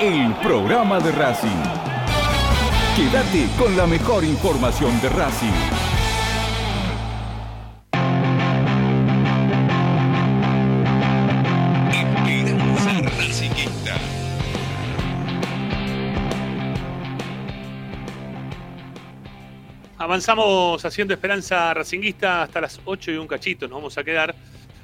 el programa de Racing. Quédate con la mejor información de Racing. Esperanza. Avanzamos haciendo Esperanza Racinguista hasta las 8 y un cachito, nos vamos a quedar.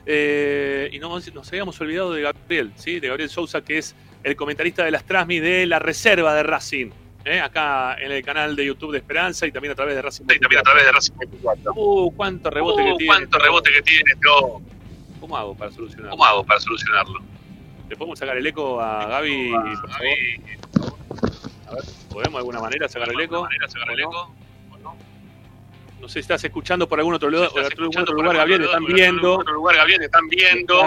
Eh, y no, nos habíamos olvidado de Gabriel, ¿sí? de Gabriel Sousa, que es el comentarista de las Trasmi de la reserva de Racing. ¿eh? Acá en el canal de YouTube de Esperanza y también a través de Racing. Y también a través de Racing 24. Uh, cuánto rebote que tiene. Cuánto rebote que tiene, no. ¿Cómo hago para solucionarlo? ¿Cómo hago para solucionarlo? ¿Le podemos sacar el eco a Gaby, por favor? A ver, ¿podemos de alguna manera sacar el eco? sacar el eco? No sé si estás escuchando por algún otro lugar, otro Gabriel, te están viendo. otro lugar, Gabriel, están viendo.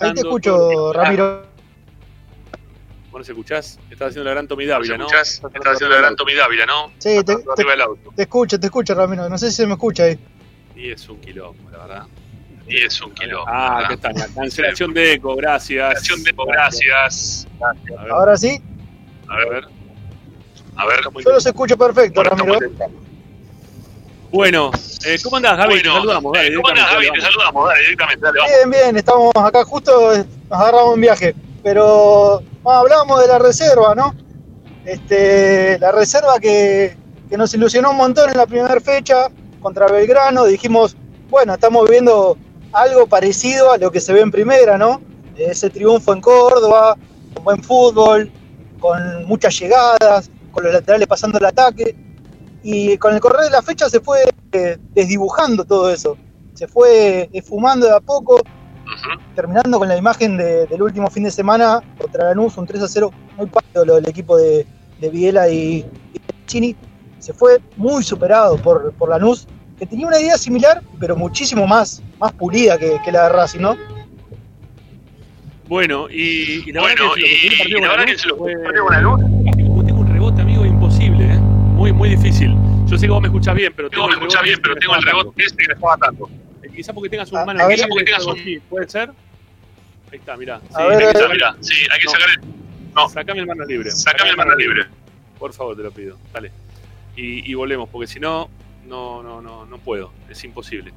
Ahí te escucho, Ramiro. Bueno, ¿se escuchás? Estás haciendo la gran Tommy Dávila, ¿no? Estás haciendo la gran Tommy Dávila, ¿no? Sí, te, te, te escucho, te escucho, Ramiro. No sé si se me escucha ahí. Y es un quilombo, la verdad. Y es un quilombo. Ah, ¿qué está? Cancelación de eco, gracias. Cancelación de eco, gracias. Ahora sí. A ver. A ver. Yo los escucho perfecto, Ramiro. Bueno, eh, ¿cómo andás, Gaby? te saludamos, dale, ¿Cómo andás, Gaby? Te saludamos, dale, directamente, dale, vamos. Bien, bien, estamos acá justo, nos agarramos un viaje, pero bueno, hablábamos de la reserva, ¿no? Este, la reserva que, nos ilusionó un montón en la primera fecha contra Belgrano, dijimos, bueno, estamos viendo algo parecido a lo que se ve en primera, ¿no? Ese triunfo en Córdoba, con buen fútbol, con muchas llegadas, con los laterales pasando el ataque y con el correr de la fecha se fue eh, desdibujando todo eso. Se fue esfumando de a poco, terminando con la imagen de- del último fin de semana contra Lanús, un 3 a 0 muy pálido lo del equipo de, de Viela y, y Chini. Se fue muy superado por, por Lanús, que tenía una idea similar, pero muchísimo más, más pulida que, que la de Racing, ¿no? Bueno, y, y la Bueno, verdad que, y- se lo que tiene y la verdad que se lo con tengo un rebote, amigo, imposible, ¿eh? Muy, muy difícil. Yo sé que vos me escuchás bien, pero tengo me el rebote bien, pero que tengo el rebote este que me está matando. Quizá porque tengas un A- mano a ver. libre, Quizá porque tengas un- así, ¿Puede ser? Ahí está, mirá. Sí, ver, hay que sacar- Mira, sí, hay que No. sacar el. No, Sacame el mano libre. sacame el mano libre. Por favor, te lo pido. Dale. Y, y volvemos, porque si no, no, no, no, no puedo. Es imposible.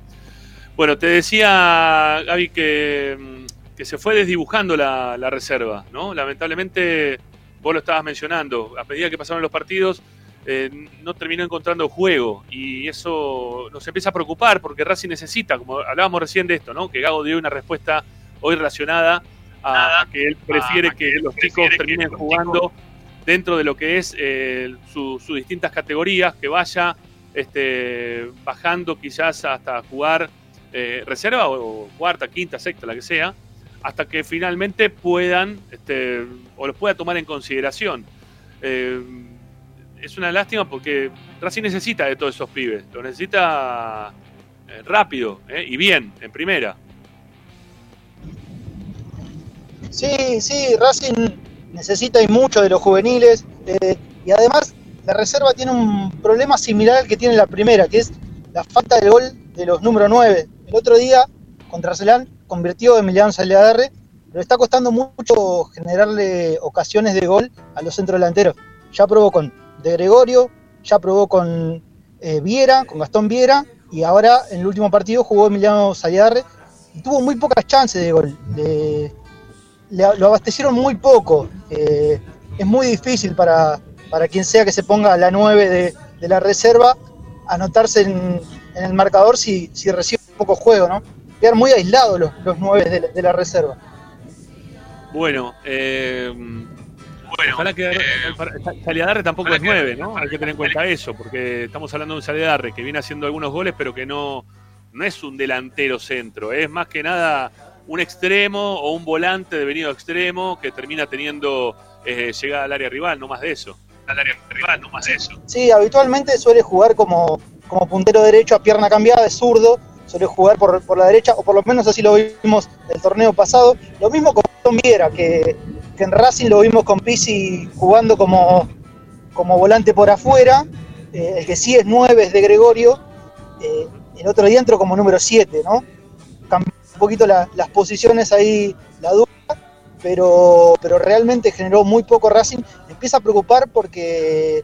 Bueno, te decía, Gaby, que, mm, que se fue desdibujando la, la reserva, ¿no? Lamentablemente, vos lo estabas mencionando, a medida que pasaron los partidos, eh, no terminó encontrando juego. Y eso nos empieza a preocupar, porque Racing necesita, como hablábamos recién de esto, ¿no? Que Gago dio una respuesta hoy relacionada a, a que él prefiere a que que los chicos terminen los jugando dentro de lo que es eh, su- sus distintas categorías, que vaya este, bajando quizás hasta jugar eh, reserva o, o cuarta, quinta, sexta, la que sea, hasta que finalmente puedan este, o los pueda tomar en consideración. Eh, es una lástima porque Racing necesita de todos esos pibes, lo necesita eh, rápido eh, y bien, en primera. Sí, sí, Racing necesita y mucho de los juveniles. eh, y además, la reserva tiene un problema similar al que tiene la primera, que es la falta del gol de los número 9. El otro día, contra Arsenal, convirtió a Emiliano Saliadarre, pero está costando mucho generarle ocasiones de gol a los centrodelanteros. Ya probó con De Gregorio, ya probó con eh, Viera, con Gastón Viera, y ahora en el último partido jugó Emiliano Saliadarre y tuvo muy pocas chances de gol. Le- lo abastecieron muy poco. Eh, es muy difícil para, para quien sea que se ponga a la 9 de, de la reserva anotarse en, en el marcador si, si recibe poco juego, ¿no? Quedar muy aislados los, los 9 de, de la reserva. Bueno, eh, bueno, ojalá que para- Saliadarre tampoco es 9, ¿no? Hay que tener en cuenta eso, porque estamos hablando de un Saliadarre que viene haciendo algunos goles, pero que no, no es un delantero centro, es más que nada un extremo o un volante de venido extremo que termina teniendo eh, llegada al área rival, no más de eso. Al área rival, no más de eso. Sí, habitualmente suele jugar como, como puntero derecho a pierna cambiada, es zurdo, suele jugar por, por la derecha, o por lo menos así lo vimos el torneo pasado. Lo mismo con Tom Viera, que, en Racing lo vimos con Pizzi jugando como, como volante por afuera. Eh, el que sí es 9 es de Gregorio. Eh, el otro día entró como número 7, ¿no? Cambió un poquito la- las posiciones ahí, la duda, pero, pero realmente generó muy poco Racing. Empieza a preocupar porque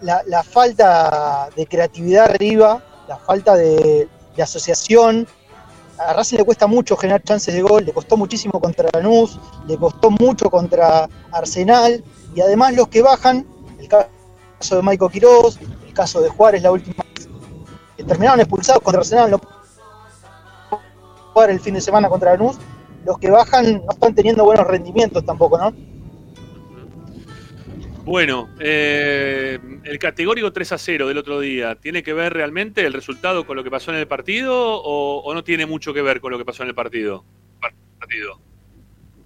la, falta de creatividad arriba, la falta de asociación. A Racing le cuesta mucho generar chances de gol, le costó muchísimo contra Lanús, le costó mucho contra Arsenal, y además los que bajan, el caso de Maico Quiroz, el caso de Juárez la última vez, que terminaron expulsados contra Arsenal, no jugar el fin de semana contra Lanús, los que bajan no están teniendo buenos rendimientos tampoco, ¿no? Bueno, eh, el categórico 3 a 0 del otro día, ¿tiene que ver realmente el resultado con lo que pasó en el partido o, no tiene mucho que ver con lo que pasó en el partido?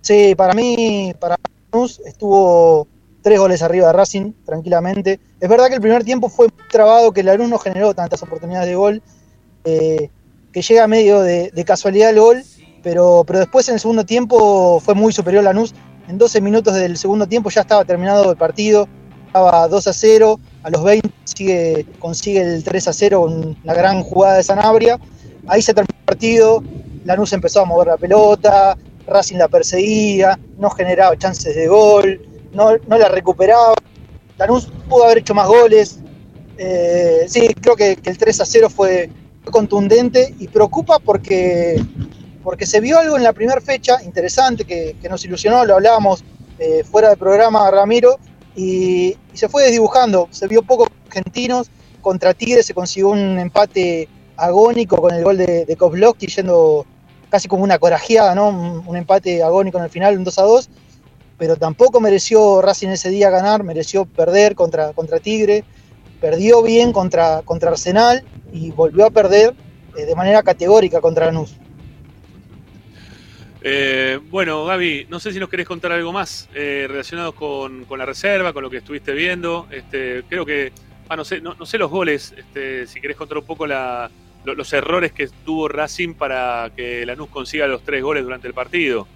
Sí, para mí, para Lanús estuvo tres goles arriba de Racing, tranquilamente. Es verdad que el primer tiempo fue trabado, que Lanús no generó tantas oportunidades de gol, eh, que llega medio de, de casualidad el gol, pero, pero después en el segundo tiempo fue muy superior Lanús. En 12 minutos del segundo tiempo ya estaba terminado el partido, estaba 2 a 0, a los 20 sigue, consigue el 3 a 0 con una gran jugada de Sanabria. Ahí se terminó el partido, Lanús empezó a mover la pelota, Racing la perseguía, no generaba chances de gol, no, la recuperaba. Lanús pudo haber hecho más goles. Eh, sí, creo que, el 3 a 0 fue, fue contundente y preocupa porque, porque se vio algo en la primera fecha interesante que, nos ilusionó, lo hablábamos eh, fuera del programa Ramiro, y, se fue desdibujando. Se vio poco argentinos, contra Tigre se consiguió un empate agónico con el gol de, de yendo casi como una corajeada, ¿no? Un, un empate agónico en el final, un 2 a 2, pero tampoco mereció Racing ese día ganar, mereció perder contra, contra Tigre, perdió bien contra, contra Arsenal y volvió a perder eh, de manera categórica contra Lanús. Eh, bueno, Gaby, no sé si nos querés contar algo más eh, relacionado con, la reserva, con lo que estuviste viendo. Este, creo que, ah, no sé, no, no sé los goles, este, si querés contar un poco los errores que tuvo Racing para que Lanús consiga los tres goles durante el partido.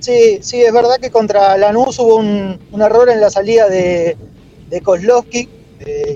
Sí, sí, es verdad que contra Lanús hubo un, error en la salida de, de Kozlowski.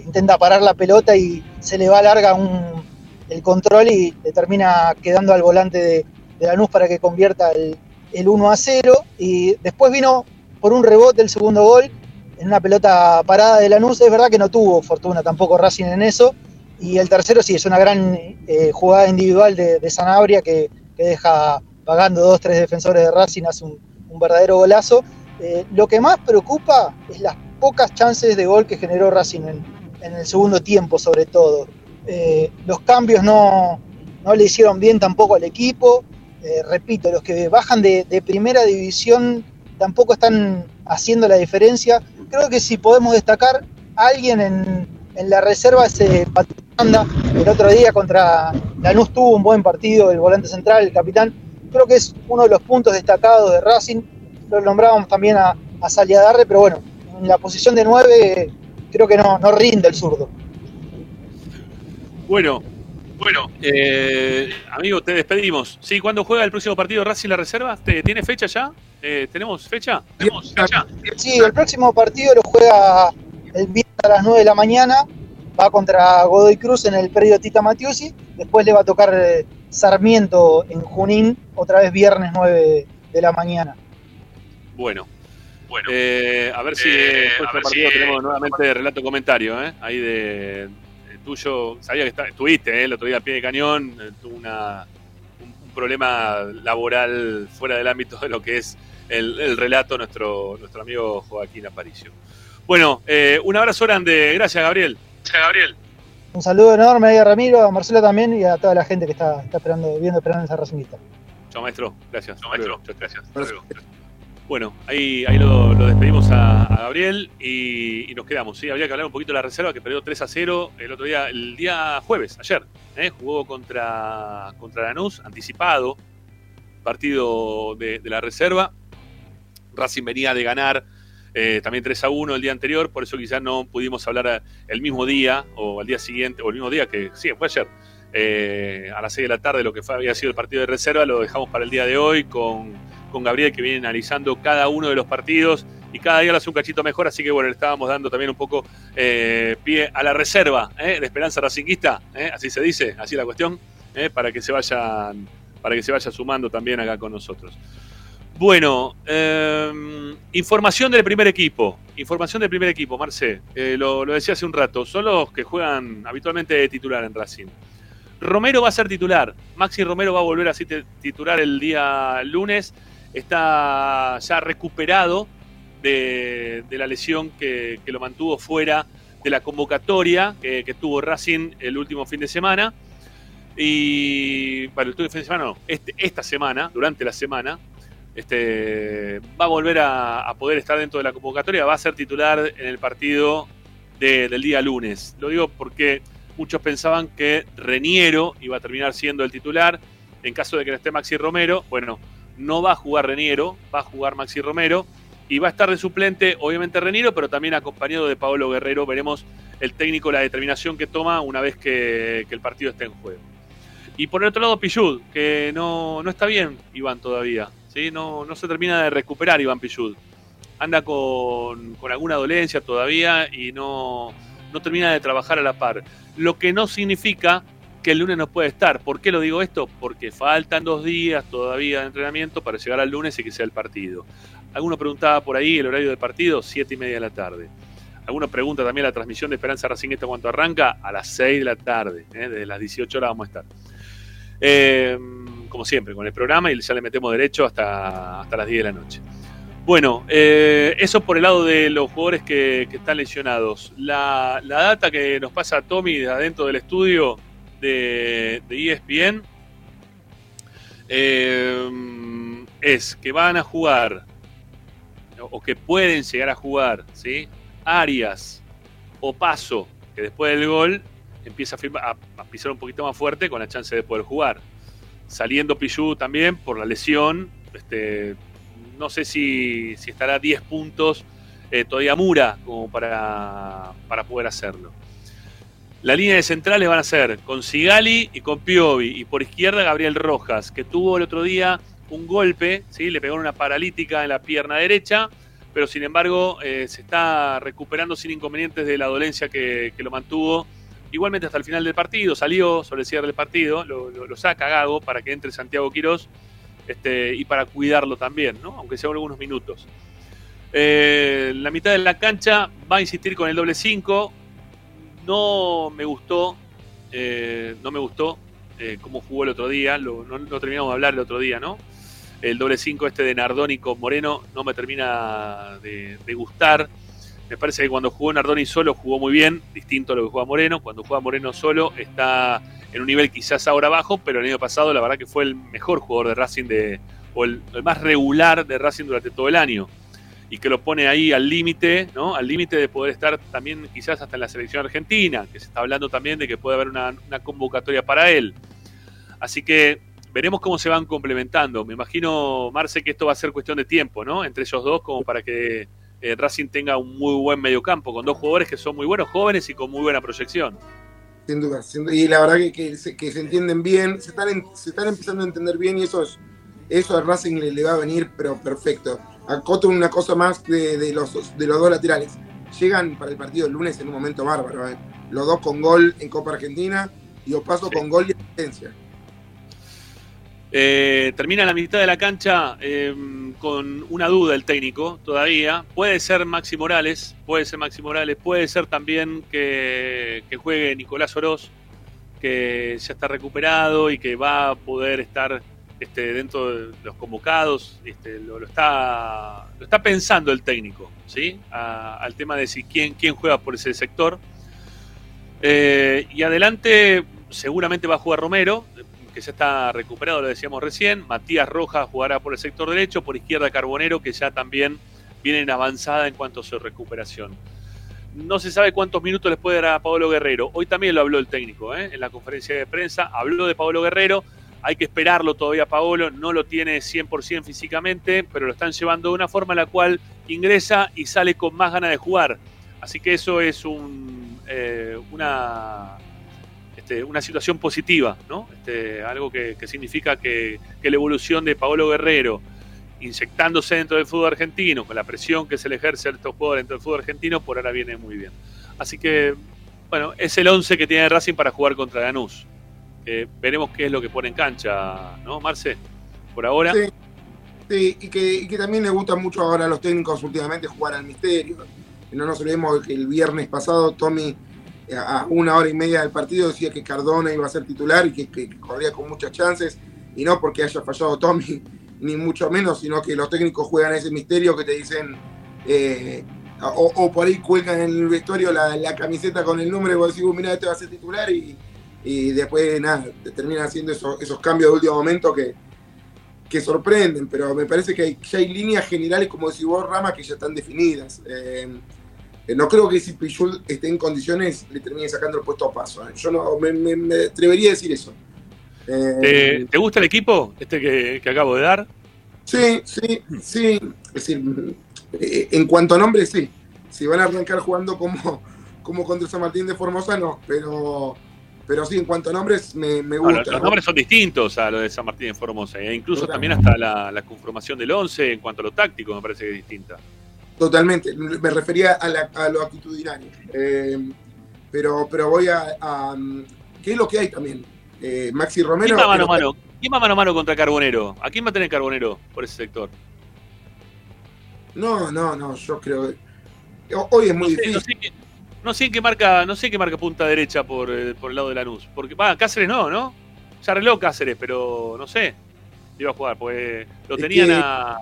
intenta parar la pelota y se le va larga un- el control y le termina quedando al volante de, de Lanús para que convierta el, el 1 a 0. Y después vino por un rebote el segundo gol en una pelota parada de Lanús. Es verdad que no tuvo fortuna tampoco Racing en eso. Y el tercero sí, es una gran eh, jugada individual de, de Sanabria que, que deja pagando dos, tres defensores de Racing, hace un, verdadero golazo. Eh, lo que más preocupa es las pocas chances de gol que generó Racing en, en el segundo tiempo, sobre todo. Eh, los cambios no, no le hicieron bien tampoco al equipo. Eh, repito, los que bajan de, primera división tampoco están haciendo la diferencia. Creo que si podemos destacar a alguien en, en la reserva es eh. El otro día contra Lanús tuvo un buen partido, el volante central, el capitán. Creo que es uno de los puntos destacados de Racing. Lo nombrábamos también a, a Saliadarre, pero bueno, en la posición de 9 creo que no, no rinde el zurdo. Bueno, bueno, eh, amigo, te despedimos. Sí, ¿cuándo juega el próximo partido Racing la reserva? ¿Te- ¿Tiene fecha ya? Eh, ¿Tenemos fecha? ¿Tenemos fecha? Sí, el próximo partido lo juega el viernes a las 9 de la mañana. Va contra Godoy Cruz en el predio Tita Matiusi. Después le va a tocar eh, Sarmiento en Junín, otra vez viernes 9 de la mañana. Bueno. Bueno, eh, a ver si eh, después del partido si, tenemos nuevamente relato comentario, ¿eh? Ahí de tuyo. Sabía que está, estuviste ¿eh? el otro día a pie de cañón, eh, tuvo una, un, un, problema laboral fuera del ámbito de lo que es el, el relato nuestro, nuestro amigo Joaquín Aparicio. Bueno, eh, un abrazo grande. Gracias, Gabriel. Gracias, Gabriel. Un saludo enorme ahí a Ramiro, a Marcelo también y a toda la gente que está, está esperando, viendo esperando esa Racinguista. Chao, maestro. Gracias. Chao, maestro. Muchas gracias. Bueno, ahí, ahí lo, despedimos a, Gabriel y, nos quedamos. ¿sí? Habría que hablar un poquito de la reserva que perdió 3 a 0 el otro día, el día jueves, ayer. ¿eh? Jugó contra, contra Lanús, anticipado, partido de, de la reserva. Racing venía de ganar eh, también 3 a 1 el día anterior, por eso quizás no pudimos hablar el mismo día o al día siguiente, o el mismo día que sí, fue ayer, eh, a las 6 de la tarde, lo que fue, había sido el partido de reserva, lo dejamos para el día de hoy con, con Gabriel que viene analizando cada uno de los partidos y cada día lo hace un cachito mejor, así que bueno, le estábamos dando también un poco eh, pie a la reserva ¿eh? de Esperanza Racinguista, ¿eh? así se dice, así la cuestión, para que se vayan, para que se vaya sumando también acá con nosotros. Bueno, eh, información del primer equipo. Información del primer equipo, Marce. Lo, lo, decía hace un rato. Son los que juegan habitualmente de titular en Racing. Romero va a ser titular. Maxi Romero va a volver a ser titular el día lunes. Está ya recuperado de, de la lesión que, que, lo mantuvo fuera de la convocatoria que, tuvo Racing el último fin de semana. Y, bueno, el último fin de semana no, este, esta semana, durante la semana, este, va a volver a, poder estar dentro de la convocatoria, va a ser titular en el partido de, del día lunes. Lo digo porque muchos pensaban que Reniero iba a terminar siendo el titular en caso de que no esté Maxi Romero. Bueno, no va a jugar Reniero, va a jugar Maxi Romero y va a estar de suplente, obviamente Reniero, pero también acompañado de Pablo Guerrero. Veremos el técnico la determinación que toma una vez que, el partido esté en juego. Y por el otro lado, Pichud, que no, no está bien, Iván, todavía. ¿sí? No, no se termina de recuperar Iván Pichud. Anda con, con, alguna dolencia todavía y no, no termina de trabajar a la par. Lo que no significa que el lunes no puede estar. ¿Por qué lo digo esto? Porque faltan dos días todavía de entrenamiento para llegar al lunes y que sea el partido. Alguno preguntaba por ahí el horario del partido, siete y media de la tarde. Alguno pregunta también la transmisión de Esperanza Racingista cuánto arranca, a las 6 de la tarde, ¿eh? desde las 18 horas vamos a estar. Eh, como siempre, con el programa y ya le metemos derecho hasta, hasta las 10 de la noche. Bueno, eh, eso por el lado de los jugadores que, están lesionados. La, la, data que nos pasa Tommy de adentro del estudio de, ESPN eh, es que van a jugar o que pueden llegar a jugar, ¿sí? Arias o Paso, que después del gol empieza a, firmar, a pisar un poquito más fuerte con la chance de poder jugar saliendo Pichu también por la lesión. Este, no sé si, si estará 10 puntos eh, todavía Mura como para, para poder hacerlo. La línea de centrales van a ser con Sigali y con Piovi. Y por izquierda Gabriel Rojas, que tuvo el otro día un golpe, ¿sí? le pegó una paralítica en la pierna derecha, pero sin embargo eh, se está recuperando sin inconvenientes de la dolencia que, lo mantuvo igualmente hasta el final del partido, salió sobre el cierre del partido, lo, lo, lo saca Gago para que entre Santiago Quirós este, y para cuidarlo también, ¿no? aunque sea algunos minutos. Eh, la mitad de la cancha va a insistir con el doble 5. No me gustó, eh, no me gustó eh, cómo jugó el otro día, lo, no, terminamos de hablar el otro día, ¿no? El doble 5 este de Nardoni con Moreno no me termina de, gustar. Me parece que cuando jugó Nardoni solo jugó muy bien, distinto a lo que juega Moreno. Cuando juega Moreno solo está en un nivel quizás ahora bajo, pero el año pasado la verdad que fue el mejor jugador de Racing de, o el más regular de Racing durante todo el año. Y que lo pone ahí al límite, ¿no? Al límite de poder estar también quizás hasta en la selección argentina, que se está hablando también de que puede haber una, convocatoria para él. Así que veremos cómo se van complementando. Me imagino, Marce, que esto va a ser cuestión de tiempo, ¿no? Entre ellos dos, como para que eh, Racing tenga un muy buen mediocampo, con dos jugadores que son muy buenos, jóvenes y con muy buena proyección. Sin duda, y la verdad que, se, entienden bien, se están, se están empezando a entender bien y eso, es, eso a Racing le, va a venir, pero perfecto. Acoto una cosa más de, los, de los dos laterales. Llegan para el partido el lunes en un momento bárbaro. ¿eh? Los dos con gol en Copa Argentina y Opaso con gol y asistencia. Eh, termina la mitad de la cancha eh, con una duda el técnico todavía. Puede ser Maxi Morales, puede ser Maxi Morales, puede ser también que, que juegue Nicolás Oroz, que ya está recuperado y que va a poder estar este, dentro de los convocados. Este, lo, está, pensando el técnico, al tema de si quién, quién juega por ese sector. Eh, y adelante seguramente va a jugar Romero, que ya está recuperado, lo decíamos recién. Matías Rojas jugará por el sector derecho, por izquierda Carbonero, que ya también viene en avanzada en cuanto a su recuperación. No se sabe cuántos minutos les puede dar a Pablo Guerrero. Hoy también lo habló el técnico ¿eh? en la conferencia de prensa. Habló de Pablo Guerrero. Hay que esperarlo todavía, Paolo. No lo tiene 100% físicamente, pero lo están llevando de una forma en la cual ingresa y sale con más ganas de jugar. Así que eso es un, eh, una, este, una situación positiva, ¿no? Este, algo que, significa que, que la evolución de Paolo Guerrero, inyectándose dentro del fútbol argentino, con la presión que se le ejerce a estos jugadores dentro del fútbol argentino, por ahora viene muy bien. Así que, bueno, es el 11 que tiene Racing para jugar contra Lanús. Eh, veremos qué es lo que pone en cancha, ¿no, Marce? Por ahora. Sí, sí, y, que, y que también le gusta mucho ahora a los técnicos últimamente jugar al misterio. No nos olvidemos de que el viernes pasado Tommy eh, a una hora y media del partido decía que Cardona iba a ser titular y que, corría con muchas chances, y no porque haya fallado Tommy, ni mucho menos, sino que los técnicos juegan ese misterio que te dicen, eh, o, por ahí cuelgan en el vestuario la, la camiseta con el número y vos decís, "Uh, mira, este va a ser titular y, y después nada, te terminan haciendo esos, esos cambios de último momento que, que sorprenden, pero me parece que hay, ya hay líneas generales, como decís vos, Rama, que ya están definidas. Eh, eh, no creo que si Pichul esté en condiciones le termine sacando el puesto a paso. ¿eh? Yo no me, me- me atrevería a decir eso. Eh, ¿Te, gusta el equipo este que, que acabo de dar? Sí, sí, sí. Es decir, en cuanto a nombre, sí. Si van a arrancar jugando como, como contra San Martín de Formosa, no. Pero, pero sí, en cuanto a nombres, me, me los, gusta. los nombres son distintos a los de San Martín de Formosa, e incluso también hasta la, la conformación del 11 en cuanto a lo táctico me parece que es distinta. Totalmente, me refería a, la- a lo actitudinario. Eh, pero, pero voy a, a, ¿Qué es lo que hay también? Eh, Maxi Romero. ¿Quién va mano a mano? ¿Quién va mano a mano contra Carbonero? ¿A quién va a tener Carbonero por ese sector? No, no, no, yo creo que. Hoy es muy No sé, difícil. no sé qué- no sé en qué marca, no sé en qué marca punta derecha por, eh, por el lado de Lanús. Porque va, Cáceres no, ¿no? Ya arregló Cáceres, pero no sé. Iba a jugar, pues lo Es tenían que- a,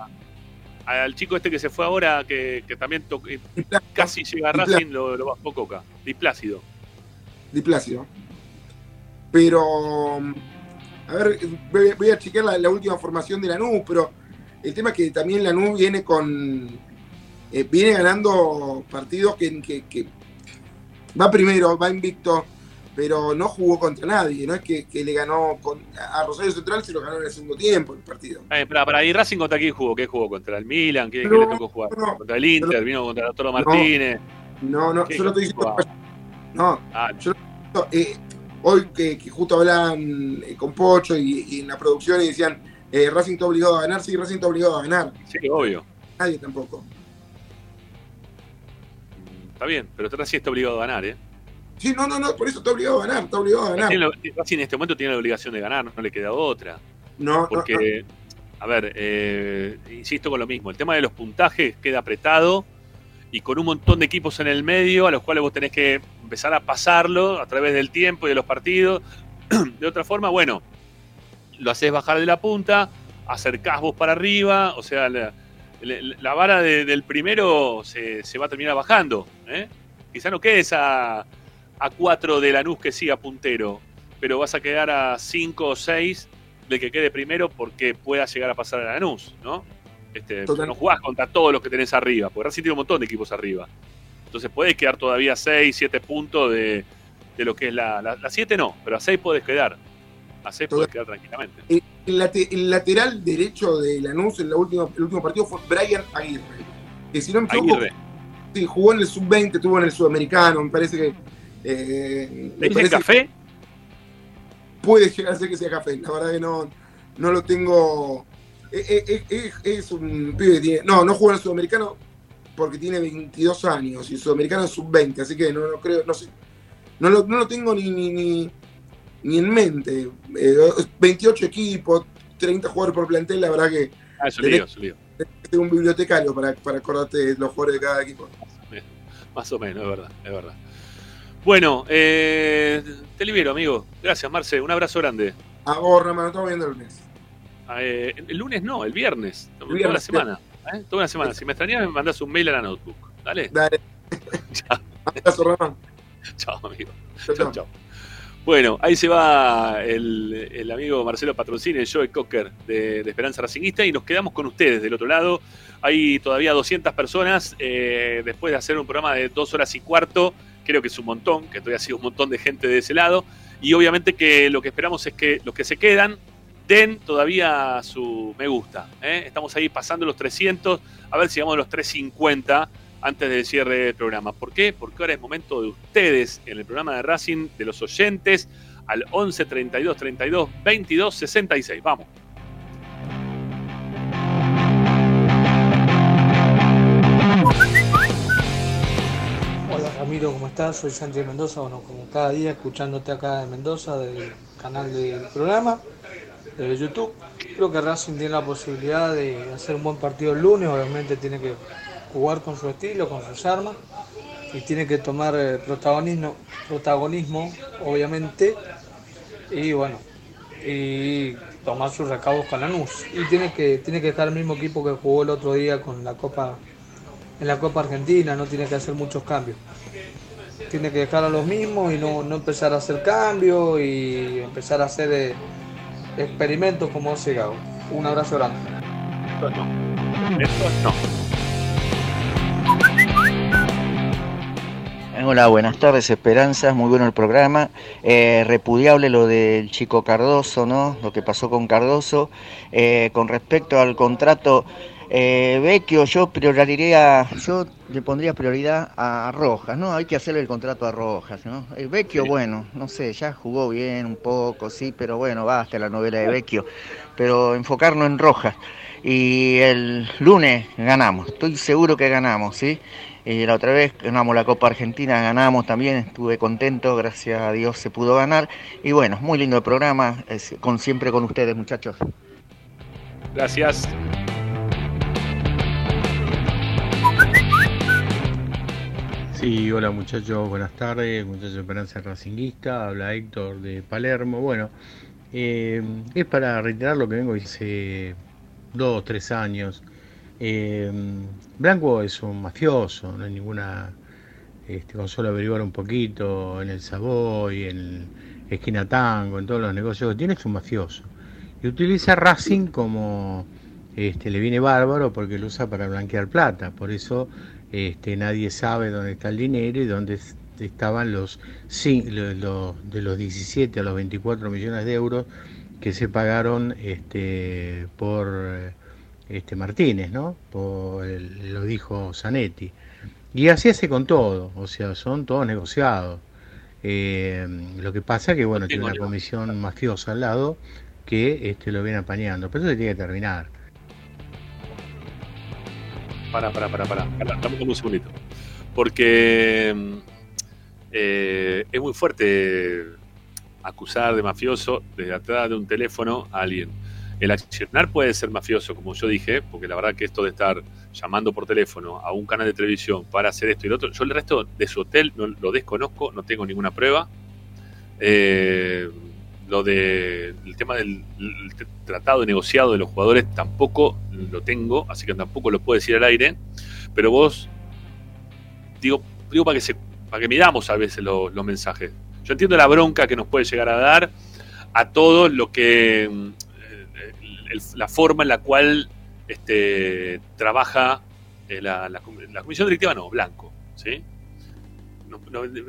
al chico este que se fue ahora, que, que también to- eh, casi llega a Racing, lo, lo bajó Coca. Displácido. Diplácido. Pero. A ver, voy, voy a chequear la, la última formación de Lanús, pero el tema es que también Lanús viene con. eh, viene ganando partidos que, que- que va primero, va invicto, pero no jugó contra nadie. No es que, que le ganó con- a Rosario Central, se lo ganó en el segundo tiempo el partido. Eh, para, para ir Racing contra quién jugó, ¿qué jugó? ¿Contra el Milan? ¿Qué, le tocó jugar? no, ¿Contra el Inter? pero- ¿Vino contra Toro. Martínez? No, no, ¿Qué- yo no estoy diciendo. No, Ah, yo no- eh, hoy que, que justo hablaban eh, con Pocho y, y en la producción y decían eh, Racing está obligado a ganar, sí, Racing está obligado a ganar. sí, obvio. Nadie tampoco. Está bien, pero Racing está obligado a ganar, ¿eh? Sí, no, no, no, por eso está obligado a ganar, está obligado a ganar. Racing en este momento tiene la obligación de ganar, no le queda otra. No, no, Porque, a ver, eh, insisto con lo mismo, el tema de los puntajes queda apretado y con un montón de equipos en el medio a los cuales vos tenés que empezar a pasarlo a través del tiempo y de los partidos. De otra forma, bueno, lo haces bajar de la punta, acercás vos para arriba, o sea, la, la- la vara de- del primero se, se va a terminar bajando. ¿eh? Quizá no quedes a, a 4 de Lanús que siga puntero, pero vas a quedar a 5 o 6 del que quede primero porque pueda llegar a pasar a Lanús, ¿no? Este, no jugás contra todos los que tenés arriba, porque Racing tiene un montón de equipos arriba. Entonces puedes quedar todavía 6, 7 puntos de, de lo que es la, la, 7 no, pero a 6 podés quedar. A 6 podés quedar tranquilamente. El, el late- el lateral derecho de Lanús en la última, el último partido fue Brian Aguirre. Que si no me equivoco, Aguirre. sí, jugó en el sub-20, estuvo en el sudamericano, me parece que. eh, ¿Le dicen café? puede llegar a ser que sea café. La verdad que no, no lo tengo. Es, es- es- es un pibe que tiene. No, no juega en el sudamericano porque tiene 22 años y el sudamericano es sub-20, así que no, no creo, no sé. No lo, no lo tengo ni, ni, ni, ni en mente. Eh, 28 equipos, 30 jugadores por plantel, la verdad que Ah, es un lío, es un lío. ser un bibliotecario para, para acordarte de los jugadores de cada equipo. Más o menos, es verdad, es verdad. Bueno, eh, te libero, amigo. Gracias, Marce. Un abrazo grande. A vos, Rama, nos estamos viendo el lunes. Eh, el lunes no, el viernes. toda la semana. ¿eh? Toda la semana. Si me extrañas, me mandás un mail a la notebook. Dale. Dale. Chao. Abrazo, Rama. Chao, amigo. Chao, chao. Bueno, ahí se va el, amigo Marcelo Patroncini, el Joe Cocker de, de Esperanza Racingista, y nos quedamos con ustedes del otro lado. Hay todavía 200 personas. eh, después de hacer un programa de dos horas y cuarto, creo que es un montón, que todavía ha sido un montón de gente de ese lado. Y obviamente que lo que esperamos es que los que se quedan den todavía su me gusta. ¿eh? Estamos ahí pasando los 300, a ver si llegamos a los 350 antes del cierre del programa. ¿Por qué? Porque ahora es momento de ustedes en el programa de Racing, de los oyentes, al 11 32 32 22 66. Vamos. Hola Ramiro, ¿cómo estás? Soy Santi de Mendoza, bueno, como cada día escuchándote acá en Mendoza del canal del programa, de YouTube. Creo que Racing tiene la posibilidad de hacer un buen partido el lunes, obviamente tiene que jugar con su estilo, con sus armas, y tiene que tomar eh, protagonismo, protagonismo, obviamente, y bueno, y tomar sus recaudos con Lanús. Y tiene que, tiene que estar el mismo equipo que jugó el otro día con la Copa en la Copa Argentina, no tiene que hacer muchos cambios. Tiene que dejar a los mismos y no, no empezar a hacer cambios y empezar a hacer eh, experimentos como hace Gago. Un abrazo grande. Esto no. Hola, buenas tardes, Esperanzas, muy bueno el programa. Eh, repudiable lo del chico Cardoso, ¿no? Lo que pasó con Cardoso. Eh, con respecto al contrato eh, Vecchio, yo priorizaría, yo le pondría prioridad a Rojas, ¿no? Hay que hacerle el contrato a Rojas, ¿no? El Vecchio, bueno, no sé, ya jugó bien un poco, sí, pero bueno, basta la novela de Vecchio. Pero enfocarnos en Rojas. Y el lunes ganamos, estoy seguro que ganamos, ¿sí? Eh, la otra vez ganamos la Copa Argentina, ganamos también, estuve contento, gracias a Dios se pudo ganar. Y bueno, muy lindo el programa, es- con, siempre con ustedes muchachos. Gracias. Sí, hola muchachos, buenas tardes, muchachos de Esperanza Racinguista, habla Héctor de Palermo. Bueno, eh, es para reiterar lo que vengo hace dos, tres años. Eh, Blanco es un mafioso, no hay ninguna. Este, con solo averiguar un poquito en el Savoy, en Esquina Tango, en todos los negocios que tiene, es un mafioso. Y utiliza Racing como este, le viene bárbaro porque lo usa para blanquear plata. Por eso este, nadie sabe dónde está el dinero y dónde es- estaban los, de los 17 a los 24 millones de euros que se pagaron este, por eh, este Martínez, ¿no? Por el- lo dijo Zanetti. Y así hace con todo, o sea, son todos negociados. Eh, lo que pasa que, bueno, tiene una comisión mafiosa al lado que este, lo viene apañando, pero eso se tiene que terminar. Para, para, para, para. Dame un segundito. Porque eh, es muy fuerte acusar de mafioso desde atrás de un teléfono a alguien. El accionar puede ser mafioso, como yo dije, porque la verdad que esto de estar llamando por teléfono a un canal de televisión para hacer esto y lo otro, yo el resto de su hotel no, lo desconozco, no tengo ninguna prueba. Eh, lo de el tema del tratado de negociado de los jugadores tampoco lo tengo, así que tampoco lo puedo decir al aire. Pero vos, digo, digo para que para que midamos a veces lo- los mensajes. Yo entiendo la bronca que nos puede llegar a dar a todos lo que la forma en la cual este, trabaja eh, la, la com- la comisión directiva, no, blanco, ¿sí? No-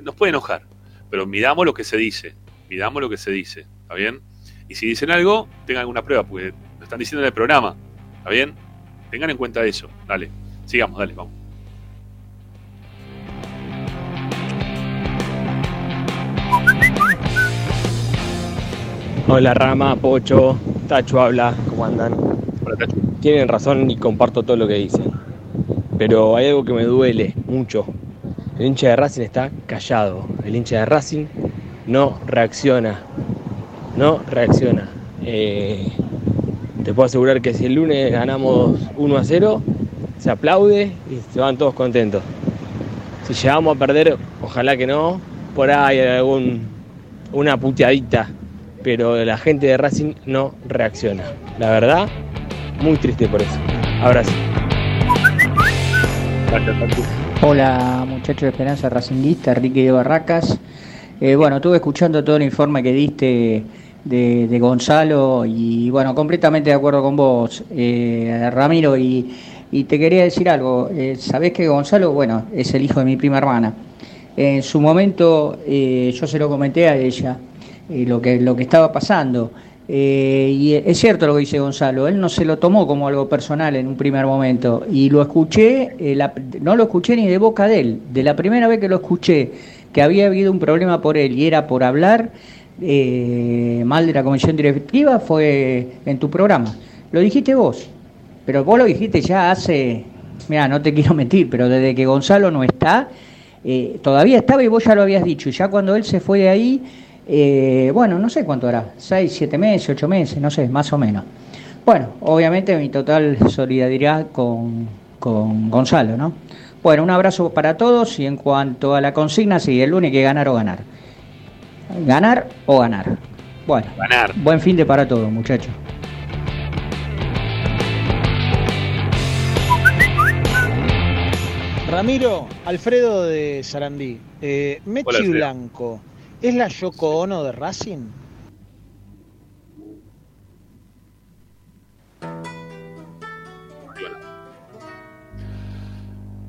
nos puede enojar, pero midamos lo que se dice, midamos lo que se dice, ¿está bien? Y si dicen algo, tengan alguna prueba, porque lo están diciendo en el programa, ¿está bien? Tengan en cuenta eso, dale, sigamos, dale, vamos. Hola Rama, Pocho, Tacho habla, ¿cómo andan? Tienen razón y comparto todo lo que dicen. Pero hay algo que me duele mucho. El hincha de Racing está callado. El hincha de Racing no reacciona. No reacciona. Eh, te puedo asegurar que si el lunes ganamos 1 a 0, se aplaude y se van todos contentos. Si llegamos a perder, ojalá que no, por ahí hay algún, una puteadita, pero la gente de Racing no reacciona. La verdad, muy triste por eso. Ahora sí. Hola muchachos de Esperanza Racinguista, Enrique de Barracas. Eh, bueno, estuve escuchando todo el informe que diste de, de Gonzalo y bueno, completamente de acuerdo con vos, eh, Ramiro, y, y te quería decir algo. Eh, Sabés que Gonzalo, bueno, es el hijo de mi prima hermana. En su momento eh, yo se lo comenté a ella eh, lo, que, lo que estaba pasando. Eh, y es cierto lo que dice Gonzalo, él no se lo tomó como algo personal en un primer momento. Y lo escuché, eh, la- no lo escuché ni de boca de él. De la primera vez que lo escuché, que había habido un problema por él y era por hablar eh, mal de la comisión directiva, fue en tu programa. Lo dijiste vos, pero vos lo dijiste ya hace, mira, no te quiero mentir, pero desde que Gonzalo no está, todavía estaba y vos ya lo habías dicho. Y ya cuando él se fue de ahí, eh, bueno, no sé cuánto hará, seis, siete meses, ocho meses, no sé, más o menos. Bueno, obviamente mi total solidaridad con, con Gonzalo, ¿no? Bueno, un abrazo para todos y en cuanto a la consigna, sí, el lunes hay que ganar o ganar. Ganar o ganar. Bueno, Ganar. buen fin de para todos, muchachos. Ramiro, Alfredo de Sarandí. Eh, Mechi. Blanco, ¿es la Yoko Ono de Racing?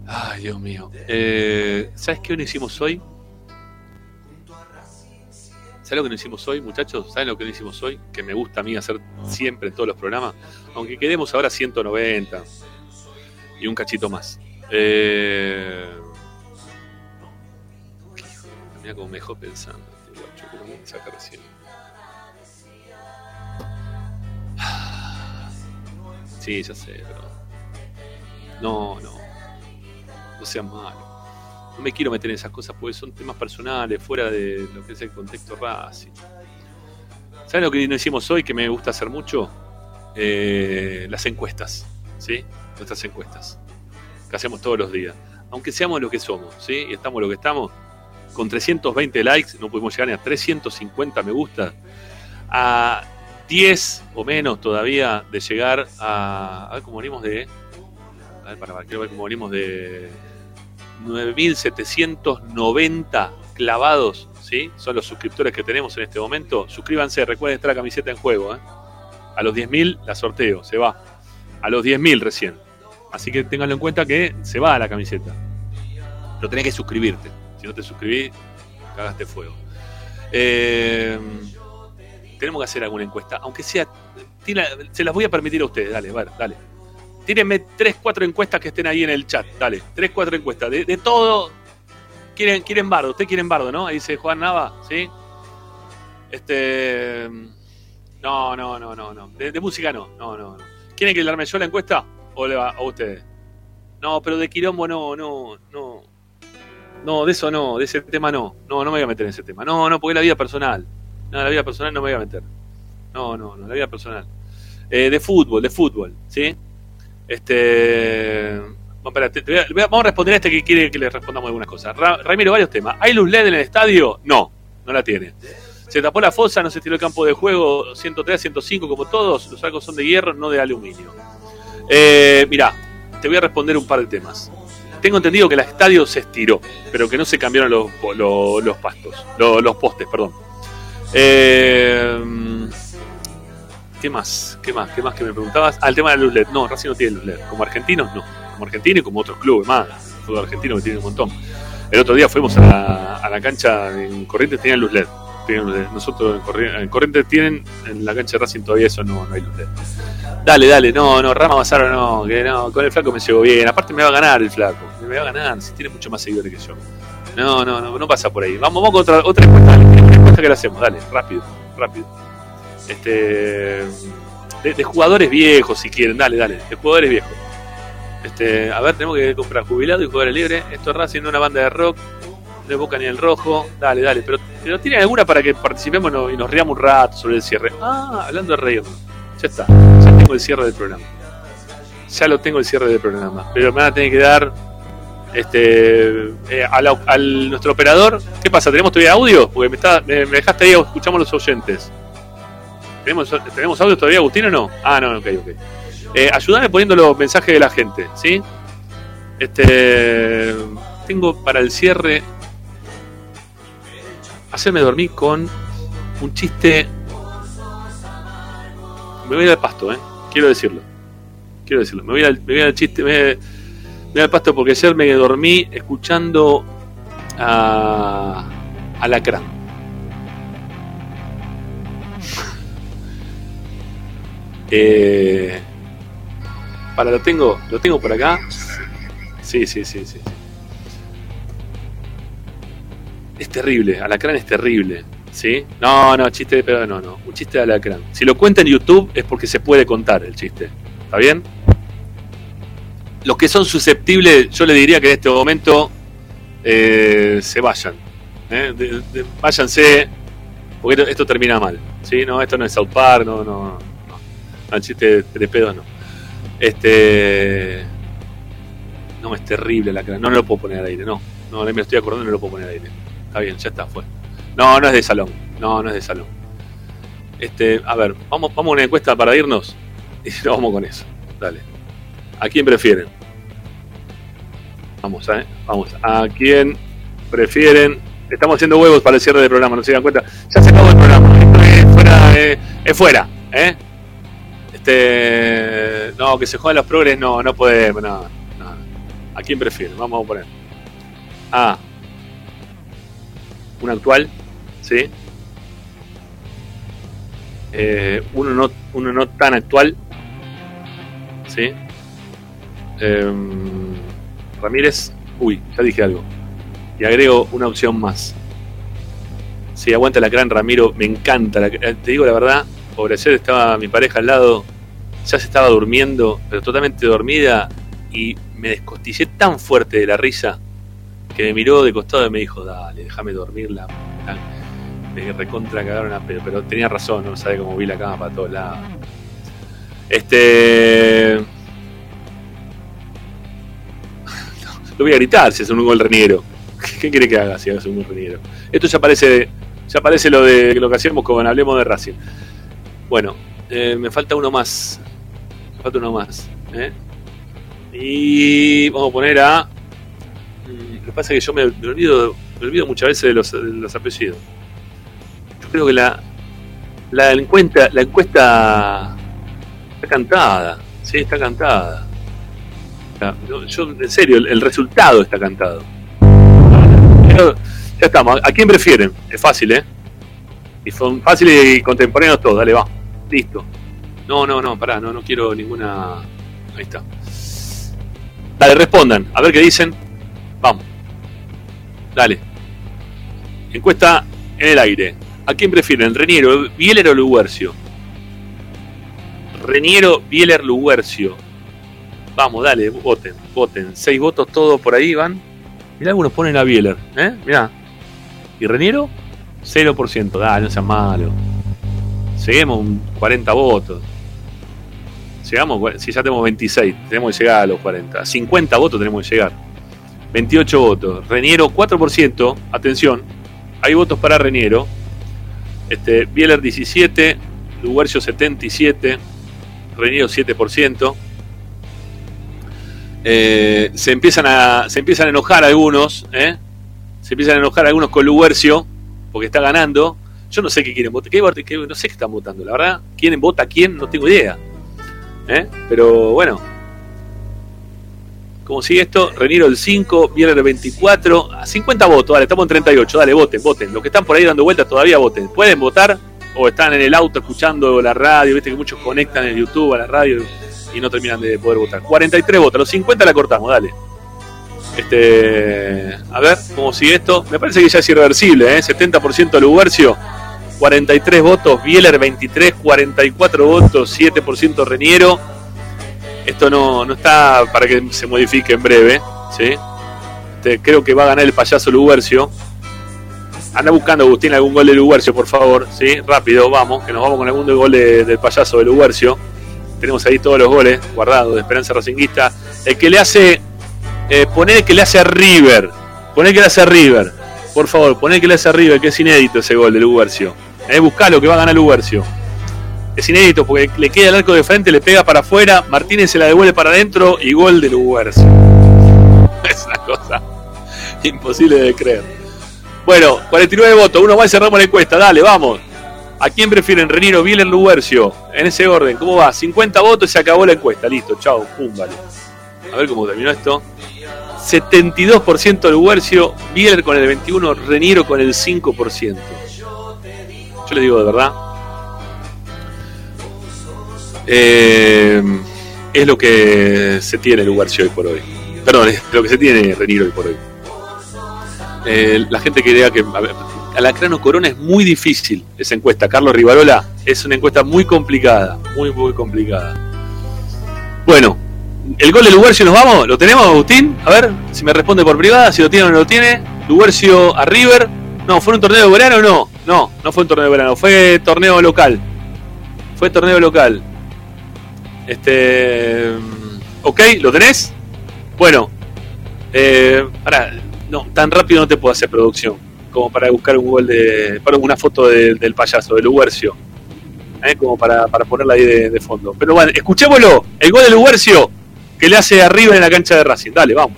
Ay, Dios mío. Eh, ¿Sabes qué no hicimos hoy? ¿Sabes lo que no hicimos hoy, muchachos? ¿Saben lo que no hicimos hoy? Que me gusta a mí hacer siempre en todos los programas. Aunque quedemos ahora 190 y un cachito más. Eh... Mira cómo me dejó pensando. guacho, que no me saca recién. Sí, ya sé, pero. No, no. No sean malos. No me quiero meter en esas cosas porque son temas personales, fuera de lo que es el contexto Racing. ¿Saben lo que no hicimos hoy que me gusta hacer mucho? Eh, las encuestas, ¿sí? Nuestras encuestas. Que hacemos todos los días. Aunque seamos lo que somos, ¿sí? Y estamos lo que estamos. Con 320 likes, no pudimos llegar ni a 350 me gusta. A 10 o menos todavía de llegar a. A ver cómo venimos de. A ver, para, quiero ver cómo venimos de 9.790 clavados, ¿sí? Son los suscriptores que tenemos en este momento. Suscríbanse, recuerden estar la camiseta en juego, ¿eh? A los 10.000 la sorteo, se va. A los 10.000 recién. Así que ténganlo en cuenta que se va a la camiseta. Pero tenés que suscribirte. Si no te suscribís, cagaste fuego. Eh, tenemos que hacer alguna encuesta, aunque sea. se las voy a permitir a ustedes, dale, vale, dale. Tírenme 3, 4 encuestas que estén ahí en el chat, dale. 3, 4 encuestas. De, todo. Quieren, quieren bardo, usted quieren bardo, ¿no? Ahí dice Juan Nava, ¿sí? Este. No, no, no, no, no. De, de música no, no, no, no. ¿Quieren que le arme yo la encuesta? ¿O le va a ustedes? No, pero de Quilombo no, no, no. No, de eso no, de ese tema no. No, no me voy a meter en ese tema. No, no, porque la vida personal. No, la vida personal no me voy a meter. No, no, no, la vida personal. Eh, de fútbol, de fútbol, ¿sí? Este. Vamos a responder a este que quiere que le respondamos algunas cosas. Ra- varios temas. ¿Hay luz LED en el estadio? No, no la tiene. Se tapó la fosa, no se estiró el campo de juego 103, 105 como todos. Los arcos son de hierro, no de aluminio. Eh, mirá, te voy a responder un par de temas. Tengo entendido que el estadio se estiró, pero que no se cambiaron los, los, pastos, los, postes, perdón. Eh, ¿Qué más? ¿Qué más? ¿Qué más que me preguntabas? Ah, el tema de la luz LED. No, Racing no tiene luz LED. Como argentinos, no. Como argentino y como otros clubes más. El fútbol argentino que tiene un montón. El otro día fuimos a la, cancha en Corrientes, tenían luz LED. Nosotros en Corrientes, en Corrientes tienen, en la cancha de Racing todavía eso no, no hay luz LED. Dale, dale, no, no, Rama Basaro no, que no, con el flaco me llevo bien. Aparte me va a ganar el flaco. Me va a ganar, si tiene mucho más seguidores que yo. No, no, no, no pasa por ahí. Vamos, vamos con otra, otra encuesta, dale, que la hacemos, dale, rápido, rápido. Este. De, de jugadores viejos, si quieren, dale, dale, de jugadores viejos. Este, a ver, tenemos que comprar jubilado y jugadores libres. Esto es Racing, una banda de rock, es Boca ni el rojo. Dale, dale, pero, pero tienen alguna para que participemos y nos riamos un rato sobre el cierre. Ah, hablando de reírnos. Ya está. Ya tengo el cierre del programa. Ya lo tengo el cierre del programa. Pero me van a tener que dar este eh, al, nuestro operador. ¿Qué pasa? ¿Tenemos todavía audio? Porque me, está, me, dejaste ahí, escuchamos los oyentes. ¿Tenemos, ¿Tenemos audio todavía, Agustín, o no? Ah, no, ok, ok. Eh, ayúdame poniendo los mensajes de la gente, ¿sí? Este. Tengo para el cierre. Hacerme dormir con un chiste. Me voy al pasto, ¿eh? Quiero decirlo. Quiero decirlo. Me voy al, me voy al chiste. Me al pasto porque ayer me dormí escuchando a. a Lacrán. Eh, para lo tengo, lo tengo por acá. Sí, sí, sí, sí. Es terrible, Alacrán es terrible. ¿Sí? No, no, chiste de pedo, no, no. Un chiste de Alacrán. Si lo cuenta en YouTube es porque se puede contar el chiste. ¿Está bien? Los que son susceptibles, yo le diría que en este momento eh, se vayan. ¿eh? Váyanse, porque esto, termina mal. ¿sí? No, esto no es South Park, no, no. no. Chiste de pedo no. Este. No, es terrible la cara. No, no lo puedo poner al aire, no. No, me estoy acordando no lo puedo poner al aire. Está bien, ya está, fue. No, no es de salón. No, no es de salón. Este, a ver, vamos, vamos a una encuesta para irnos. Y vamos con eso. Dale. ¿A quién prefieren? Vamos, ¿eh? Vamos. ¿A quién prefieren? Estamos haciendo huevos para el cierre del programa, no se dan cuenta. Ya se acabó el programa. Esto es fuera, eh, es fuera, ¿eh? Este. No, que se jueguen los progres, no, no podemos, no, no. ¿A quién prefieren? Vamos a poner. A. Un actual, ¿sí? Eh, uno, no, uno no tan actual, ¿sí? Em, Ramírez, uy, ya dije algo. Y agrego una opción más. Sí, aguanta la gran Ramiro, me encanta. la- eh, te digo la verdad, por ayer estaba mi pareja al lado, ya se estaba durmiendo, pero totalmente dormida, y me descostillé tan fuerte de la risa que me miró de costado y me dijo, dale, déjame dormirla. Me recontra cagaron a pero tenía razón, no sabe cómo vi la cama para todos lados. Este. Lo voy a gritar si es un gol reniero. ¿Qué quiere que haga si hagas un gol reniero? Esto ya parece, ya parece lo de lo que hacíamos con Hablemos de Racing. Bueno, eh, me falta uno más. Me falta uno más. ¿eh? Y vamos a poner a. Mm, Lo que pasa es que yo me, me olvido, me olvido muchas veces de los, de los apellidos. Yo creo que la, la encuesta, la encuesta está cantada. Sí, está cantada. En serio, el, resultado está cantado. Ya estamos. ¿A quién prefieren? Es fácil, ¿eh? Y son fáciles y contemporáneos todos. Dale, va. Listo. No, no, no, pará, no, no quiero ninguna. Ahí está. Dale, respondan. A ver qué dicen. Vamos. Dale. Encuesta en el aire. ¿A quién prefieren? ¿Reniero, Bieler o Luguercio? Reniero, Bieler, Luguercio. Vamos, dale, voten, voten. Seis votos todos por ahí van. Mirá, algunos ponen a Bieler, ¿eh? Mirá. ¿Y Reniero? 0%. Dale, no seas malo. Seguimos un 40 votos. Llegamos, si ya tenemos 26, tenemos que llegar a los 40. A 50 votos tenemos que llegar. 28 votos. Reniero 4%. Atención, hay votos para Reniero. Este, Bieler 17, Luguercio 77, Reniero 7%. Eh, se, empiezan a, se empiezan a enojar algunos, ¿eh? se empiezan a enojar algunos con Luguercio porque está ganando. Yo no sé qué quieren votar, qué qué- no sé qué están votando, la verdad. ¿Quién vota a quién? No tengo idea. ¿eh? Pero bueno, como sigue esto, Reniero el 5, Bieler el 24, a 50 votos, dale, estamos en 38, dale, voten, voten. Los que están por ahí dando vueltas todavía voten. Pueden votar o están en el auto escuchando la radio, viste que muchos conectan en YouTube a la radio y no terminan de poder votar. 43 votos, los 50 la cortamos, dale. Este, a ver, ¿cómo sigue esto? Me parece que ya es irreversible, ¿eh? 70% Luguercio, 43 votos, Bieler 23, 44 votos, 7% Reniero. Esto no, no está para que se modifique en breve, ¿sí? Este, creo que va a ganar el payaso Luguercio. Anda buscando, Agustín, algún gol de Luguercio, por favor. Sí, rápido, vamos, que nos vamos con algún gol de- del payaso de Luguercio. Tenemos ahí todos los goles guardados de Esperanza Racinguista. El que le hace. Eh, poner el que le hace a River. Poner el que le hace a River. Por favor, poner el que le hace a River, que es inédito ese gol de Luguercio. Eh, buscalo, que va a ganar Luguercio. Es inédito porque le queda el arco de frente, le pega para afuera. Martínez se la devuelve para adentro y gol de Luguercio. Es una cosa imposible de creer. Bueno, 49 votos, uno más y cerramos la encuesta. Dale, vamos. ¿A quién prefieren, Reniro, Bieler, Luguercio? En ese orden, ¿cómo va? 50 votos y se acabó la encuesta. Listo, chao, pum, vale. A ver cómo terminó esto. 72% Luguercio, Bieler con el 21%, Reniro con el 5%. Yo le digo de verdad. eh, es lo que se tiene Luguercio hoy por hoy. Perdón, es lo que se tiene Reniro hoy por hoy. Eh, la gente que diga que Alacrano Corona es muy difícil esa encuesta. Carlos Rivarola es una encuesta muy complicada, muy, muy complicada. Bueno, el gol de Luguercio nos vamos, ¿lo tenemos, Agustín? A ver, si me responde por privada, si lo tiene o no lo tiene. Luguercio a River. No, ¿fue un torneo de verano o no? No, no fue un torneo de verano, fue torneo local. Fue torneo local. Este. Ok, ¿lo tenés? Bueno, eh, ahora, no, tan rápido no te puedo hacer producción como para buscar un gol de. para una foto de- del payaso, de Luguercio. ¿eh? Como para, para ponerla ahí de, fondo. Pero bueno, escuchémoslo. El gol de Luguercio que le hace arriba en la cancha de Racing. Dale, vamos.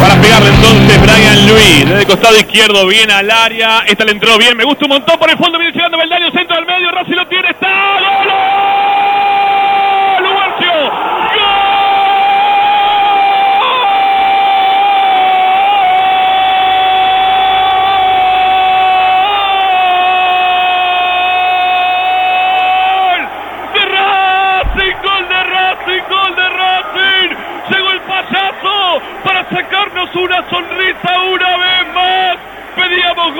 Para pegarle entonces Brian Luis, desde costado izquierdo, bien al área. Esta le entró bien, me gusta un montón por el fondo, viene llegando Beldaño, centro al medio, Racing lo tiene, está. ¡Gol! ¡Luguercio! de Racing, gol de Racing, gol de Racing. Llegó el payaso para sacarnos una sonrisa una vez más. Pedíamos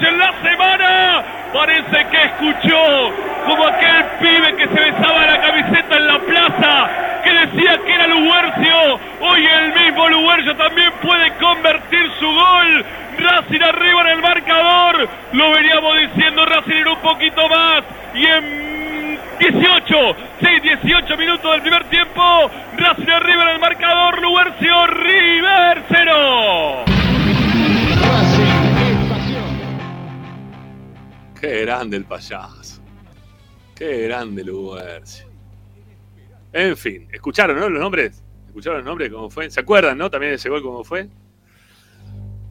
en la semana. Parece que escuchó como aquel pibe que se besaba la camiseta en la plaza, que decía que era Luguercio. Hoy el mismo Luguercio también puede convertir su gol. Racing arriba en el marcador. Lo veníamos diciendo Racing en un poquito más. Y en 18, sí, 18 minutos del primer tiempo. Racing arriba en el marcador. Luguercio River 0. Qué grande el payaso. Qué grande Luguercio. En fin, escucharon, ¿no? Los nombres. ¿Escucharon los nombres? ¿Cómo fue? ¿Se acuerdan, no? También ese gol, ¿cómo fue?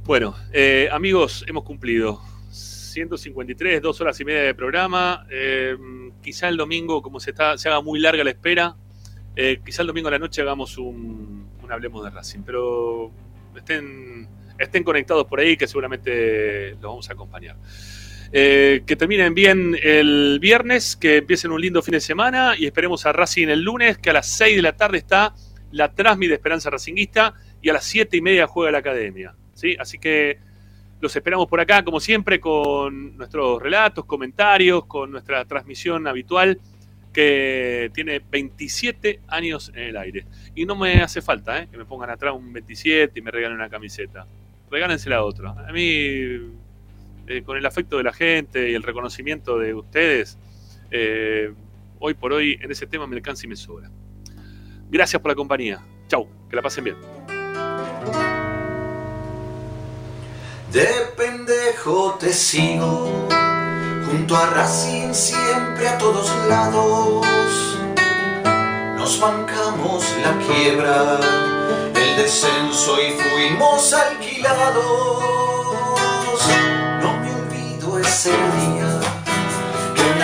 Bueno, eh, amigos, hemos cumplido. 153, dos horas y media de programa. Eh, quizá el domingo, como se, está, se haga muy larga la espera, eh, quizá el domingo a la noche hagamos un, un Hablemos de Racing. Pero estén, estén conectados por ahí, que seguramente los vamos a acompañar. Eh, que terminen bien el viernes, que empiecen un lindo fin de semana y esperemos a Racing el lunes, que a las 6 de la tarde está la Transmi de Esperanza Racinguista y a las 7 y media juega la Academia. ¿sí? Así que los esperamos por acá, como siempre, con nuestros relatos, comentarios, con nuestra transmisión habitual que tiene 27 años en el aire. Y no me hace falta ¿eh? que me pongan atrás un 27 y me regalen una camiseta. Regálensela a otro. A mí eh, con el afecto de la gente y el reconocimiento de ustedes, eh, hoy por hoy en ese tema me alcanza y me sobra. Gracias por la compañía. Chau, que la pasen bien. De pendejo te sigo, junto a Racing siempre a todos lados. Nos bancamos la quiebra, el descenso y fuimos alquilados. Olvido ese día que